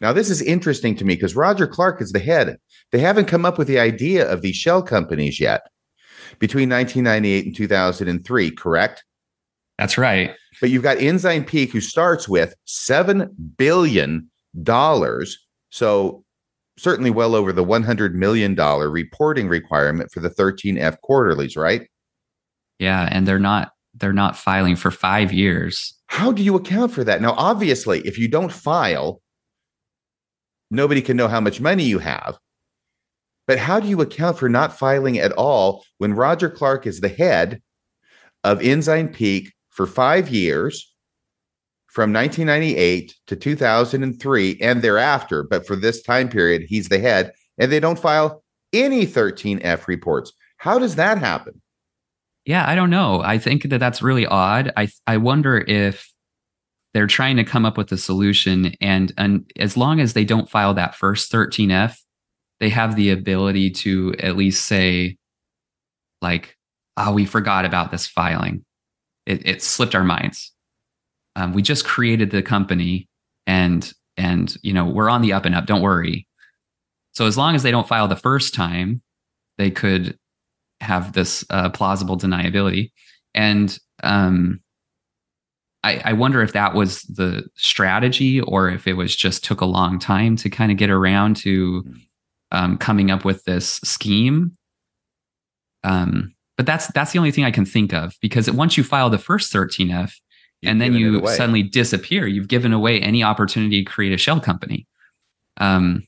Now, this is interesting to me because Roger Clarke is the head. They haven't come up with the idea of these shell companies yet between 1998 and 2003, correct? That's right. But you've got Ensign Peak, who starts with $7 billion. So certainly well over the $100 million reporting requirement for the 13F quarterlies, right? Yeah. And they're not, they're not filing for five years. How do you account for that? Now, obviously, if you don't file, nobody can know how much money you have. But how do you account for not filing at all when Roger Clarke is the head of Ensign Peak for five years? from 1998 to 2003 and thereafter, but for this time period, he's the head, and they don't file any 13F reports. How does that happen? Yeah, I don't know. I think that that's really odd. I I wonder if they're trying to come up with a solution, and and as long as they don't file that first 13F, they have the ability to at least say, like, oh, we forgot about this filing. It, it slipped our minds. Um, we just created the company and and you know we're on the up and up don't worry. So as long as they don't file the first time they could have this uh, plausible deniability. And um, I, I wonder if that was the strategy or if it was just took a long time to kind of get around to um, coming up with this scheme. Um, but that's that's the only thing i can think of because once you file the first 13f You've and then you suddenly disappear. You've given away any opportunity to create a shell company. Um,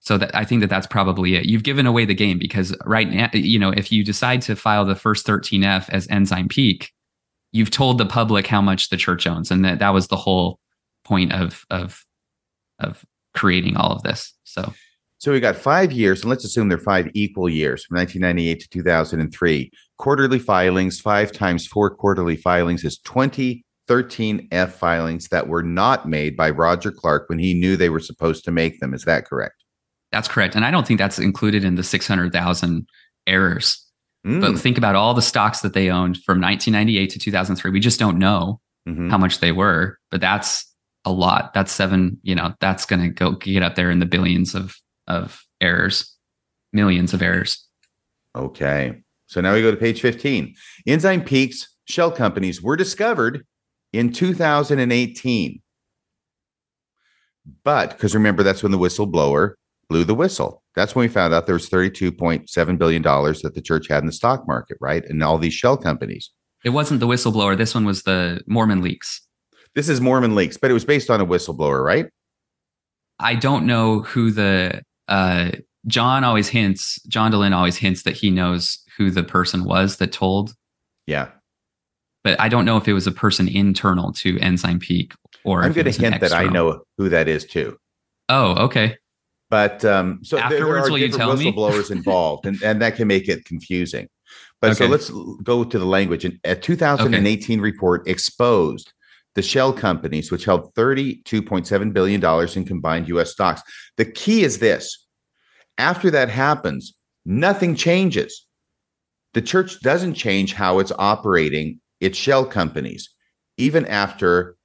so that I think that that's probably it. You've given away the game because right now, you know, if you decide to file the first 13F as Ensign Peak, you've told the public how much the church owns, and that that was the whole point of of of creating all of this. So. So we got five years, and let's assume they're five equal years from 1998 to 2003. Quarterly filings, five times four quarterly filings is 20 13F filings that were not made by Roger Clarke when he knew they were supposed to make them. Is that correct? That's correct. And I don't think that's included in the 600,000 errors. Mm. But think about all the stocks that they owned from 1998 to 2003. We just don't know mm-hmm. how much they were, but that's a lot. That's seven, you know, that's going to go get up there in the billions of, of errors, millions of errors. Okay. So now we go to page 15. Ensign Peaks shell companies were discovered in 2018. But because remember, that's when the whistleblower blew the whistle. That's when we found out there was $32.7 billion that the church had in the stock market, right? And all these shell companies. It wasn't the whistleblower. This one was the Mormon leaks. This is Mormon leaks, but it was based on a whistleblower, right? I don't know who the uh, John always hints, John Dehlin always hints that he knows who the person was that told. Yeah but I don't know if it was a person internal to Ensign Peak or I'm going to hint that I know who that is too. Oh, okay. But um, so afterwards, there, there will you tell whistleblowers involved, and, and that can make it confusing. But okay. so let's go to the language. And a 2018 okay. report exposed the shell companies, which held $32.7 billion in combined US stocks. The key is this after that happens, nothing changes. The church doesn't change how it's operating its shell companies, even after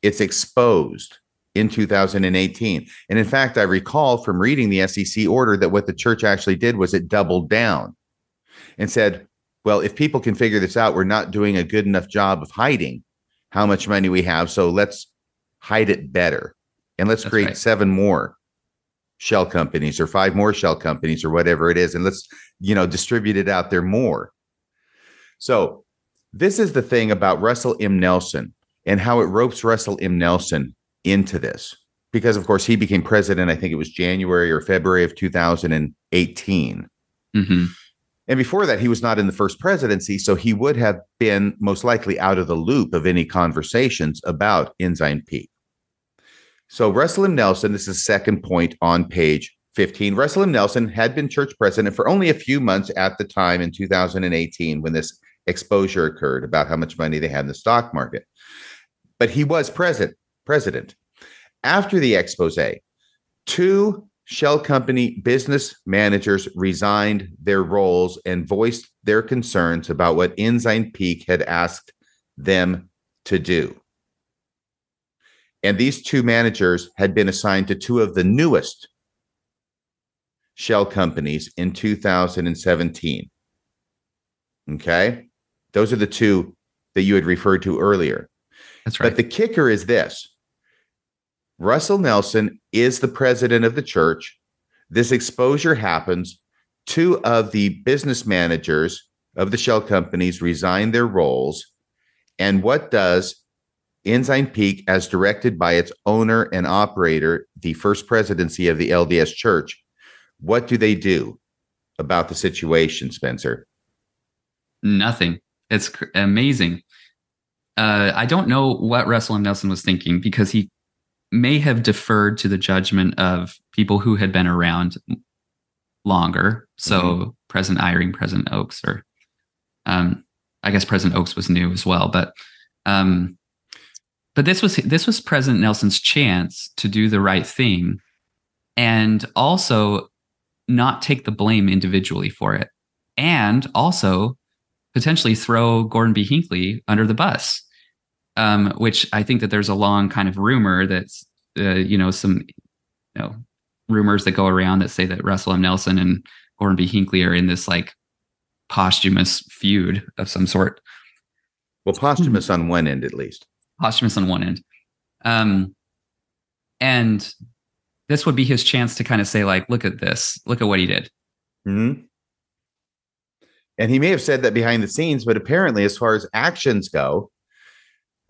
it's exposed in 2018. And in fact, I recall from reading the SEC order that what the church actually did was it doubled down and said, well, if people can figure this out, we're not doing a good enough job of hiding how much money we have. So let's hide it better. And let's That's create right. seven more shell companies or five more shell companies or whatever it is. And let's, you know, distribute it out there more. So this is the thing about Russell M. Nelson and how it ropes Russell M. Nelson into this. Because of course he became president, I think it was January or February of 2018. hmm And before that, he was not in the first presidency. So he would have been most likely out of the loop of any conversations about Ensign Peak. So Russell M. Nelson, this is the second point on page 15. Russell M. Nelson had been church president for only a few months at the time in 2018 when this exposure occurred about how much money they had in the stock market. But he was president. President. After the expose, two shell company business managers resigned their roles and voiced their concerns about what Ensign Peak had asked them to do. And these two managers had been assigned to two of the newest shell companies in 2017. Okay. Those are the two that you had referred to earlier. That's right. But the kicker is this Russell Nelson is the president of the church. This exposure happens. Two of the business managers of the shell companies resign their roles. And what does Ensign Peak, as directed by its owner and operator, the first presidency of the LDS Church, what do they do about the situation, Spencer? Nothing. It's amazing. Uh, I don't know what Russell M. Nelson was thinking because he may have deferred to the judgment of people who had been around longer. So Mhm. President Eyring, President Oaks, or um, I guess President Oaks was new as well. But um, but this was this was President Nelson's chance to do the right thing, and also not take the blame individually for it, and also potentially throw Gordon B. Hinckley under the bus, um, which I think that there's a long kind of rumor that's, uh, you know, some, you know, rumors that go around that say that Russell M. Nelson and Gordon B. Hinckley are in this like posthumous feud of some sort, Well, posthumous on one end, at least. posthumous on one end. Um, and this would be his chance to kind of say, like, look at this, look at what he did. hmm And he may have said that behind the scenes, but apparently, as far as actions go,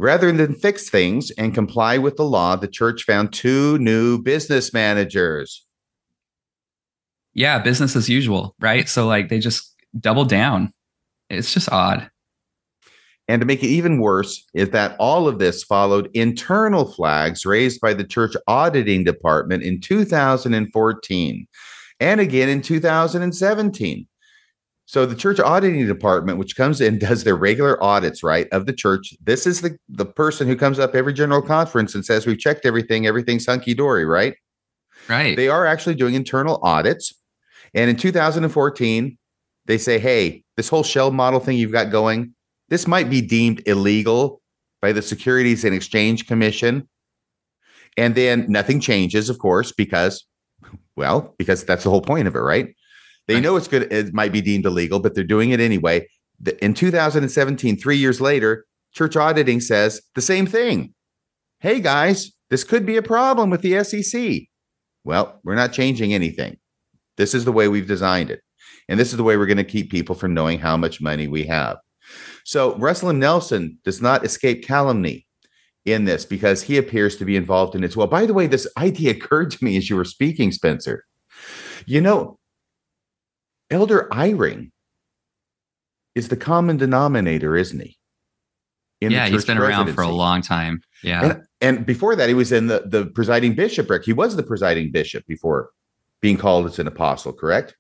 rather than fix things and comply with the law, the church found two new business managers. Yeah, business as usual, right? So like they just double down. It's just odd. And to make it even worse, is that all of this followed internal flags raised by the church auditing department in 2014 and again in 2017. So the church auditing department, which comes in, does their regular audits, right, of the church. This is the, the person who comes up every general conference and says, We've checked everything, everything's hunky dory, right? Right. They are actually doing internal audits. And in 2014, they say, hey, this whole shell model thing you've got going, this might be deemed illegal by the Securities and Exchange Commission. And then nothing changes, of course, because, well, because that's the whole point of it, right? They know it's good, it might be deemed illegal, but they're doing it anyway. In 2017, three years later, church auditing says the same thing. Hey, guys, this could be a problem with the SEC. Well, we're not changing anything. This is the way we've designed it. And this is the way we're going to keep people from knowing how much money we have. So Russell. Nelson does not escape calumny in this because he appears to be involved in it as well. By the way, this idea occurred to me as you were speaking, Spencer. You know, Elder Eyring is the common denominator, isn't he? In yeah, he's been around for a long time. Yeah. And, and before that, he was in the, the presiding bishopric. He was the presiding bishop before being called as an apostle, correct?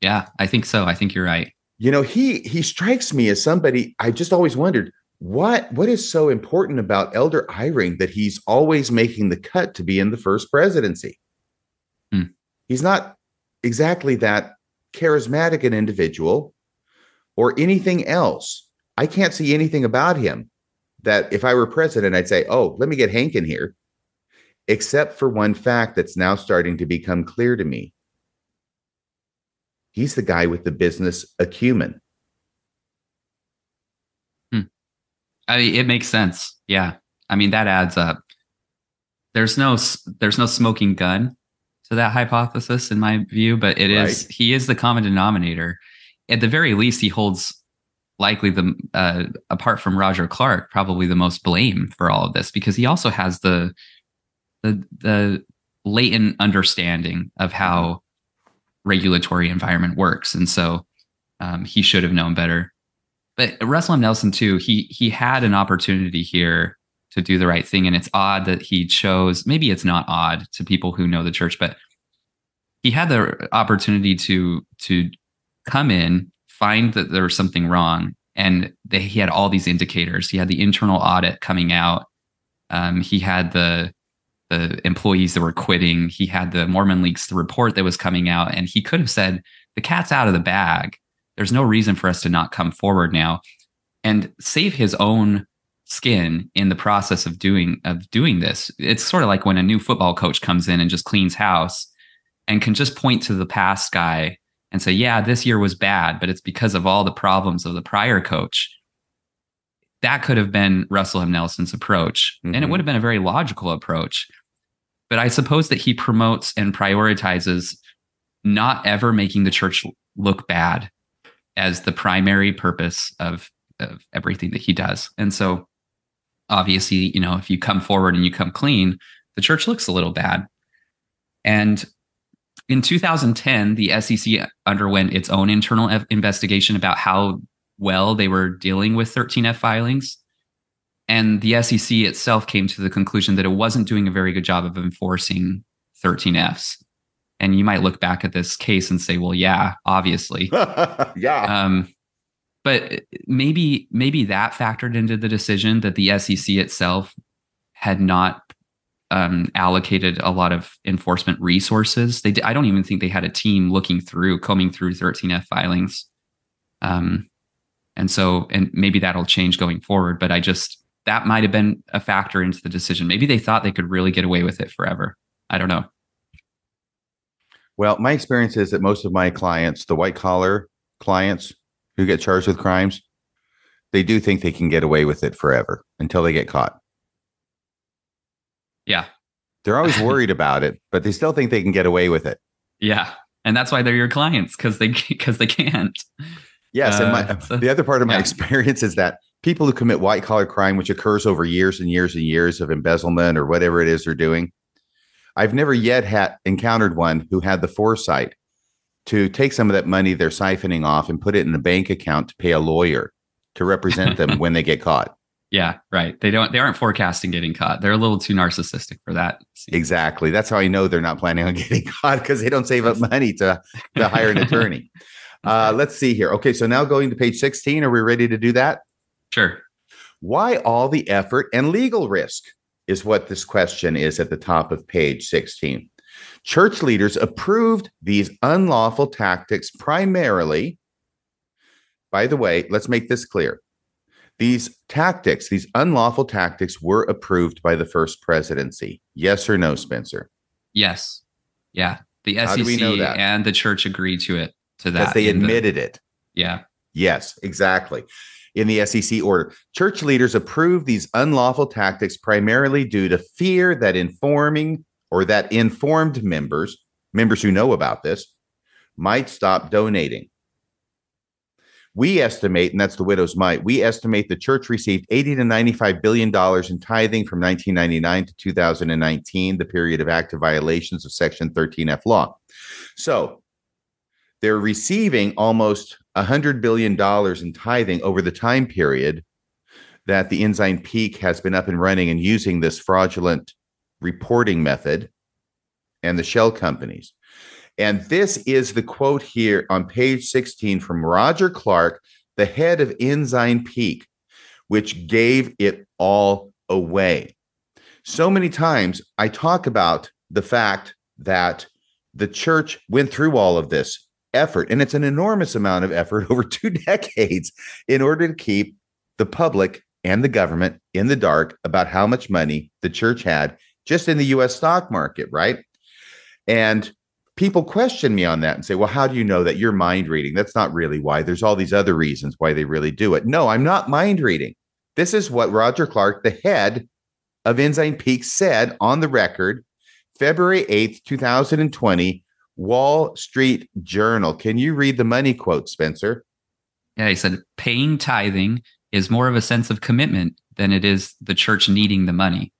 yeah, I think so. I think you're right. You know, he he strikes me as somebody I just always wondered what what is so important about Elder Eyring that he's always making the cut to be in the first presidency. Hmm. He's not exactly that charismatic an individual or anything else. I can't see anything about him that if I were president, I'd say, oh, let me get Hank in here, except for one fact that's now starting to become clear to me. He's the guy with the business acumen. Hmm. I mean, it makes sense. Yeah. I mean, that adds up. there's no there's no smoking gun to that hypothesis in my view, but it is right. he is the common denominator. At the very least, he holds likely the uh, apart from Roger Clarke, probably the most blame for all of this because he also has the the the latent understanding of how regulatory environment works, and so um, he should have known better. But Russell M. Nelson too, he he had an opportunity here to do the right thing, and it's odd that he chose. Maybe it's not odd to people who know the church, but he had the opportunity to to come in find that there was something wrong and they, he had all these indicators. He had the internal audit coming out. Um, he had the the employees that were quitting. He had the mormon leaks the report that was coming out and he could have said the cat's out of the bag. There's no reason for us to not come forward now. And save his own skin in the process of doing of doing this it's sort of like when a new football coach comes in and just cleans house and can just point to the past guy and say, yeah, this year was bad, but it's because of all the problems of the prior coach. That could have been Russell M. Nelson's approach. Mm-hmm. And it mm-hmm. would have been a very logical approach. But I suppose that he promotes and prioritizes not ever making the church look bad as the primary purpose of, of everything that he does. And so obviously, you know, if you come forward and you come clean, the church looks a little bad. And in 2010, the SEC underwent its own internal investigation about how well they were dealing with 13F filings. And the SEC itself came to the conclusion that it wasn't doing a very good job of enforcing 13Fs. And you might look back at this case and say, well, yeah, obviously. yeah. Um, but maybe maybe that factored into the decision that the SEC itself had not um, allocated a lot of enforcement resources. They, I don't even think they had a team looking through, combing through 13F filings. Um, and so, and maybe that'll change going forward. But I just that might have been a factor into the decision. Maybe they thought they could really get away with it forever. I don't know. Well, my experience is that most of my clients, the white collar clients who get charged with crimes, they do think they can get away with it forever until they get caught. Yeah. They're always worried about it, but they still think they can get away with it. Yeah. And that's why they're your clients because they because they can't. Yes, uh, and my, uh, so, the other part of my yeah. experience is that people who commit white collar crime, which occurs over years and years and years of embezzlement or whatever it is they're doing, I've never yet had encountered one who had the foresight to take some of that money they're siphoning off and put it in a bank account to pay a lawyer to represent them when they get caught. Yeah, right. They don't. They aren't forecasting getting caught. They're a little too narcissistic for that. Exactly. That's how I know they're not planning on getting caught because they don't save up money to to hire an attorney. Uh, let's see here. Okay, so now going to page sixteen. Are we ready to do that? Sure. Why all the effort and legal risk is what this question is at the top of page sixteen. Church leaders approved these unlawful tactics primarily. By the way, let's make this clear these tactics, these unlawful tactics, were approved by the first presidency. Yes or no, Spencer? Yes. Yeah. The SEC and the church agreed to it. To that, because they admitted the, it. Yeah. Yes, exactly. In the SEC order, church leaders approved these unlawful tactics primarily due to fear that informing or that informed members, members who know about this, might stop donating. We estimate, and that's the widow's mite, we estimate the church received 80 to 95 billion dollars in tithing from 1999 to 2019, the period of active violations of Section 13F law. So they're receiving almost $100 billion in tithing over the time period that the Ensign Peak has been up and running and using this fraudulent reporting method and the shell companies. And this is the quote here on page 16 from Roger Clarke, the head of Ensign Peak, which gave it all away. So many times I talk about the fact that the church went through all of this effort, and it's an enormous amount of effort over two decades in order to keep the public and the government in the dark about how much money the church had just in the US stock market, right? And people question me on that and say, well, how do you know that you're mind reading? That's not really why. There's all these other reasons why they really do it. No, I'm not mind reading. This is what Roger Clarke, the head of Ensign Peak said on the record, February 8th, 2020, Wall Street Journal. Can you read the money quote, Spencer? Yeah, he said paying tithing is more of a sense of commitment than it is the church needing the money.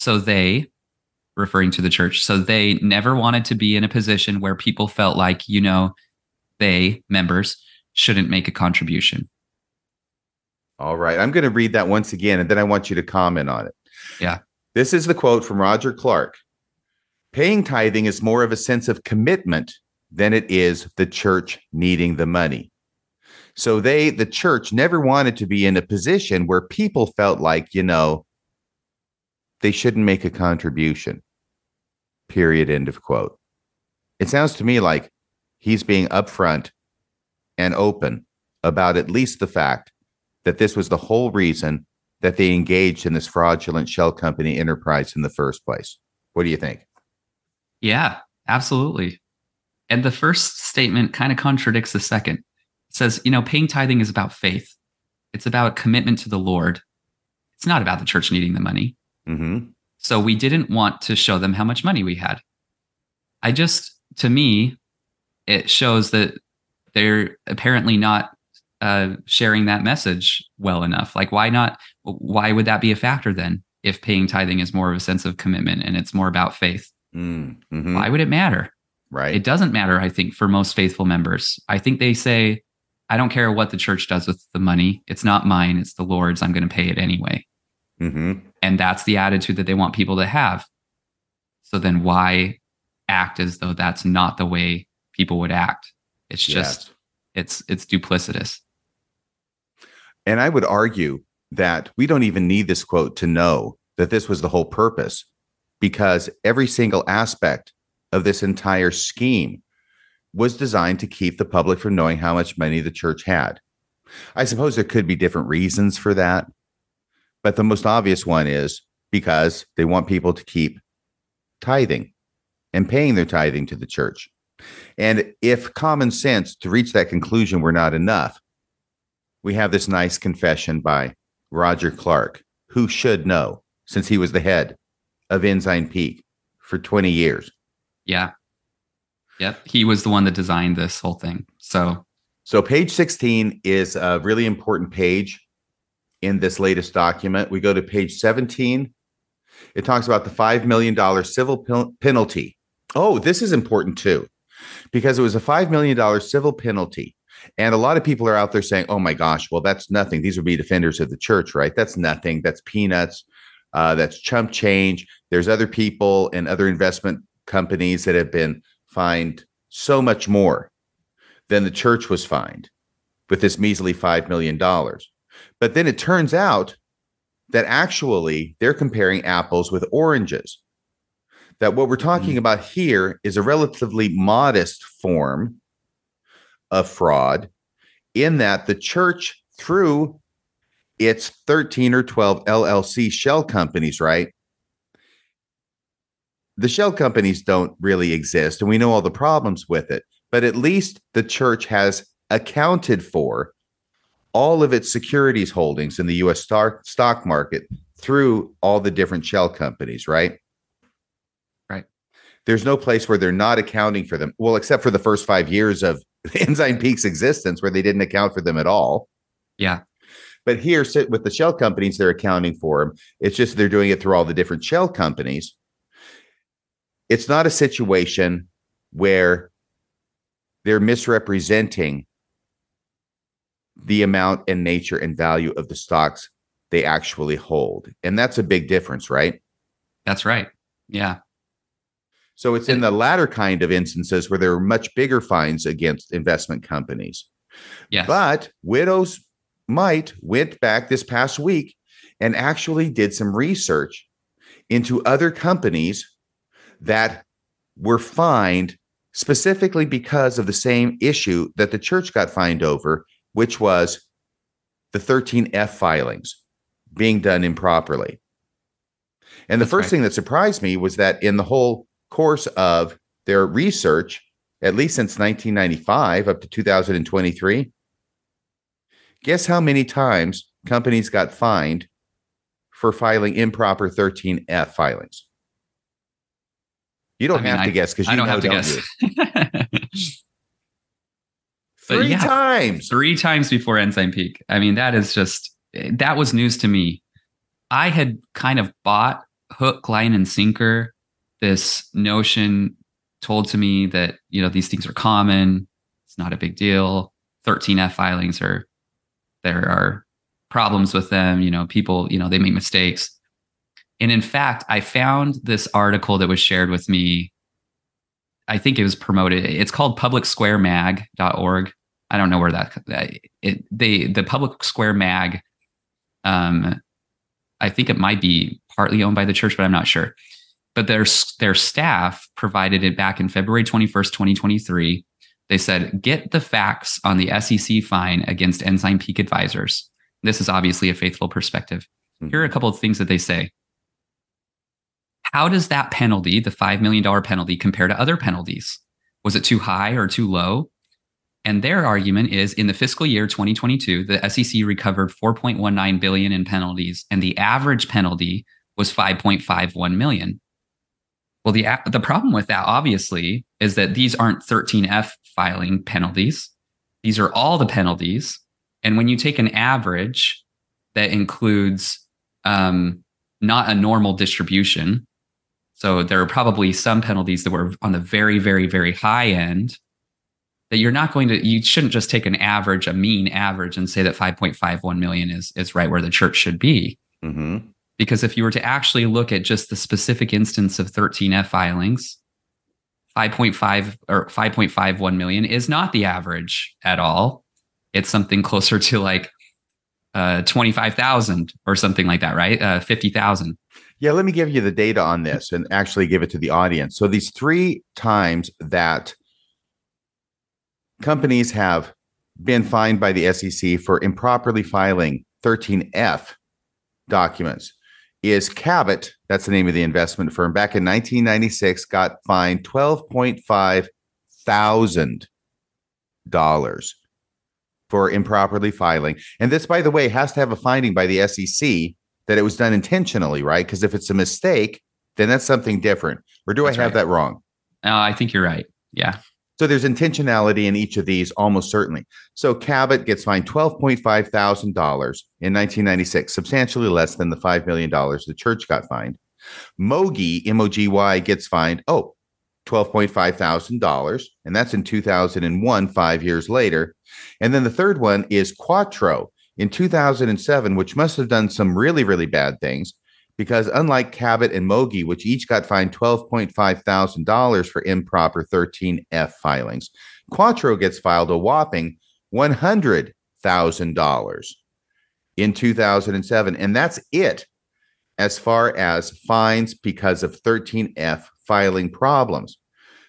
So they, referring to the church, so they never wanted to be in a position where people felt like, you know, they, members, shouldn't make a contribution. All right. I'm going to read that once again, and then I want you to comment on it. Yeah. This is the quote from Roger Clarke Paying tithing is more of a sense of commitment than it is the church needing the money. So they, the church, never wanted to be in a position where people felt like, you know, they shouldn't make a contribution. Period. End of quote. It sounds to me like he's being upfront and open about at least the fact that this was the whole reason that they engaged in this fraudulent shell company enterprise in the first place. What do you think? Yeah, absolutely. And the first statement kind of contradicts the second. It says, you know, paying tithing is about faith. It's about commitment to the Lord. It's not about the church needing the money. Mm-hmm. So we didn't want to show them how much money we had. I just, to me, it shows that they're apparently not uh, sharing that message well enough. Like, why not? Why would that be a factor then? If paying tithing is more of a sense of commitment and it's more about faith, mm-hmm. why would it matter? Right. It doesn't matter, I think, for most faithful members. I think they say, I don't care what the church does with the money. It's not mine, it's the Lord's. I'm going to pay it anyway. Mm-hmm. And that's the attitude that they want people to have. So then why act as though that's not the way people would act? It's just Yes. it's it's duplicitous. And I would argue that we don't even need this quote to know that this was the whole purpose because every single aspect of this entire scheme was designed to keep the public from knowing how much money the church had. I suppose there could be different reasons for that, but the most obvious one is because they want people to keep tithing and paying their tithing to the church. And if common sense to reach that conclusion were not enough, we have this nice confession by Roger Clarke, who should know since he was the head of Ensign Peak for 20 years. Yeah. Yep. He was the one that designed this whole thing. So So, page 16 is a really important page in this latest document. We go to page 17. It talks about the $5 million civil pen- penalty. Oh, this is important too, because it was a $5 million civil penalty. And a lot of people are out there saying, oh my gosh, well, that's nothing. These would be defenders of the church, right? That's nothing. That's peanuts. Uh, that's chump change. There's other people and other investment companies that have been fined so much more than the church was fined with this measly $5 million. But then it turns out that actually they're comparing apples with oranges. That what we're talking mm. about here is a relatively modest form of fraud, in that the church, through its 13 or 12 LLC shell companies, right? The shell companies don't really exist, and we know all the problems with it, but at least the church has accounted for all of its securities holdings in the US stock, stock market through all the different shell companies, right? Right. There's no place where they're not accounting for them. Well, except for the first five years of Ensign Peak's existence, where they didn't account for them at all. yeah. But here, sit with the shell companies, they're accounting for them. It's just they're doing it through all the different shell companies. It's not a situation where they're misrepresenting the amount and nature and value of the stocks they actually hold. And that's a big difference, right? That's right. Yeah. So it's in the latter kind of instances where there are much bigger fines against investment companies. Yes. But Widow's Mite went back this past week and actually did some research into other companies that were fined specifically because of the same issue that the church got fined over, which was the 13F filings being done improperly. And the That's first right. thing that surprised me was that in the whole course of their research, at least since 1995 up to 2023, guess how many times companies got fined for filing improper 13F filings? You don't I mean, have to guess because you I don't know, have to guess. Three yeah, times. Three times before Ensign Peak. I mean, that is just that was news to me. I had kind of bought hook, line, and sinker this notion told to me that you know these things are common. It's not a big deal. 13F filings are there are problems with them. You know, people you know they make mistakes. And in fact, I found this article that was shared with me. I think it was promoted. It's called publicsquaremag.org. I don't know where that it they the Public Square Mag um I think it might be partly owned by the church but I'm not sure. But their their staff provided it back in February 21st, 2023. They said, "Get the facts on the SEC fine against Ensign Peak Advisors." This is obviously a faithful perspective. Here are a couple of things that they say. How does that penalty, the $5 million penalty, compare to other penalties? Was it too high or too low? And their argument is in the fiscal year 2022, the SEC recovered 4.19 billion in penalties, and the average penalty was 5.51 million. Well, the the problem with that, obviously, is that these aren't 13F filing penalties. These are all the penalties. And when you take an average that includes um, not a normal distribution, so there are probably some penalties that were on the very, very, very high end that you're not going to you shouldn't just take an average, a mean average, and say that 5.51 million is is right where the church should be. hmm Because if you were to actually look at just the specific instance of 13F filings, 5.5 or 5.51 million is not the average at all. It's something closer to like uh 25,000 or something like that, right? Uh 50,000. Yeah, let me give you the data on this and actually give it to the audience. So these three times that companies have been fined by the SEC for improperly filing 13F documents is Cabot, that's the name of the investment firm, back in 1996 got fined 12.5 thousand dollars for improperly filing. And this, by the way, has to have a finding by the SEC that it was done intentionally, right? Because if it's a mistake, then that's something different. Or do That's I have right. that wrong? Uh, I think you're right. Yeah. So there's intentionality in each of these, almost certainly. So Cabot gets fined $12.5 thousand in 1996, substantially less than the $5 million the church got fined. Mogi, M-O-G-Y, gets fined, oh, $12.5 thousand, and that's in 2001, five years later. And then the third one is Quattro in 2007, which must have done some really, really bad things because unlike Cabot and Mogi, which each got fined $12.5 thousand for improper 13F filings, Quattro gets filed a whopping $100 thousand in 2007, and that's it as far as fines because of 13F filing problems.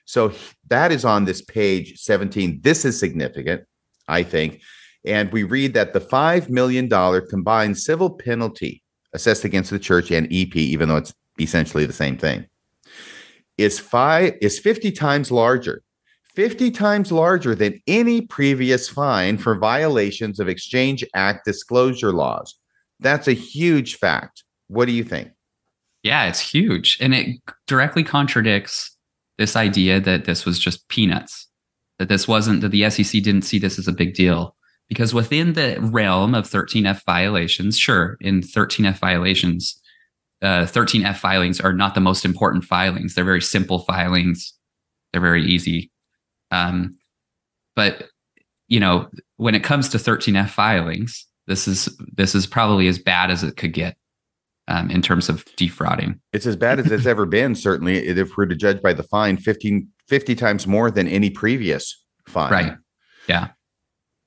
So that is on this page 17. This is significant, I think. And we read that the $5 million combined civil penalty assessed against the church and EP, even though it's essentially the same thing, is five is 50 times larger. 50 times larger than any previous fine for violations of Exchange Act disclosure laws. That's a huge fact. What do you think? Yeah, it's huge. And it directly contradicts this idea that this was just peanuts, that this wasn't, that the SEC didn't see this as a big deal. Because within the realm of 13F violations, sure, in 13F violations, uh, 13F filings are not the most important filings. They're very simple filings, they're very easy. Um, but, you know, when it comes to 13F filings, this is this is probably as bad as it could get um, in terms of defrauding. It's as bad as it's ever been, certainly, if we're to judge by the fine, 15, 50 times more than any previous fine. Right. Yeah.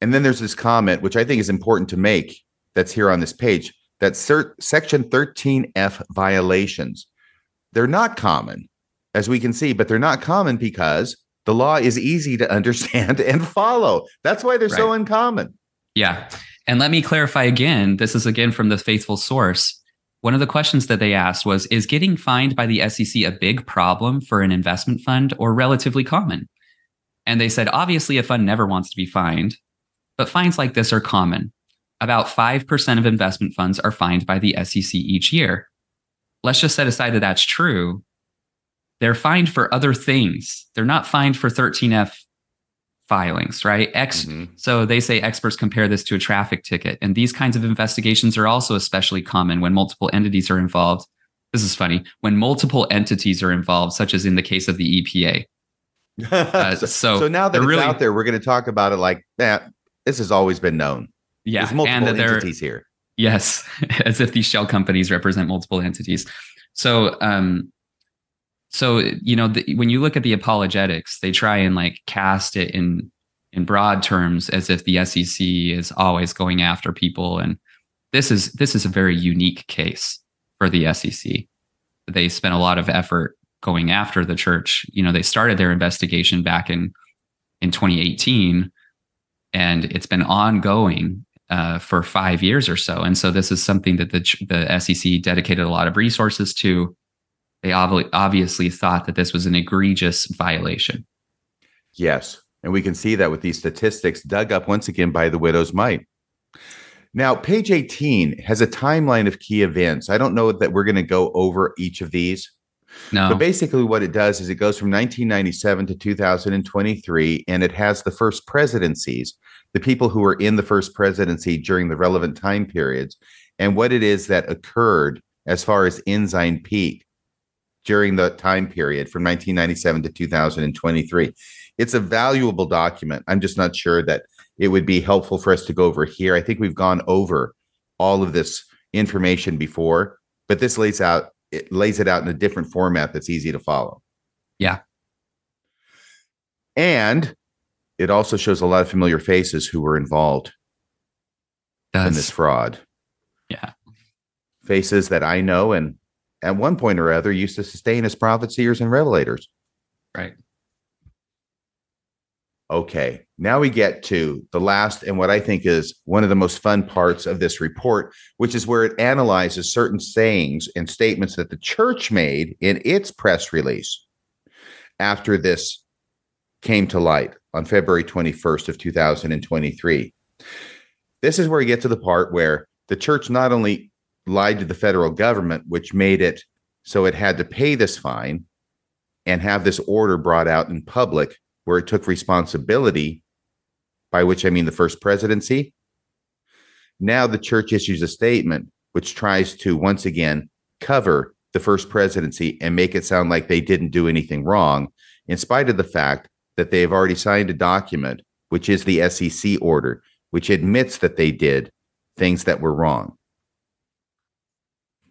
And then there's this comment, which I think is important to make, that's here on this page, that cert, Section 13F violations, they're not common, as we can see, but they're not common because the law is easy to understand and follow. That's why they're so uncommon. Yeah. And let me clarify again. This is again from the faithful source. One of the questions that they asked was Is getting fined by the SEC a big problem for an investment fund or relatively common? And they said, Obviously, a fund never wants to be fined, but fines like this are common. about 5% of investment funds are fined by the SEC each year. Let's just set aside that that's true. They're fined for other things. They're not fined for 13F filings, right? X. Mm-hmm. So they say experts compare this to a traffic ticket. And these kinds of investigations are also especially common when multiple entities are involved. This is funny. When multiple entities are involved, such as in the case of the EPA. Uh, so, so, now that it's really, out there, we're going to talk about it like that. This has always been known. Yeah. There's multiple and entities here. Yes. As if these shell companies represent multiple entities. So, um, so you know the, when you look at the apologetics they try and like cast it in in broad terms as if the sec is always going after people and this is this is a very unique case for the sec they spent a lot of effort going after the church you know they started their investigation back in in 2018 and it's been ongoing uh, for five years or so and so this is something that the the sec dedicated a lot of resources to they ob- obviously thought that this was an egregious violation. Yes. And we can see that with these statistics dug up once again by the widow's mite. Now, page 18 has a timeline of key events. I don't know that we're going to go over each of these. No. But basically, what it does is it goes from 1997 to 2023, and it has the first presidencies, the people who were in the first presidency during the relevant time periods, and what it is that occurred as far as Ensign Peak during the time period from 1997 to 2023. It's a valuable document. I'm just not sure that it would be helpful for us to go over here. I think we've gone over all of this information before, but this lays out it lays it out in a different format that's easy to follow. Yeah. And it also shows a lot of familiar faces who were involved Does. in this fraud. Yeah. Faces that I know and at one point or other used to sustain as prophet seers and revelators. Right. Okay, now we get to the last and what I think is one of the most fun parts of this report, which is where it analyzes certain sayings and statements that the church made in its press release after this came to light on February 21st of 2023. This is where we get to the part where the church not only lied to the federal government, which made it so it had to pay this fine and have this order brought out in public where it took responsibility, by which I mean the first presidency. Now the church issues a statement which tries to once again cover the first presidency and make it sound like they didn't do anything wrong, in spite of the fact that they have already signed a document, which is the SEC order, which admits that they did things that were wrong.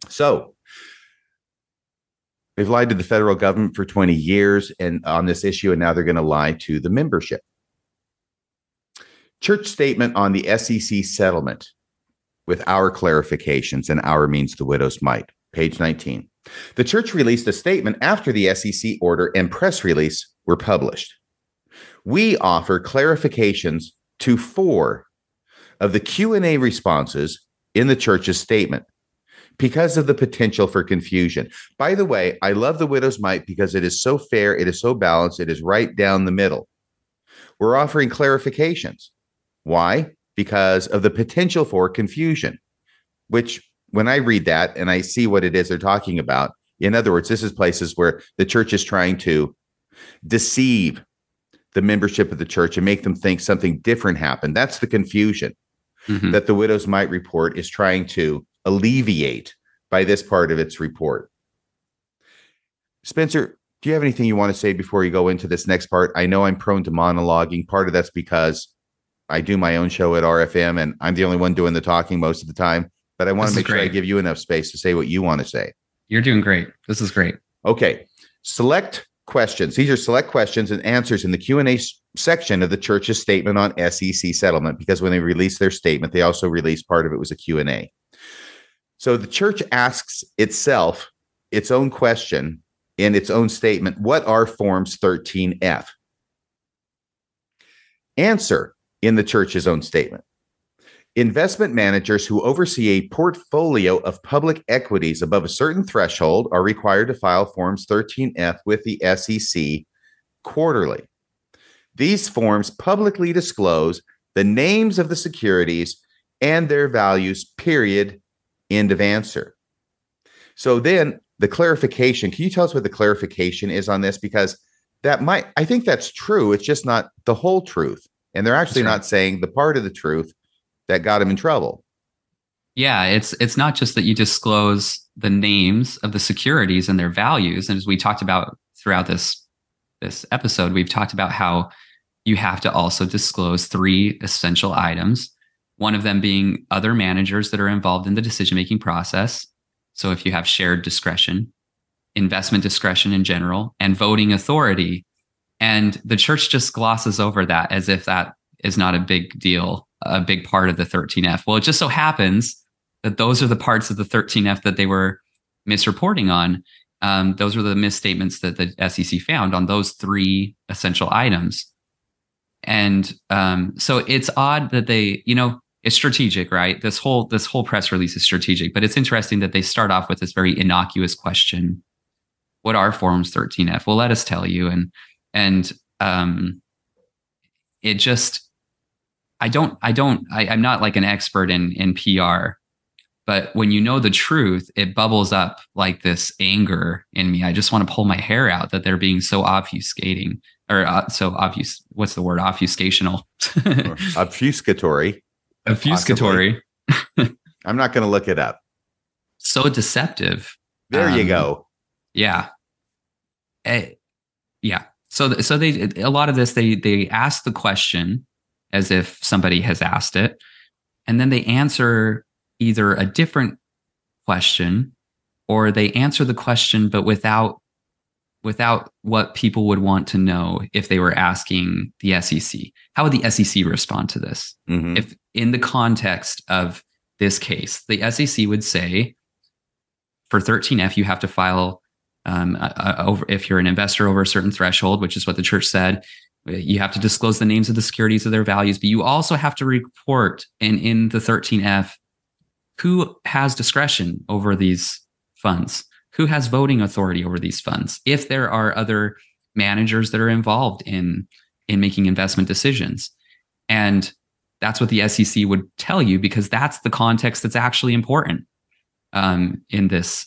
So they've lied to the federal government for 20 years and on this issue, and now they're going to lie to the membership. Church statement on the SEC settlement with our clarifications, and our means the widow's mite. Page 19. The church released a statement after the SEC order and press release were published. We offer clarifications to four of the Q&A responses in the church's statement because of the potential for confusion. By the way, I love the widow's mite because it is so fair, it is so balanced, it is right down the middle. We're offering clarifications. Why? Because of the potential for confusion, which when I read that and I see what it is they're talking about, in other words, this is places where the church is trying to deceive the membership of the church and make them think something different happened. That's the confusion mm-hmm. that the widow's mite report is trying to alleviate by this part of its report. Spencer, do you have anything you want to say before you go into this next part? I know I'm prone to monologuing. Part of that's because I do my own show at RFM and I'm the only one doing the talking most of the time, but I want this to make sure I give you enough space to say what you want to say. You're doing great. This is great. Okay. Select questions. These are select questions and answers in the Q&A section of the church's statement on SEC settlement because when they released their statement, they also released part of it was a Q&A. So the church asks itself its own question in its own statement What are Forms 13F? Answer in the church's own statement. Investment managers who oversee a portfolio of public equities above a certain threshold are required to file Forms 13F with the SEC quarterly. These forms publicly disclose the names of the securities and their values, period. End of answer. So then the clarification can you tell us what the clarification is on this? Because that might, I think that's true. It's just not the whole truth. And they're actually right. not saying the part of the truth that got him in trouble. Yeah, it's it's not just that you disclose the names of the securities and their values. And as we talked about throughout this this episode, we've talked about how you have to also disclose three essential items. One of them being other managers that are involved in the decision making process. So if you have shared discretion, investment discretion in general, and voting authority. And the church just glosses over that as if that is not a big deal, a big part of the 13F. Well, it just so happens that those are the parts of the 13F that they were misreporting on. Um, those were the misstatements that the SEC found on those three essential items. And um, so it's odd that they, you know, it's strategic, right? This whole this whole press release is strategic, but it's interesting that they start off with this very innocuous question: "What are Forms 13F?" Well, let us tell you, and and um, it just, I don't, I don't, I, I'm not like an expert in in PR, but when you know the truth, it bubbles up like this anger in me. I just want to pull my hair out that they're being so obfuscating or uh, so obvious. What's the word? Obfuscational. Obfuscatory. Obfuscatory. I'm not going to look it up. So deceptive. There um, you go. Yeah. Uh, yeah. So, so they a lot of this they they ask the question as if somebody has asked it, and then they answer either a different question or they answer the question but without without what people would want to know if they were asking the SEC. How would the SEC respond to this? Mm-hmm. If in the context of this case, the SEC would say for 13F, you have to file um, a, over, if you're an investor over a certain threshold, which is what the church said, you have to disclose the names of the securities of their values, but you also have to report and in the 13F who has discretion over these funds? Who has voting authority over these funds? If there are other managers that are involved in in making investment decisions. And that's what the sec would tell you because that's the context that's actually important um, in this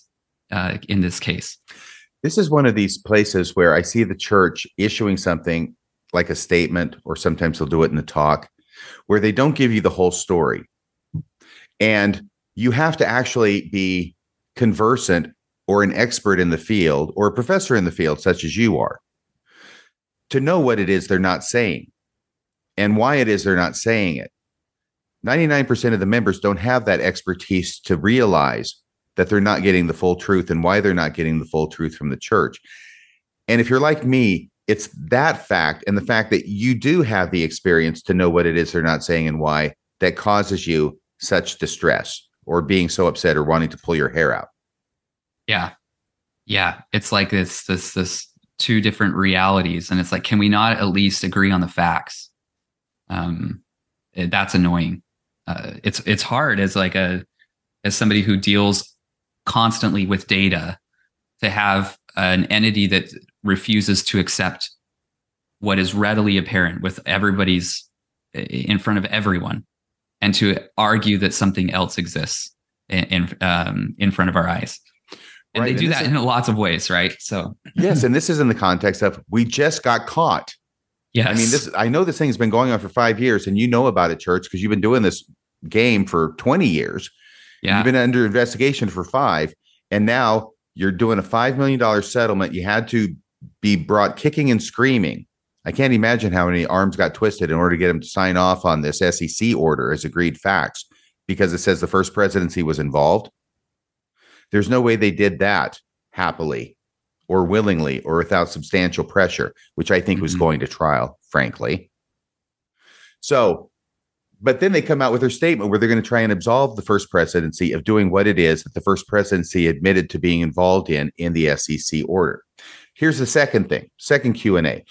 uh, in this case. This is one of these places where i see the church issuing something like a statement or sometimes they'll do it in the talk where they don't give you the whole story. And you have to actually be conversant or an expert in the field or a professor in the field, such as you are, to know what it is they're not saying and why it is they're not saying it. 99% of the members don't have that expertise to realize that they're not getting the full truth and why they're not getting the full truth from the church. And if you're like me, it's that fact and the fact that you do have the experience to know what it is they're not saying and why that causes you such distress or being so upset or wanting to pull your hair out. Yeah. Yeah. It's like this, this, this two different realities. And it's like, can we not at least agree on the facts? Um, that's annoying. Uh, it's, it's hard as like a, as somebody who deals constantly with data to have an entity that refuses to accept what is readily apparent with everybody's in front of everyone and to argue that something else exists in in, um, in front of our eyes. And right. they do and that is, in lots of ways, right? So yes, and this is in the context of we just got caught. Yes. I mean, this I know this thing's been going on for five years, and you know about it, church, because you've been doing this game for 20 years. Yeah. You've been under investigation for five, and now you're doing a five million dollar settlement. You had to be brought kicking and screaming I can't imagine how many arms got twisted in order to get him to sign off on this SEC order as agreed facts because it says the first presidency was involved. There's no way they did that happily or willingly or without substantial pressure, which I think mm-hmm. was going to trial, frankly. So, but then they come out with their statement where they're going to try and absolve the first presidency of doing what it is that the first presidency admitted to being involved in in the SEC order. Here's the second thing, second Q&A.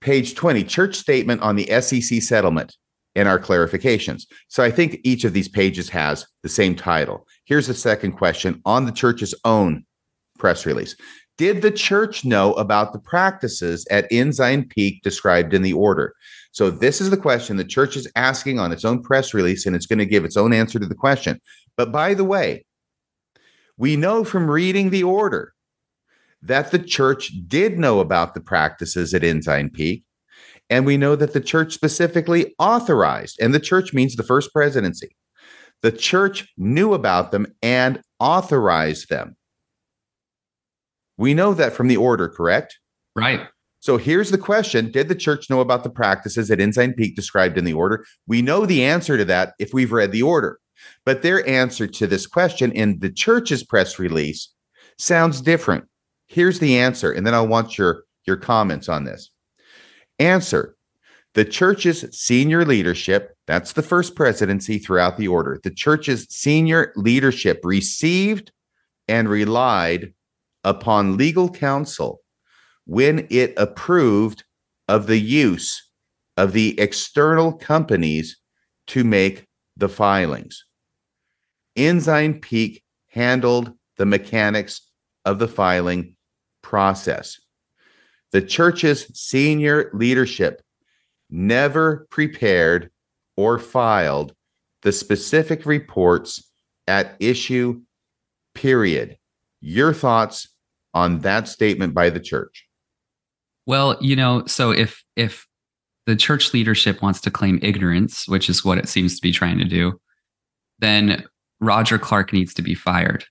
Page 20, church statement on the SEC settlement and our clarifications. So I think each of these pages has the same title. Here's the second question on the church's own press release. Did the church know about the practices at Ensign Peak described in the order? So this is the question the church is asking on its own press release, and it's going to give its own answer to the question. But by the way, we know from reading the order that the church did know about the practices at Ensign Peak. And we know that the church specifically authorized, and the church means the first presidency. The church knew about them and authorized them. We know that from the order, correct? Right. So here's the question Did the church know about the practices at Ensign Peak described in the order? We know the answer to that if we've read the order. But their answer to this question in the church's press release sounds different. Here's the answer, and then I want your, your comments on this. Answer The church's senior leadership, that's the first presidency throughout the order, the church's senior leadership received and relied upon legal counsel when it approved of the use of the external companies to make the filings. Ensign Peak handled the mechanics of the filing process. The church's senior leadership never prepared or filed the specific reports at issue, period. Your thoughts on that statement by the church? Well, you know, so if if the church leadership wants to claim ignorance, which is what it seems to be trying to do, then Roger Clarke needs to be fired.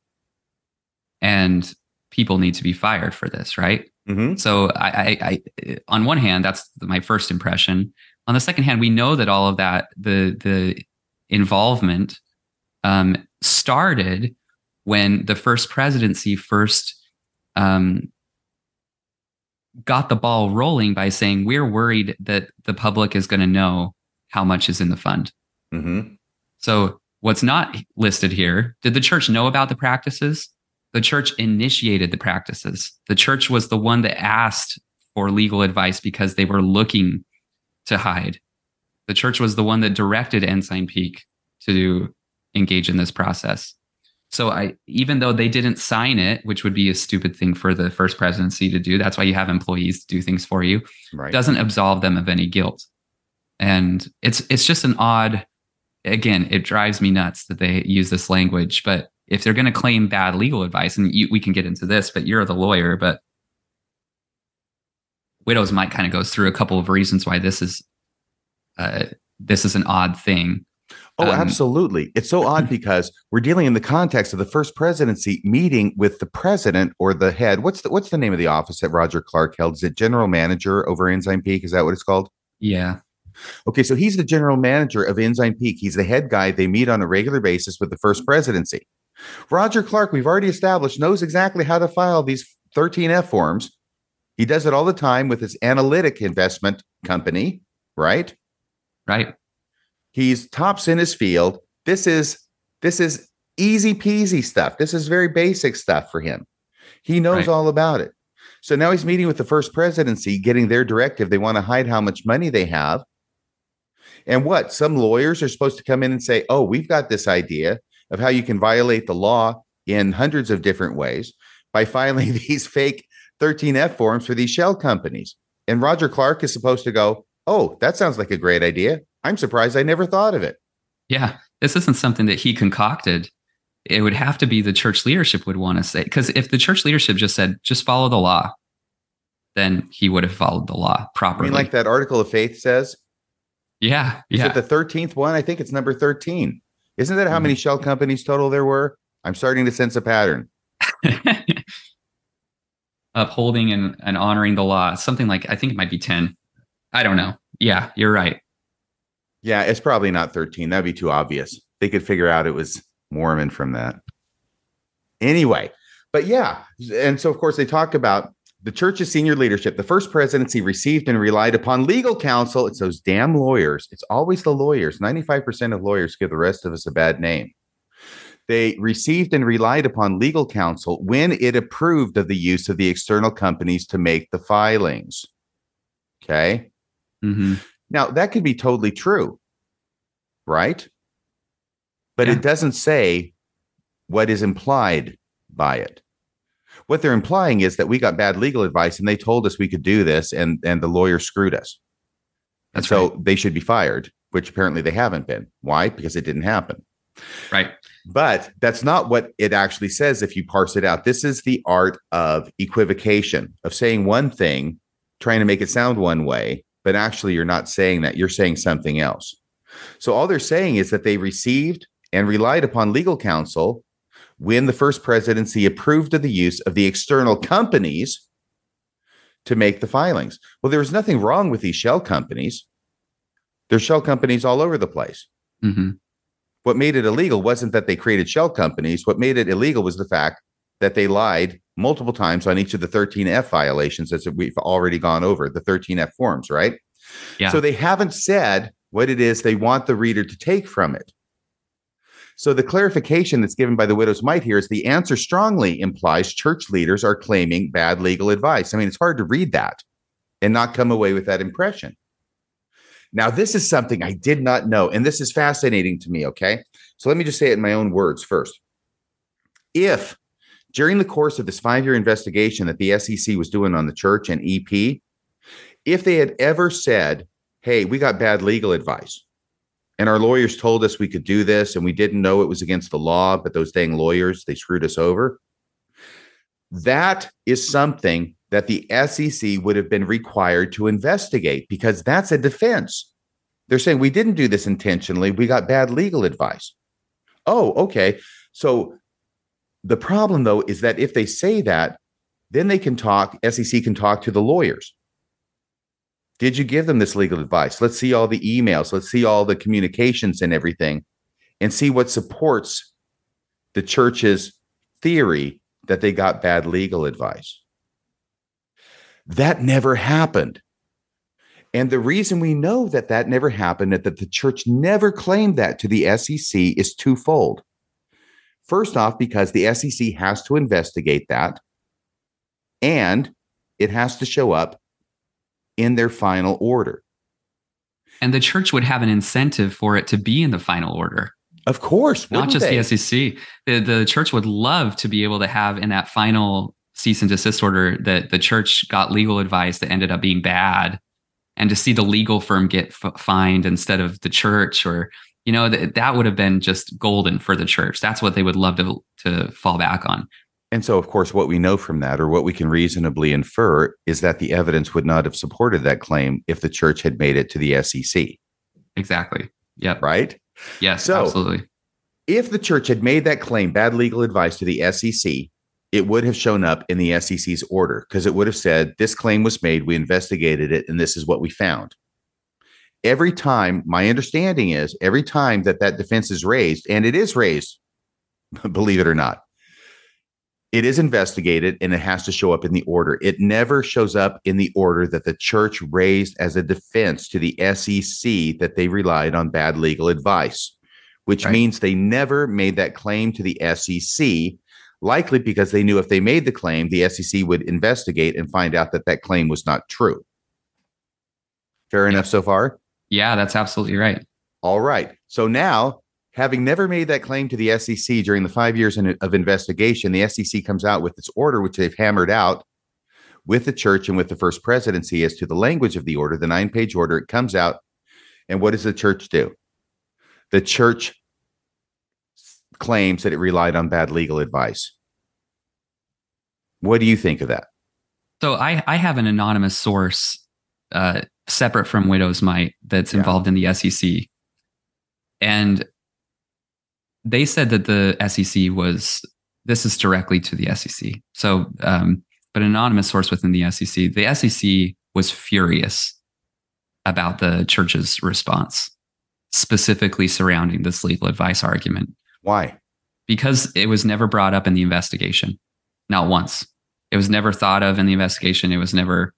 And people need to be fired for this, right? Mm-hmm. So I, I, I, on one hand, that's my first impression. On the second hand, we know that all of that, the the involvement, um, started when the first presidency first um, got the ball rolling by saying we're worried that the public is going to know how much is in the fund. Mm-hmm. So what's not listed here? Did the church know about the practices? The church initiated the practices. The church was the one that asked for legal advice because they were looking to hide. The church was the one that directed Ensign Peak to engage in this process. So I even though they didn't sign it, which would be a stupid thing for the first presidency to do, that's why you have employees to do things for you. Right. Doesn't absolve them of any guilt. And it's it's just an odd again, it drives me nuts that they use this language, but if they're going to claim bad legal advice and you, we can get into this, but you're the lawyer, but Widow's Mite kind of goes through a couple of reasons why this is uh, this is an odd thing Oh, um, absolutely. It's so odd because we're dealing in the context of the first presidency meeting with the president or the head. What's the what's the name of the office that Roger Clarke held? Is it general manager over Ensign Peak? Is that what it's called? Yeah. Okay, so he's the general manager of Ensign Peak. He's the head guy. They meet on a regular basis with the first presidency. Roger Clarke, we've already established, knows exactly how to file these 13F forms. He does it all the time with his analytic investment company, right? Right. He's tops in his field. This is this is easy peasy stuff. This is very basic stuff for him. He knows right. all about it. So now he's meeting with the first presidency, getting their directive. They want to hide how much money they have. And what? Some lawyers are supposed to come in and say, oh, we've got this idea of how you can violate the law in hundreds of different ways by filing these fake 13F forms for these shell companies. And Roger Clarke is supposed to go, oh, that sounds like a great idea. I'm surprised I never thought of it. Yeah, this isn't something that he concocted. It would have to be the church leadership would want to say because if the church leadership just said just follow the law, then he would have followed the law properly. I mean, like that article of faith says. Yeah, Is yeah. it the thirteenth one? I think it's number thirteen. Isn't that how mm-hmm. many shell companies total there were? I'm starting to sense a pattern. Upholding and, and honoring the law, something like I think it might be ten. I don't know. Yeah, you're right. Yeah, it's probably not 13. That'd be too obvious. They could figure out it was Mormon from that. Anyway, but yeah. And so, of course, they talk about the church's senior leadership. The first presidency received and relied upon legal counsel. It's those damn lawyers. It's always the lawyers. 95% of lawyers give the rest of us a bad name. They received and relied upon legal counsel when it approved of the use of the external companies to make the filings. Okay. Mm-hmm. Now, that could be totally true, right? But yeah. it doesn't say what is implied by it. What they're implying is that we got bad legal advice and they told us we could do this and, and the lawyer screwed us. That's so right. they should be fired, which apparently they haven't been. Why? Because it didn't happen. Right. But that's not what it actually says if you parse it out. This is the art of equivocation, of saying one thing, trying to make it sound one way, but actually you're not saying that. You're saying something else. So all they're saying is that they received and relied upon legal counsel when the first presidency approved of the use of the external companies to make the filings. Well, there was nothing wrong with these shell companies. There's shell companies all over the place. hmm What made it illegal wasn't that they created shell companies. What made it illegal was the fact that they lied multiple times on each of the 13F violations as we've already gone over, the 13F forms, right? Yeah. So they haven't said what it is they want the reader to take from it. So the clarification that's given by the widow's mite here is the answer strongly implies church leaders are claiming bad legal advice. I mean, it's hard to read that and not come away with that impression. Now, this is something I did not know, and this is fascinating to me. Okay. So let me just say it in my own words first. If during the course of this five year investigation that the SEC was doing on the church and EP, if they had ever said, Hey, we got bad legal advice, and our lawyers told us we could do this, and we didn't know it was against the law, but those dang lawyers, they screwed us over. That is something that the SEC would have been required to investigate because that's a defense. They're saying we didn't do this intentionally. We got bad legal advice. Oh, okay. So the problem, though, is that if they say that, then they can talk, SEC can talk to the lawyers. Did you give them this legal advice? Let's see all the emails. Let's see all the communications and everything and see what supports the church's theory that they got bad legal advice. That never happened. And the reason we know that that never happened that the church never claimed that to the SEC is twofold. First off, because the SEC has to investigate that and it has to show up in their final order. And the church would have an incentive for it to be in the final order, Of course, not just they? the SEC. The, the church would love to be able to have in that final cease and desist order that the church got legal advice that ended up being bad and to see the legal firm get f- fined instead of the church or you know th- that would have been just golden for the church. That's what they would love to to fall back on. And so, of course, what we know from that, or what we can reasonably infer, is that the evidence would not have supported that claim if the church had made it to the SEC, exactly. Yep. Right? yes So- absolutely. If the church had made that claim, bad legal advice to the SEC, it would have shown up in the SEC's order because it would have said, This claim was made, we investigated it, and this is what we found. Every time, my understanding is every time that that defense is raised, and it is raised, believe it or not, it is investigated and it has to show up in the order. It never shows up in the order that the church raised as a defense to the SEC that they relied on bad legal advice, which Right. means they never made that claim to the SEC, likely because they knew if they made the claim, the SEC would investigate and find out that that claim was not true. Fair enough so far? Yeah that's absolutely right All right. So now, having never made that claim to the SEC during the five years in- of investigation, the SEC comes out with its order, which they've hammered out with the church and with the first presidency as to the language of the order, the nine page order. It comes out. And what does the church do? The church claims that it relied on bad legal advice. What do you think of that? So I I have an anonymous source uh, separate from Widow's Mite that's Yeah. involved in the SEC, and they said that the SEC was this is directly to the SEC. So, um, but an anonymous source within the SEC, the SEC was furious about the church's response, specifically surrounding this legal advice argument Why? because it was never brought up in the investigation, not once. It was never thought of in the investigation. It was never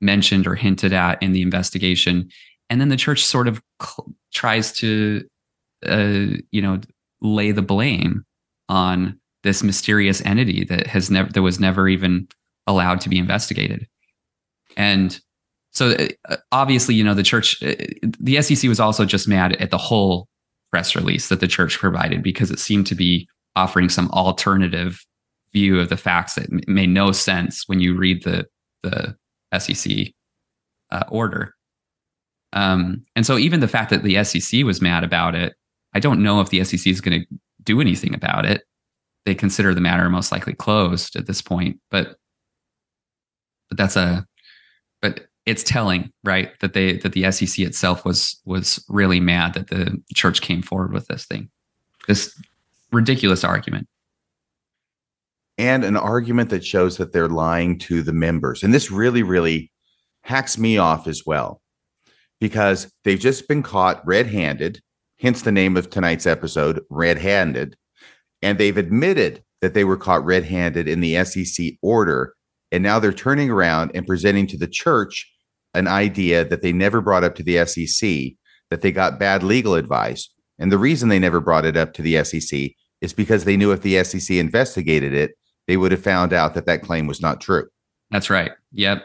mentioned or hinted at in the investigation. And then the church sort of cl- tries to, uh, you know, lay the blame on this mysterious entity that has never that was never even allowed to be investigated. And so, uh, obviously, you know, the church, uh, the SEC was also just mad at the whole press release that the church provided because it seemed to be offering some alternative view of the facts that made no sense when you read the the SEC uh, order. Um, and so even the fact that the SEC was mad about it, I don't know if the SEC is going to do anything about it. They consider the matter most likely closed at this point, but but that's a but it's telling, right? That they that the SEC itself was was really mad that the church came forward with this thing, this ridiculous argument, and an argument that shows that they're lying to the members. And this really, really hacks me off as well, because they've just been caught red-handed. Hence the name of tonight's episode, red-handed, and they've admitted that they were caught red-handed in the SEC order and now they're turning around and presenting to the church an idea that they never brought up to the SEC, that they got bad legal advice. And the reason they never brought it up to the SEC is because they knew if the SEC investigated it, they would have found out that that claim was not true. That's right. Yep.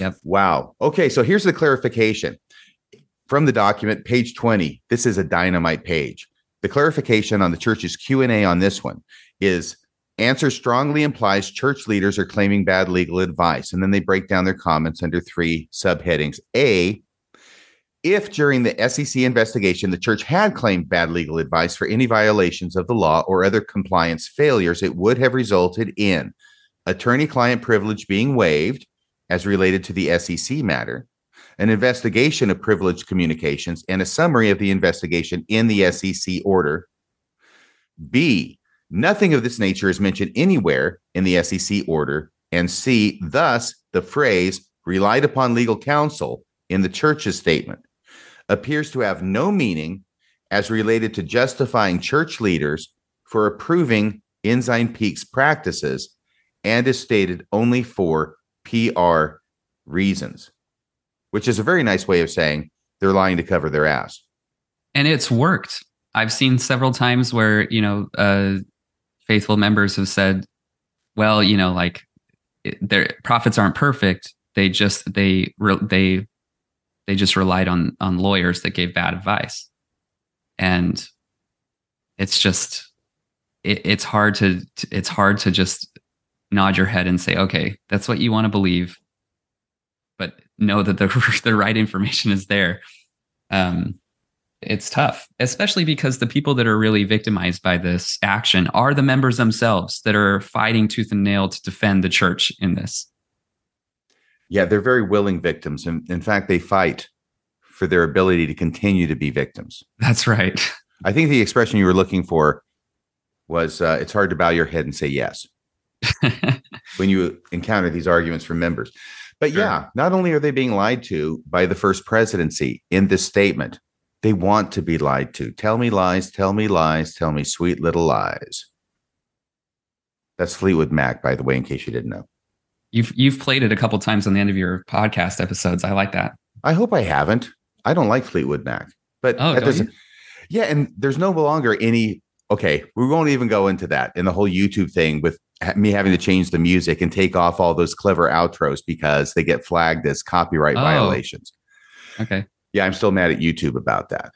Yep. Wow. Okay, so here's the clarification from the document, page 20. This is a dynamite page. The clarification on the church's Q&A on this one is Answer strongly implies church leaders are claiming bad legal advice. And then they break down their comments under three subheadings. A, if during the SEC investigation the church had claimed bad legal advice for any violations of the law or other compliance failures, it would have resulted in attorney client privilege being waived as related to the SEC matter, an investigation of privileged communications, and a summary of the investigation in the SEC order. B, Nothing of this nature is mentioned anywhere in the SEC order. And C, thus, the phrase relied upon legal counsel in the church's statement appears to have no meaning as related to justifying church leaders for approving Ensign Peak's practices and is stated only for PR reasons, which is a very nice way of saying they're lying to cover their ass. And it's worked. I've seen several times where, you know, uh, faithful members have said, well, you know, like their prophets aren't perfect. They just they they they just relied on on lawyers that gave bad advice, and it's just it, it's hard to it's hard to just nod your head and say, okay, that's what you want to believe, but know that the the right information is there. Um, it's tough, especially because the people that are really victimized by this action are the members themselves that are fighting tooth and nail to defend the church in this. Yeah, they're very willing victims. And in fact, they fight for their ability to continue to be victims. That's right. I think the expression you were looking for was uh, it's hard to bow your head and say yes when you encounter these arguments from members. But sure. yeah, not only are they being lied to by the first presidency in this statement, they want to be lied to. Tell me lies, tell me lies, tell me sweet little lies. That's Fleetwood Mac, by the way, in case you didn't know. You've you've played it a couple times on the end of your podcast episodes. I like that. I hope I haven't. I don't like Fleetwood Mac, but oh, doesn't. Yeah, and there's no longer any. Okay, we won't even go into that in the whole YouTube thing with me having to change the music and take off all those clever outros because they get flagged as copyright oh. violations. Okay yeah, I'm still mad at YouTube about that.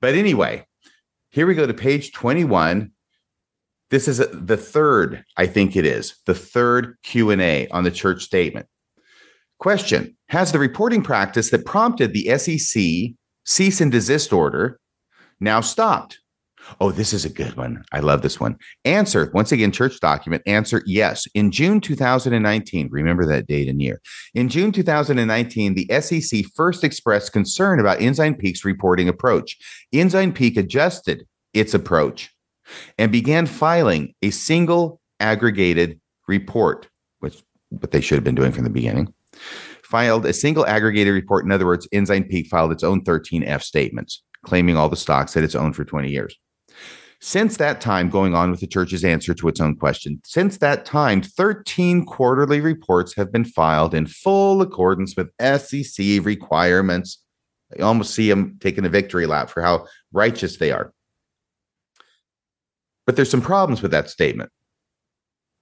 But anyway, here we go to page 21. This is the third, I think it is, the third Q&A on the church statement. Question, has the reporting practice that prompted the SEC cease and desist order now stopped? Oh, this is a good one. I love this one. Answer, once again, church document. Answer, yes. In June 2019, remember that date and year. In June 2019, the SEC first expressed concern about Ensign Peak's reporting approach. Ensign Peak adjusted its approach and began filing a single aggregated report, which what they should have been doing from the beginning. Filed a single aggregated report. In other words, Ensign Peak filed its own 13F statements, claiming all the stocks that it's owned for 20 years. Since that time, going on with the church's answer to its own question, since that time, 13 quarterly reports have been filed in full accordance with SEC requirements. I almost see them taking a victory lap for how righteous they are. But there's some problems with that statement.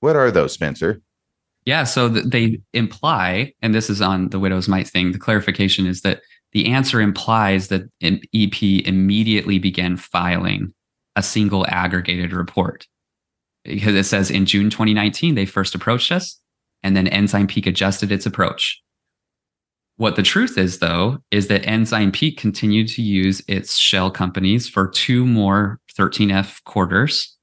What are those, Spencer? Yeah, so they imply, and this is on the widow's mite thing, the clarification is that the answer implies that an EP immediately began filing a single aggregated report because it says in June 2019 they first approached us and then Ensign Peak adjusted its approach. what the truth is, though, is that Ensign Peak continued to use its shell companies for two more 13F quarters,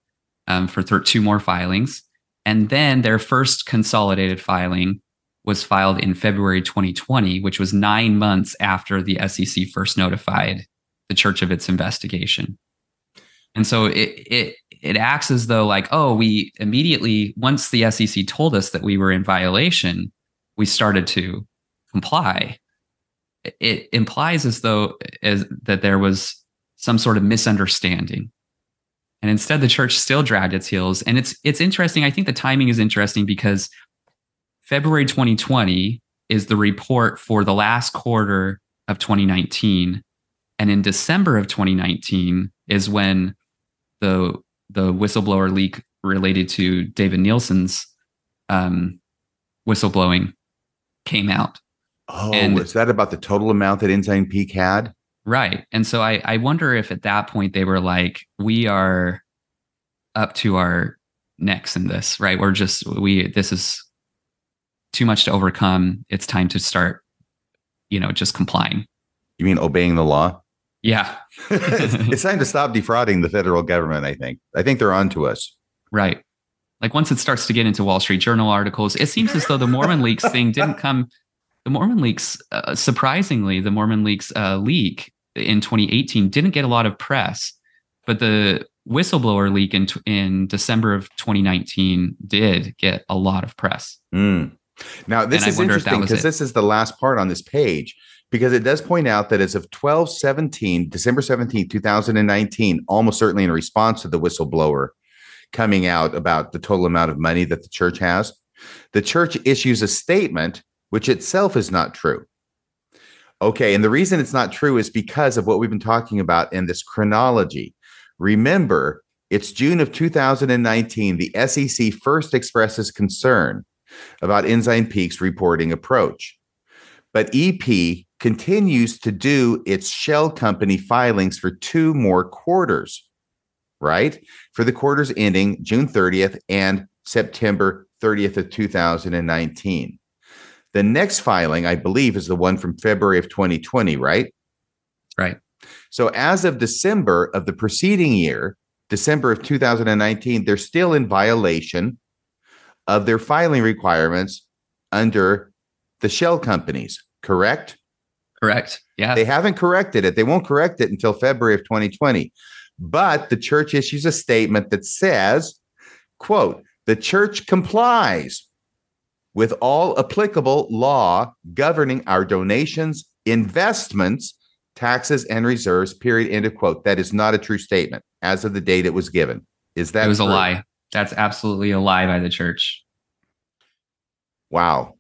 um, for two more filings. And then their first consolidated filing was filed in February 2020, which was nine months after the SEC first notified the church of its investigation. And so it, it, it acts as though, like, oh, we immediately, once the SEC told us that we were in violation, we started to comply, it implies as though as that there was some sort of misunderstanding. And instead the church still dragged its heels. And it's it's interesting. I think the timing is interesting because February 2020 is the report for the last quarter of 2019. And in December of 2019 is when the the whistleblower leak related to David Nielsen's um, whistleblowing came out. Oh, and, is that about the total amount that Ensign Peak had? Right. And so I, I wonder if at that point they were like, we are up to our necks in this, right? We're just, we, this is too much to overcome. It's time to start, you know, just complying. You mean obeying the law? Yeah. it's, time to stop defrauding the federal government, I think. I think they're on to us. Right. Like once it starts to get into Wall Street Journal articles, it seems as though the Mormon leaks thing didn't come the Mormon leaks, uh, surprisingly, the Mormon leaks uh, leak in 2018 didn't get a lot of press, but the whistleblower leak in in December of 2019 did get a lot of press. Mm. Now this and is interesting because this is the last part on this page because it does point out that as of 12 17 December 17 2019 almost certainly in response to the whistleblower coming out about the total amount of money that the church has the church issues a statement which itself is not true. Okay, and the reason it's not true is because of what we've been talking about in this chronology. Remember, it's June of 2019. The SEC first expresses concern about Ensign Peak's reporting approach. But EP continues to do its shell company filings for two more quarters, right? For the quarters ending June 30th and September 30th of 2019. The next filing, I believe, is the one from February of 2020, right? Right. So as of December of the preceding year, December of 2019, they're still in violation of their filing requirements under the shell companies, correct? Correct. Yeah. They haven't corrected it. They won't correct it until February of 2020. But the church issues a statement that says, quote, the church complies with all applicable law governing our donations, investments, taxes, and reserves, period. End of quote. That is not a true statement as of the date it was given. Is that it was true? a lie? That's absolutely a lie by the church. Wow.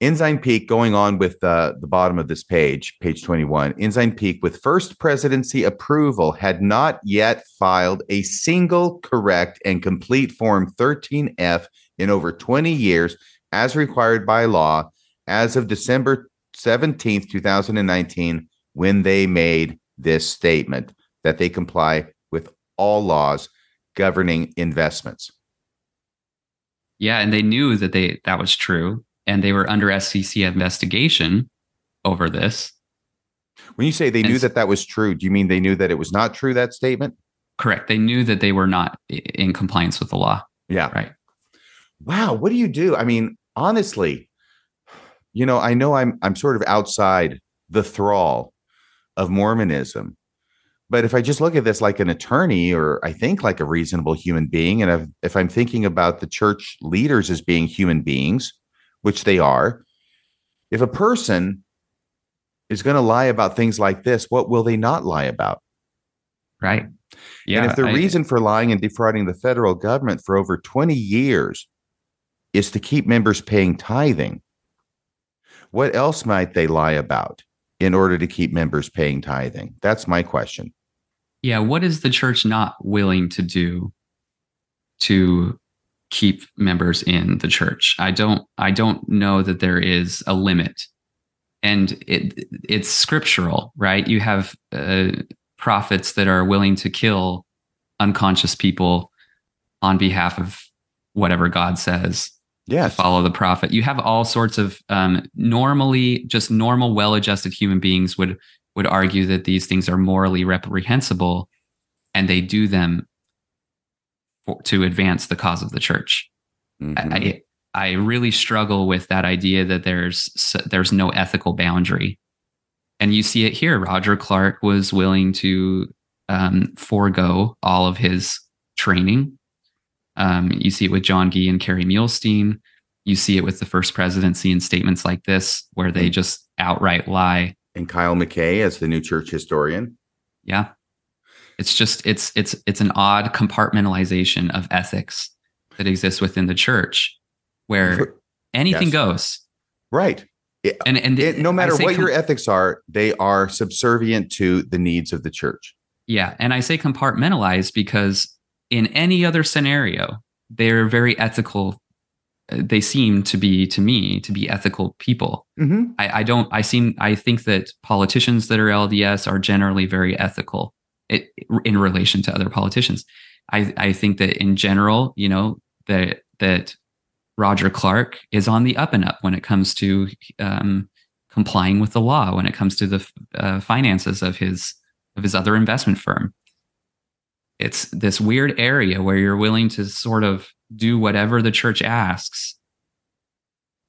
Ensign Peak going on with uh, the bottom of this page, page 21. Ensign Peak, with first presidency approval, had not yet filed a single correct and complete Form 13F in over 20 years, as required by law, as of December 17th, 2019, when they made this statement that they comply with all laws governing investments. Yeah, and they knew that they that was true, and they were under SEC investigation over this. When you say they and knew that that was true, do you mean they knew that it was not true that statement? Correct. They knew that they were not in compliance with the law. Yeah. Right wow, what do you do? I mean, honestly, you know, I know I'm I'm sort of outside the thrall of Mormonism. But if I just look at this like an attorney or I think like a reasonable human being, and if, if I'm thinking about the church leaders as being human beings, which they are, if a person is going to lie about things like this, what will they not lie about? Right. Yeah. And if the I, reason for lying and defrauding the federal government for over 20 years is to keep members paying tithing. What else might they lie about in order to keep members paying tithing? That's my question. Yeah. What is the church not willing to do to keep members in the church? I don't, I don't know that there is a limit and it, it's scriptural, right? You have uh, prophets that are willing to kill unconscious people on behalf of whatever God says Yes. follow the prophet. You have all sorts of um, normally just normal, well-adjusted human beings would would argue that these things are morally reprehensible, and they do them for, to advance the cause of the church. Mhm. I I really struggle with that idea that there's there's no ethical boundary, and you see it here. Roger Clarke was willing to um, forego all of his training. Um, you see it with John Gee and Kerry Muhlestein. You see it with the first presidency in statements like this, where they just outright lie. and Kyle McKay as the new church historian. Yeah, it's just it's it's it's an odd compartmentalization of ethics that exists within the church, where anything Yes. goes. Right. And and It- no matter what com- your ethics are, they are subservient to the needs of the church. yeah, and I say compartmentalized because in any other scenario, they're very ethical. Uh, They seem to be to me to be ethical people. Mm-hmm. I, I don't. I seem. I think that politicians that are LDS are generally very ethical it, in relation to other politicians. I, I think that in general, you know, that that Roger Clarke is on the up and up when it comes to um, complying with the law, when it comes to the uh, finances of his of his other investment firm. It's this weird area where you're willing to sort of do whatever the church asks,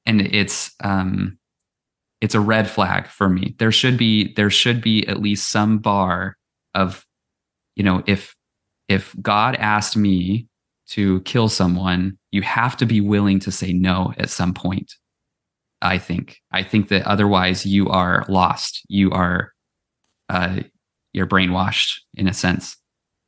and it's um, it's a red flag for me. There should be there should be at least some bar of, you know, if if God asked me to kill someone, you have to be willing to say no at some point. I think. I think that otherwise you are lost. You are uh you're brainwashed in a sense.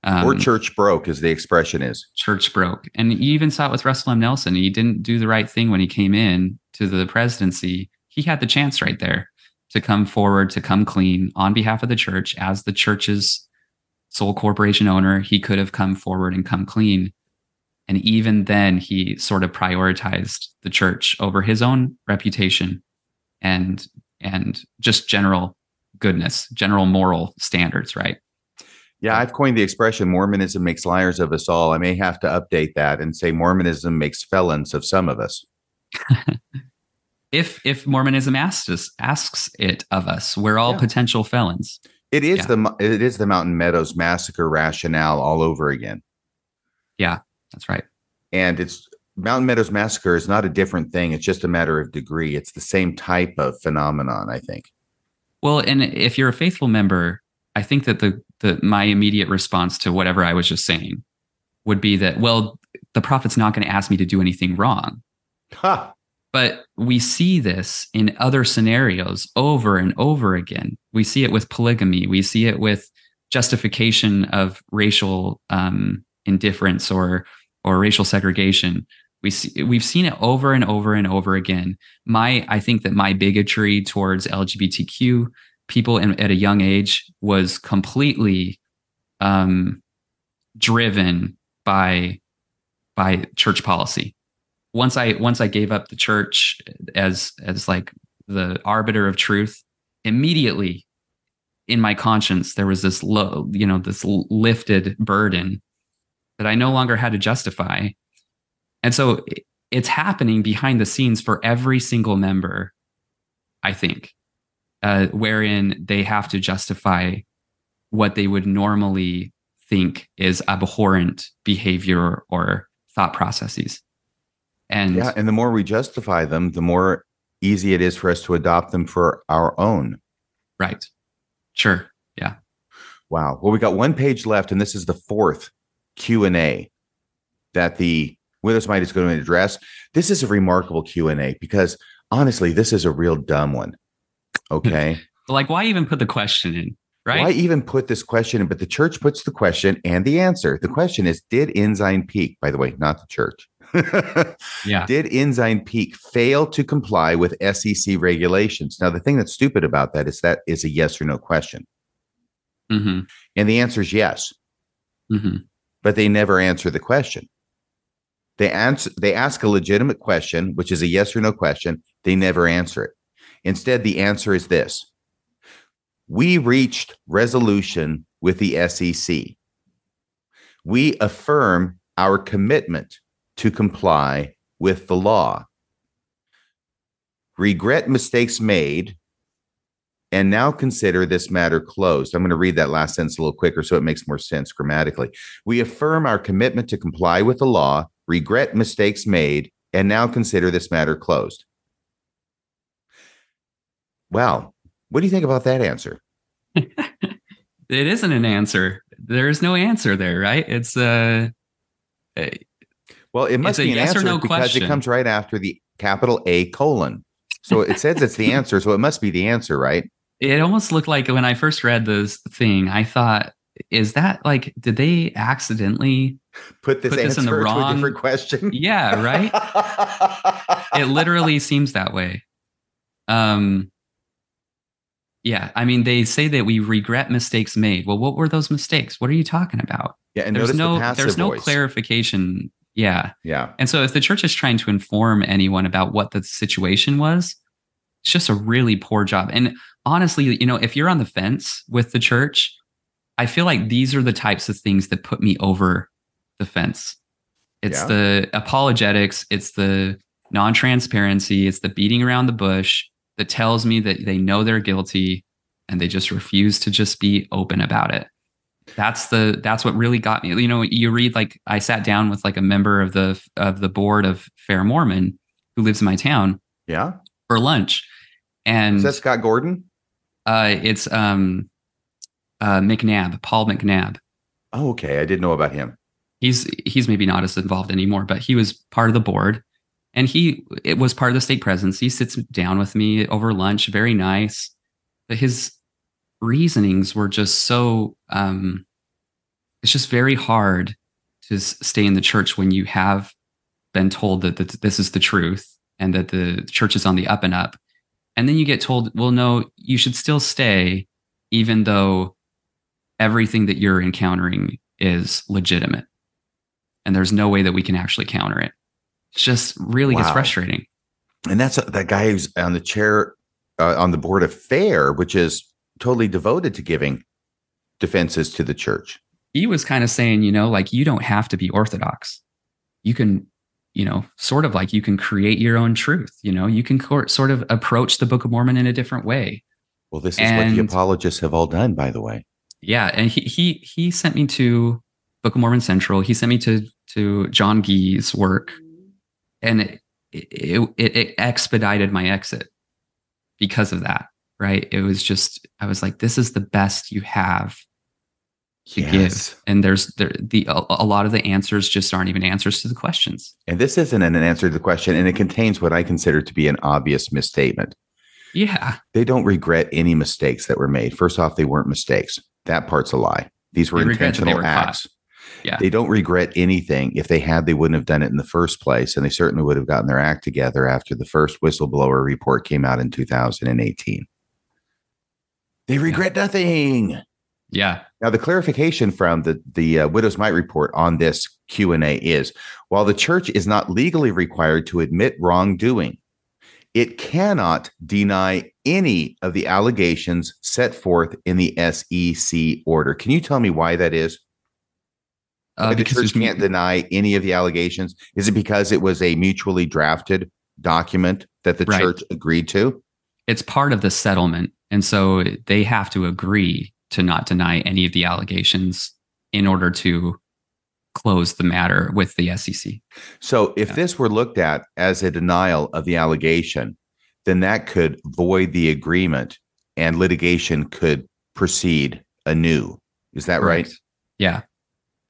Um, or church broke, as the expression is. church broke. And you even saw it with Russell M. Nelson. He didn't do the right thing when he came in to the presidency. He had the chance right there to come forward, to come clean on behalf of the church as the church's sole corporation owner. He could have come forward and come clean. And even then, he sort of prioritized the church over his own reputation and and just general goodness, general moral standards, right? Yeah, I've coined the expression Mormonism makes liars of us all. I may have to update that and say Mormonism makes felons of some of us. If if Mormonism asks us asks it of us, we're all Yeah. potential felons. It is Yeah. the it is the Mountain Meadows massacre rationale all over again. Yeah, that's right. And it's Mountain Meadows massacre is not a different thing. It's just a matter of degree. It's the same type of phenomenon, I think. Well, and if you're a faithful member, I think that the the my immediate response to whatever I was just saying would be that well, the prophet's not going to ask me to do anything wrong. Ha! But we see this in other scenarios over and over again. We see it with polygamy. We see it with justification of racial um, indifference or or racial segregation. We see, we've seen it over and over and over again. My I think that my bigotry towards LGBTQ people in, at a young age was completely um, driven by by church policy once I once I gave up the church as as like the arbiter of truth, immediately in my conscience there was this low, you know, this lifted burden that I no longer had to justify. And so it's happening behind the scenes for every single member, I think, uh, wherein they have to justify what they would normally think is abhorrent behavior or thought processes. And Yeah, and the more we justify them, the more easy it is for us to adopt them for our own. right. Sure. Yeah. Wow. Well, we got one page left, and this is the fourth Q and A that the Widow's Mite is going to address. This is a remarkable Q and A because honestly, this is a real dumb one. Okay. Like why even put the question in? Right. Why even put this question in? But the church puts the question and the answer. The question is Did Ensign Peak, by the way, not the church, Yeah. did Ensign Peak fail to comply with SEC regulations? Now, the thing that's stupid about that is that is a yes or no question. hmm And the answer is yes, hmm but they never answer the question. They answer they ask a legitimate question, which is a yes or no question. They never answer it. Instead, the answer is this. We reached resolution with the SEC. We affirm our commitment to comply with the law, regret mistakes made, and now consider this matter closed. I'm going to read that last sentence a little quicker so it makes more sense grammatically. We affirm our commitment to comply with the law, regret mistakes made, and now consider this matter closed. Well, what do you think about that answer? it isn't an answer. There is no answer there, right? It's uh, a well, it must be an yes answer no because question. it comes right after the capital A colon. So it says it's the answer, so it must be the answer, right? It almost looked like when I first read this thing, I thought, is that like, did they accidentally put this, put this in the wrong different question? Yeah, right. it literally seems that way. Um, yeah, I mean, they say that we regret mistakes made. Well, what were those mistakes? What are you talking about? Yeah, and there's no the there's no voice. clarification. Yeah, yeah. And so, if the church is trying to inform anyone about what the situation was, it's just a really poor job. And honestly, you know, if you're on the fence with the church, I feel like these are the types of things that put me over the fence. It's yeah. the apologetics. It's the non-transparency. It's the beating around the bush that tells me that they know they're guilty and they just refuse to just be open about it. That's the that's what really got me. You know, you read like I sat down with like a member of the of the board of Fair Mormon who lives in my town. Yeah. For lunch. And Is that Scott Gordon? Uh it's um uh McNabb, Paul McNabb. Oh, okay. I didn't know about him. He's he's maybe not as involved anymore, but he was part of the board and he it was part of the state presence He sits down with me over lunch, very nice. But his reasonings were just so um, it's just very hard to stay in the church when you have been told that, that this is the truth and that the church is on the up and up. And then you get told, well, no, you should still stay, even though everything that you're encountering is legitimate. And there's no way that we can actually counter it. It's just really wow. gets frustrating. And that's a, that guy who's on the chair uh, on the board of FAIR, which is totally devoted to giving defenses to the church. He was kind of saying, you know, like you don't have to be orthodox. You can, you know, sort of like you can create your own truth. You know, you can co- sort of approach the Book of Mormon in a different way. Well, this is and, what the apologists have all done, by the way. Yeah, and he he he sent me to Book of Mormon Central. He sent me to to John Gee's work and it, it, it, it expedited my exit because of that right? It was just i was like this is the best you have to yes. give and there's there the a, a, lot of the answers just aren't even answers to the questions. And this isn't an answer to the question and it contains what i consider to be an obvious misstatement. Yeah. They don't regret any mistakes that were made. First off they weren't mistakes. That part's a lie. These were intentional were acts. caught. Yeah. They don't regret anything. If they had, they wouldn't have done it in the first place. And they certainly would have gotten their act together after the first whistleblower report came out in 2018. They regret yeah. nothing. Yeah. Now the clarification from the the uh, Widow's Mite report on this Q and A is: while the church is not legally required to admit wrongdoing, it cannot deny any of the allegations set forth in the SEC order. Can you tell me why that is? Uh, the church can't deny any of the allegations. Is it because it was a mutually drafted document that the right. church agreed to? It's part of the settlement. And so they have to agree to not deny any of the allegations in order to close the matter with the SEC. So if yeah. this were looked at as a denial of the allegation, then that could void the agreement and litigation could proceed anew. Is that Correct. right? Yeah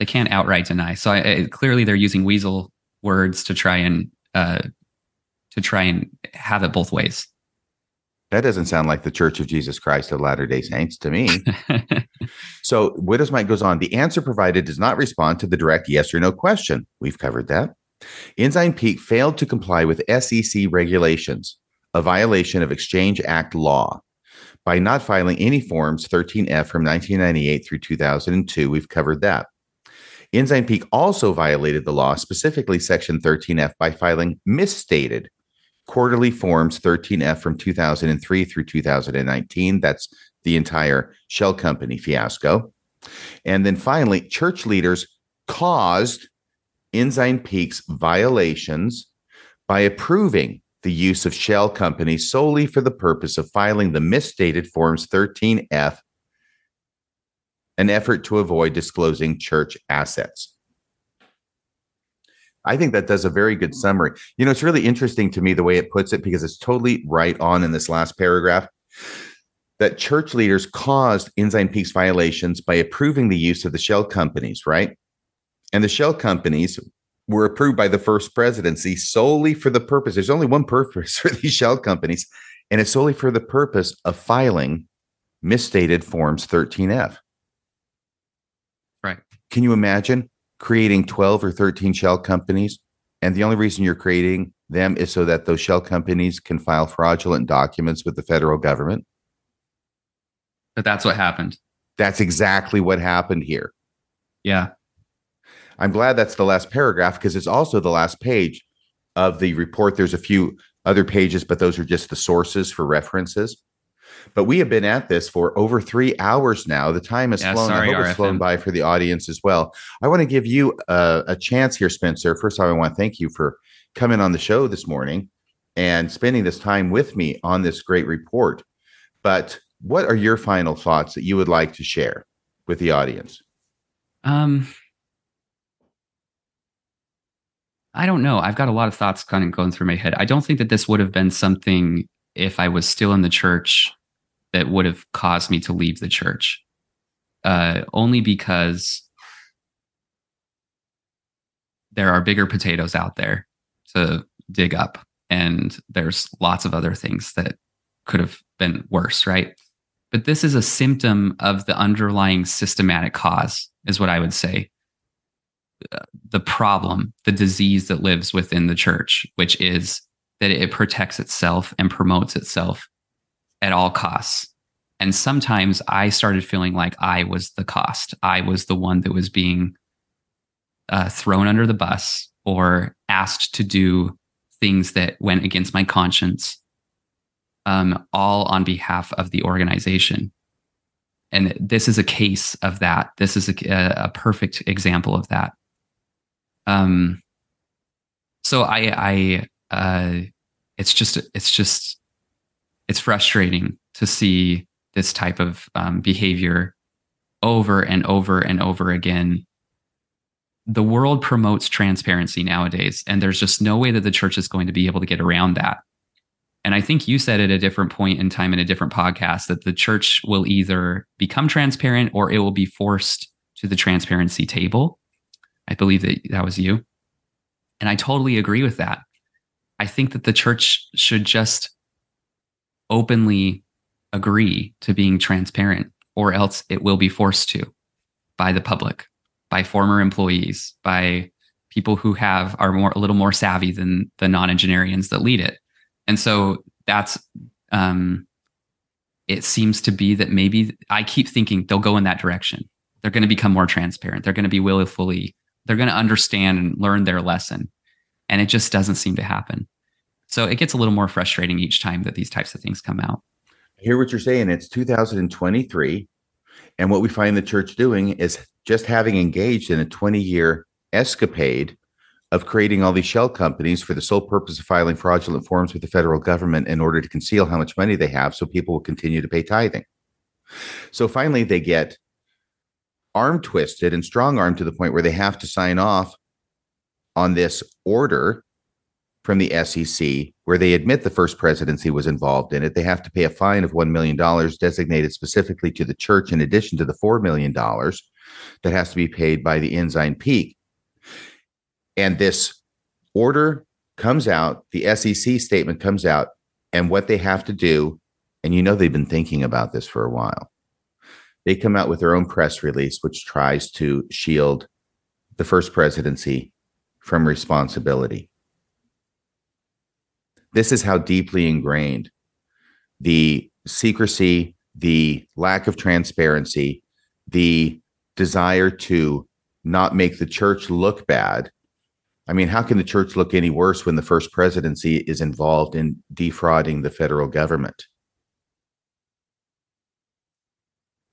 they can't outright deny. So I, I, clearly they're using weasel words to try and uh, to try and have it both ways. That doesn't sound like the Church of Jesus Christ of Latter Day Saints to me. so Widow's Mite goes on. The answer provided does not respond to the direct yes or no question. We've covered that. Ensign Peak failed to comply with SEC regulations, a violation of Exchange Act law by not filing any forms 13F from 1998 through 2002. We've covered that. Ensign Peak also violated the law, specifically Section 13F, by filing misstated quarterly forms 13F from 2003 through 2019. That's the entire shell company fiasco. And then finally, church leaders caused Ensign Peak's violations by approving the use of shell companies solely for the purpose of filing the misstated Forms 13F, an effort to avoid disclosing church assets. I think that does a very good summary. You know, it's really interesting to me the way it puts it because it's totally right on in this last paragraph that church leaders caused Ensign Peak's violations by approving the use of the shell companies, right? And the shell companies were approved by the first presidency solely for the purpose. There's only one purpose for these shell companies, and it's solely for the purpose of filing misstated forms 13F. Can you imagine creating 12 or 13 shell companies? And the only reason you're creating them is so that those shell companies can file fraudulent documents with the federal government. But that's what happened. That's exactly what happened here. Yeah. I'm glad that's the last paragraph because it's also the last page of the report. There's a few other pages, but those are just the sources for references. But we have been at this for over three hours now. The time has Yeah, flown. sorry, I hope it's flown by for the audience as well. I want to give you a, a chance here, Spencer. First of all, I want to thank you for coming on the show this morning and spending this time with me on this great report. But what are your final thoughts that you would like to share with the audience? Um, I don't know. I've got a lot of thoughts kind of going through my head. I don't think that this would have been something if I was still in the church that would have caused me to leave the church. Uh, only because there are bigger potatoes out there to dig up, and there's lots of other things that could have been worse, right? But this is a symptom of the underlying systematic cause, is what I would say the problem, the disease that lives within the church, which is that it protects itself and promotes itself at all costs. And sometimes I started feeling like I was the cost. I was the one that was being uh, thrown under the bus or asked to do things that went against my conscience, um, all on behalf of the organization. And this is a case of that. This is a, a perfect example of that um so i i uh it's just it's just it's frustrating to see this type of um, behavior over and over and over again the world promotes transparency nowadays and there's just no way that the church is going to be able to get around that and i think you said at a different point in time in a different podcast that the church will either become transparent or it will be forced to the transparency table I believe that that was you. And I totally agree with that. I think that the church should just openly agree to being transparent, or else it will be forced to by the public, by former employees, by people who have are more a little more savvy than the nonagenarians that lead it. And so that's um it seems to be that maybe I keep thinking they'll go in that direction. They're going to become more transparent. They're going to be willfully they're going to understand and learn their lesson. And it just doesn't seem to happen. So it gets a little more frustrating each time that these types of things come out. I hear what you're saying. It's 2023. And what we find the church doing is just having engaged in a 20 year escapade of creating all these shell companies for the sole purpose of filing fraudulent forms with the federal government in order to conceal how much money they have so people will continue to pay tithing. So finally, they get arm twisted and strong armed to the point where they have to sign off on this order from the SEC where they admit the first presidency was involved in it. They have to pay a fine of $1 million designated specifically to the church, in addition to the $4 million that has to be paid by the Ensign Peak. And this order comes out, the SEC statement comes out, and what they have to do, and you know they've been thinking about this for a while they come out with their own press release, which tries to shield the first presidency from responsibility. This is how deeply ingrained the secrecy, the lack of transparency, the desire to not make the church look bad. I mean, how can the church look any worse when the first presidency is involved in defrauding the federal government?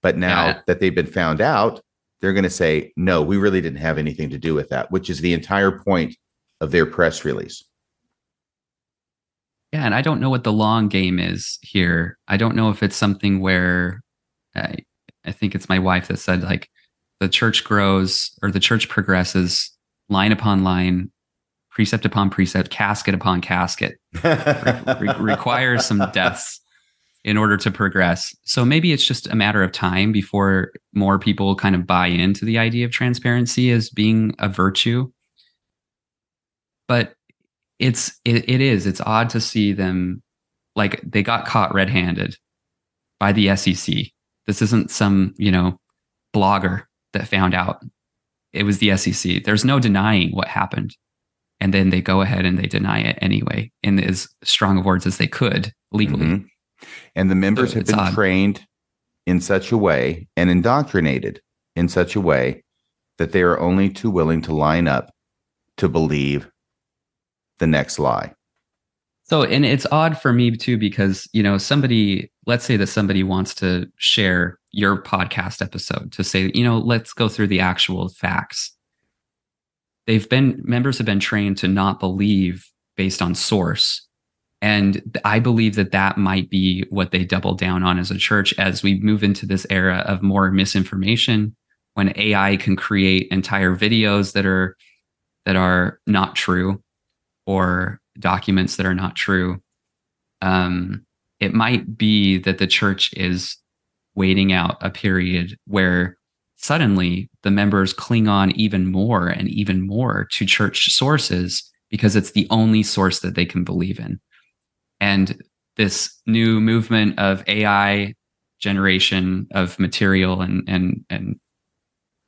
But now Yeah. that they've been found out, they're going to say, no, we really didn't have anything to do with that, which is the entire point of their press release. Yeah, and I don't know what the long game is here. I don't know if it's something where I, I think it's my wife that said like the church grows or the church progresses line upon line, precept upon precept, casket upon casket, re- requires some deaths in order to progress. So maybe it's just a matter of time before more people kind of buy into the idea of transparency as being a virtue. But it's it, it is it's odd to see them like they got caught red-handed by the SEC. This isn't some, you know, blogger that found out. It was the SEC. There's no denying what happened. And then they go ahead and they deny it anyway in as strong of words as they could legally. Mm-hmm. And the members so have been odd. trained in such a way and indoctrinated in such a way that they are only too willing to line up to believe the next lie. So, and it's odd for me too, because, you know, somebody, let's say that somebody wants to share your podcast episode to say, you know, let's go through the actual facts. They've been, members have been trained to not believe based on source. And I believe that that might be what they double down on as a church as we move into this era of more misinformation when AI can create entire videos that are that are not true or documents that are not true. Um, it might be that the church is waiting out a period where suddenly the members cling on even more and even more to church sources because it's the only source that they can believe in. And this new movement of AI generation of material and and and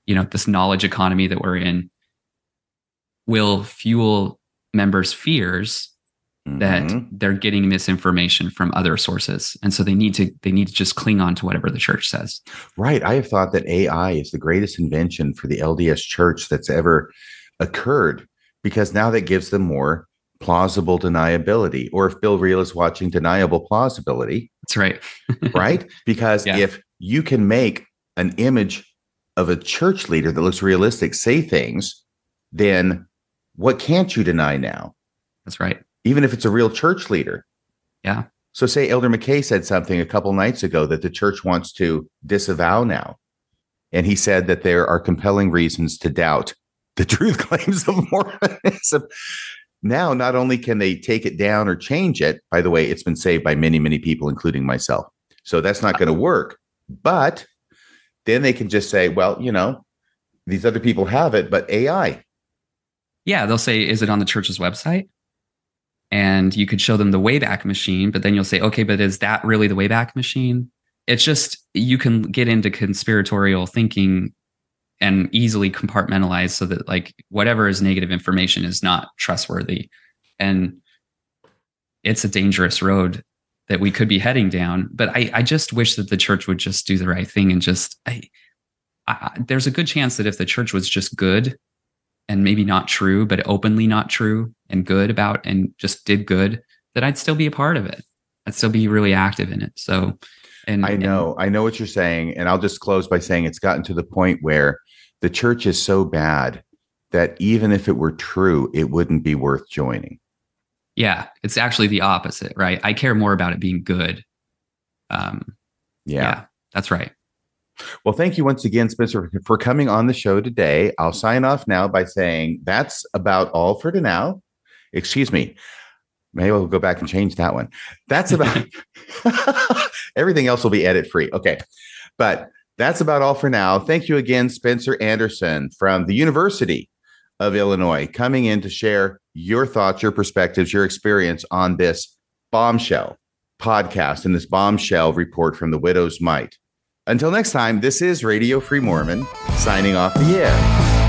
you know this knowledge economy that we're in will fuel members' fears mm-hmm. that they're getting misinformation from other sources. And so they need to they need to just cling on to whatever the church says. Right. I have thought that ai is the greatest invention for the lds church that's ever occurred because now that gives them more plausible deniability or if bill reel is watching deniable plausibility. That's right. Right? Because yeah. if you can make an image of a church leader that looks realistic say things then what can't you deny now? That's right. Even if it's a real church leader. Yeah. So say Elder McKay said something a couple nights ago that the church wants to disavow now. And he said that there are compelling reasons to doubt the truth claims of Mormonism. Now, not only can they take it down or change it, by the way, it's been saved by many, many people, including myself. So that's not going to work. But then they can just say, well, you know, these other people have it, but AI yeah, they'll say, is it on the church's website? And you could show them the Wayback Machine, but then you'll say, okay, but is that really the Wayback Machine? It's just you can get into conspiratorial thinking and easily compartmentalize so that like whatever is negative information is not trustworthy. And it's a dangerous road that we could be heading down. But I, I just wish that the church would just do the right thing and just I, I, there's a good chance that if the church was just good and maybe not true, but openly not true and good about and just did good, that I'd still be a part of it. I'd still be really active in it. So, and I know, and, I know what you're saying. And I'll just close by saying it's gotten to the point where the church is so bad that even if it were true, it wouldn't be worth joining. Yeah, it's actually the opposite, right? I care more about it being good. Um, yeah. yeah, that's right. Well, thank you once again, Spencer, for coming on the show today. I'll sign off now by saying that's about all for now. Excuse me. Maybe we'll go back and change that one. That's about everything else will be edit free. Okay. But that's about all for now. Thank you again, Spencer Anderson from the University of Illinois, coming in to share your thoughts, your perspectives, your experience on this bombshell podcast and this bombshell report from the Widow's Mite. Until next time, this is Radio Free Mormon signing off the air.